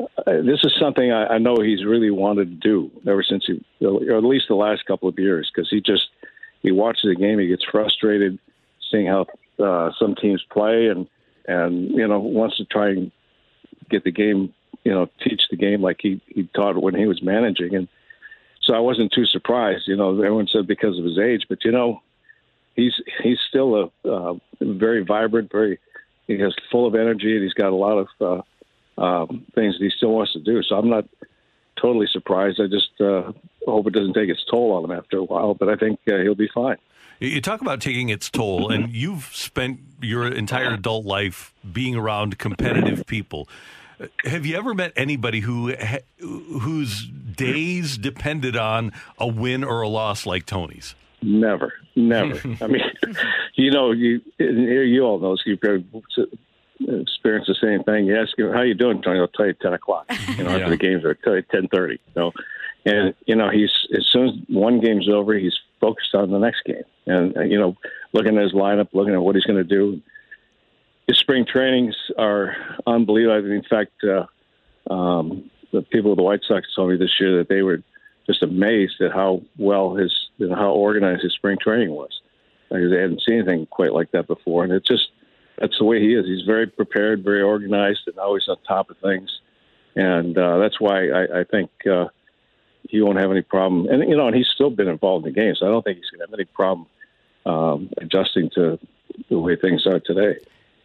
Uh, this is something I, I know he's really wanted to do ever since he, or at least the last couple of years, because he just he watches the game, he gets frustrated seeing how uh, some teams play, and and you know wants to try and get the game, you know, teach the game like he he taught when he was managing, and so I wasn't too surprised. You know, everyone said because of his age, but you know, he's he's still a uh, very vibrant, very he has full of energy, and he's got a lot of uh, um, things that he still wants to do. So I'm not totally surprised. I just uh, hope it doesn't take its toll on him after a while. But I think uh, he'll be fine. You talk about taking its toll, and you've spent your entire adult life being around competitive people. Have you ever met anybody who whose days depended on a win or a loss like Tony's? Never, never. I mean, you know, you you all know you've experience the same thing. You ask him how you doing, Tony. I'll tell you ten o'clock. You know, Yeah. after the games are tell you ten thirty. You know, and you know he's as soon as one game's over, he's focused on the next game, and you know, looking at his lineup, looking at what he's going to do. His spring trainings are unbelievable. In fact, uh, um, the people with the White Sox told me this year that they were just amazed at how well his, know, how organized his spring training was. Because they hadn't seen anything quite like that before, and it's just that's the way he is. He's very prepared, very organized, and always on top of things. And uh, that's why I, I think uh, he won't have any problem. And you know, and he's still been involved in the game, so I don't think he's going to have any problem um, adjusting to the way things are today.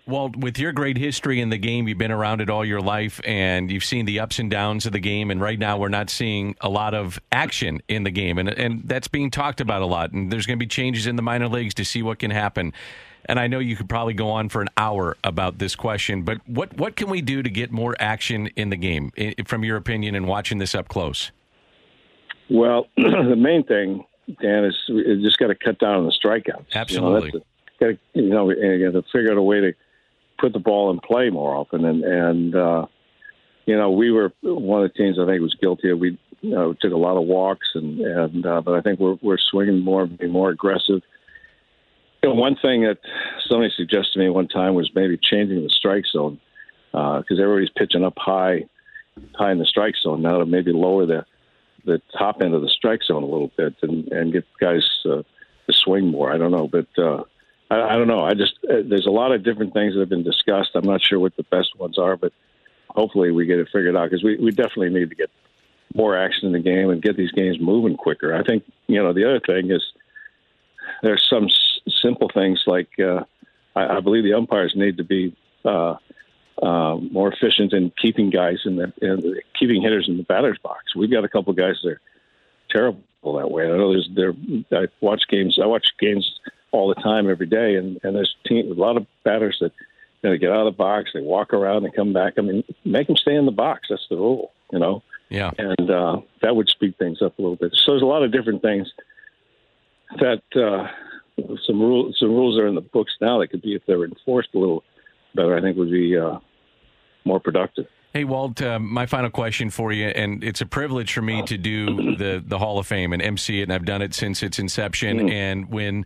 Well, with your great history in the game, you've been around it all your life and you've seen the ups and downs of the game. And right now, we're not seeing a lot of action in the game. And, and that's being talked about a lot. And there's going to be changes in the minor leagues to see what can happen. And I know you could probably go on for an hour about this question, but what, what can we do to get more action in the game, from your opinion, and watching this up close? Well, the main thing, Dan, is just got to cut down on the strikeouts. Absolutely. You know, got to, you know, got to figure out a way to put the ball in play more often. And, and uh, you know, we were one of the teams I think was guilty of. We you know, took a lot of walks, and, and uh, but I think we're, we're swinging more, being more aggressive. You know, one thing that somebody suggested to me one time was maybe changing the strike zone because everybody's pitching up high, high in the strike zone now to maybe lower the the top end of the strike zone a little bit and and get guys uh, to swing more. I don't know, but uh, I, I don't know. I just uh, there's a lot of different things that have been discussed. I'm not sure what the best ones are, but hopefully we get it figured out because we we definitely need to get more action in the game and get these games moving quicker. I think you know the other thing is there's some s- simple things like uh, I, I believe the umpires need to be uh, uh, more efficient in keeping guys in the in keeping hitters in the batter's box. We've got a couple guys that are terrible that way. I know there's there. I watch games. I watch games all the time, every day, and and there's team, a lot of batters that you know, they get out of the box, they walk around, and come back. I mean, make them stay in the box. That's the rule, you know. Yeah. And uh, that would speed things up a little bit. So there's a lot of different things that uh, some rules some rules are in the books now that could be if they were enforced a little better. I think would be uh, more productive. Hey, Walt, uh, my final question for you, and it's a privilege for me to do the, the Hall of Fame and MC it, and I've done it since its inception. And when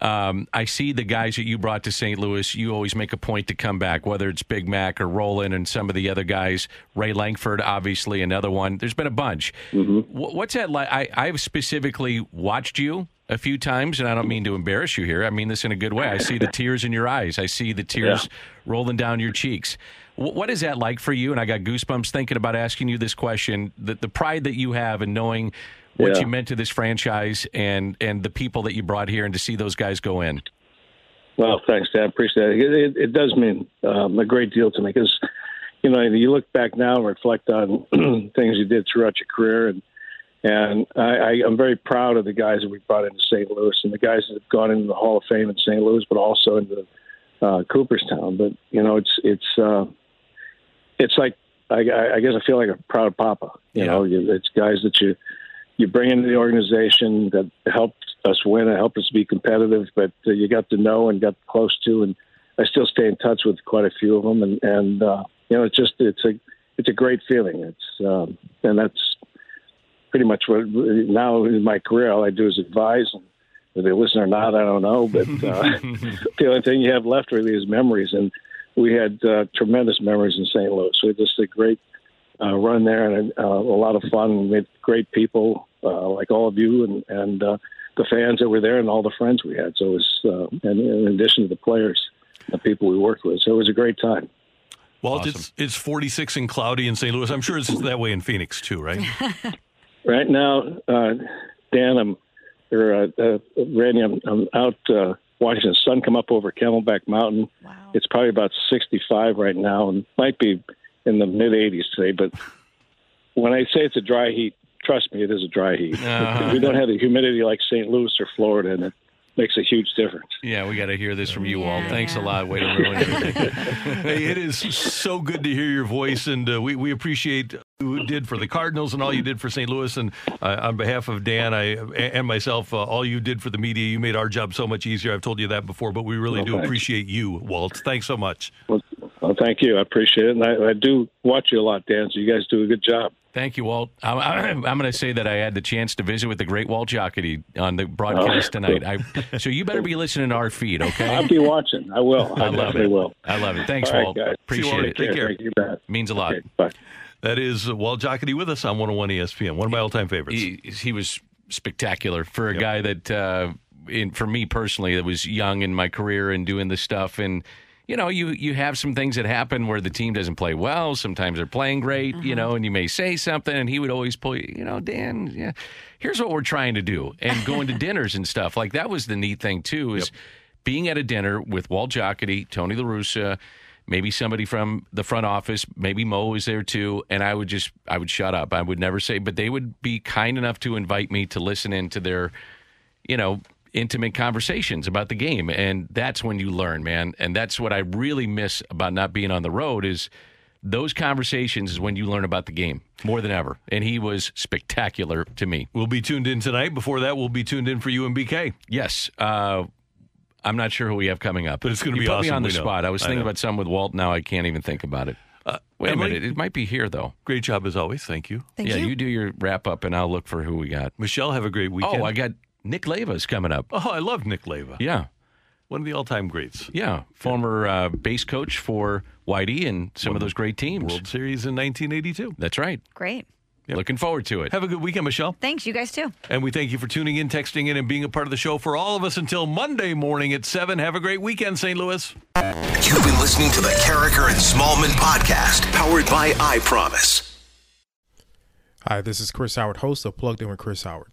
um, I see the guys that you brought to St. Louis, you always make a point to come back, whether it's Big Mac or Rolen and some of the other guys. Ray Lankford, obviously, another one. There's been a bunch. Wh- What's that like? I, I've specifically watched you a few times, and I don't mean to embarrass you here. I mean this in a good way. I see the tears in your eyes. I see the tears rolling down your cheeks. Wh- What is that like for you? And I got goosebumps thinking about asking you this question. The, the pride that you have in knowing what Yeah. you meant to this franchise and and the people that you brought here, and to see those guys go in. Well, thanks, Dan. Appreciate it. It, it, does mean um, a great deal to me because, you know, you look back now and reflect on things you did throughout your career, and and I, I, I'm very proud of the guys that we brought into St. Louis and the guys that have gone into the Hall of Fame in St. Louis, but also into uh, Cooperstown. But you know, it's it's uh, it's like I, I I guess I feel like a proud papa. You know, it's guys that you you bring into the organization that helped us win and helped us be competitive, but uh, you got to know and got close to, and I still stay in touch with quite a few of them, and and uh, you know, it's just it's a it's a great feeling. It's um, and that's pretty much what now in my career all I do is advise. And whether they listen or not, I don't know, but uh, the only thing you have left really is memories, and we had uh, tremendous memories in St. Louis. We had just a great uh, run there and uh, a lot of fun. We had great people uh, like all of you and and uh, the fans that were there and all the friends we had. So it was, uh, and in addition to the players, the people we worked with. So it was a great time. Walt, it's it's 46 and cloudy in St. Louis. I'm sure it's that way in Phoenix too, right? Right now, uh, Dan, I'm or uh, uh, Randy, I'm, I'm out uh, watching the sun come up over Camelback Mountain. Wow. It's probably about 65 right now, and might be in the mid 80s today. But when I say it's a dry heat, trust me, it is a dry heat. Uh-huh. we don't have the humidity like St. Louis or Florida, and it makes a huge difference. Yeah, we got to hear this from you, Walt. Thanks a lot. Way to ruin everything. hey, it is so good to hear your voice, and uh, we, we appreciate you did for the Cardinals and all you did for St. Louis. And uh, on behalf of Dan I and myself, uh, all you did for the media, you made our job so much easier. I've told you that before, but we really Well, do thanks. appreciate you, Walt. Thanks so much. Well, well, thank you. I appreciate it, and I, I do watch you a lot, Dan. So you guys do a good job. Thank you, Walt. I'm, I'm going to say that I had the chance to visit with the great Walt Jocketty on the broadcast Oh. tonight. I, so you better be listening to our feed, okay? I'll be watching. I will. I, I love it. will. I love it. Thanks, All right, Walt. guys. Appreciate you, it. Walt. Take care. Thank you, Matt. Means a lot. Okay, bye. That is Walt Jocketty with us on 101 ESPN, one of my all-time favorites. He, he was spectacular for a guy that, uh, in, for me personally, that was young in my career and doing this stuff. And, you know, you, you have some things that happen where the team doesn't play well. Sometimes they're playing great, you uh-huh. know, and you may say something, and he would always pull you, you know, Dan, yeah, here's what we're trying to do. And going to dinners and stuff. Like, that was the neat thing, too, is being at a dinner with Walt Jocketty, Tony La Russa, maybe somebody from the front office, maybe Mo was there too, and I would just I would shut up. I would never say, but they would be kind enough to invite me to listen into their, you know, intimate conversations about the game, and that's when you learn, man. And that's what I really miss about not being on the road is those conversations is when you learn about the game more than ever. And he was spectacular to me. We'll be tuned in tonight. Before that, we'll be tuned in for you and BK. Yes. Uh, I'm not sure who we have coming up, But it's gonna You be put me on the spot. I was thinking know. about something with Walt. Now I can't even think about it. Uh, Wait a minute. It might be here though. Great job as always. Thank you. Thank yeah, you. you do your wrap up, and I'll look for who we got. Michelle, have a great weekend. Oh, I got Nick Leyva's coming up. Oh, I love Nick Leyva. Yeah, One of the all-time greats. yeah, former uh, base coach for Whitey and some of those great teams. World Series in 1982. That's right. Great. Looking forward to it. Have a good weekend, Michelle. Thanks, you guys too. And we thank you for tuning in, texting in, and being a part of the show for all of us until Monday morning at 7. Have a great weekend, St. Louis. You've been listening to the Karraker and Smallmon podcast, powered by I Promise. Hi, this is Chris Howard, host of Plugged In with Chris Howard.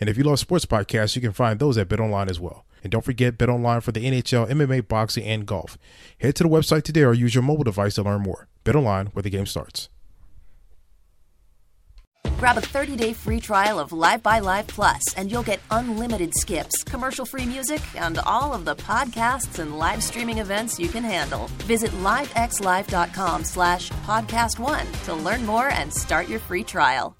And if you love sports podcasts, you can find those at BetOnline as well. And don't forget BetOnline for the NHL, MMA, boxing, and golf. Head to the website today or use your mobile device to learn more. BetOnline, where the game starts. Grab a 30-day free trial of Live by Live Plus, and you'll get unlimited skips, commercial-free music, and all of the podcasts and live streaming events you can handle. Visit livexlive.com slash podcast one to learn more and start your free trial.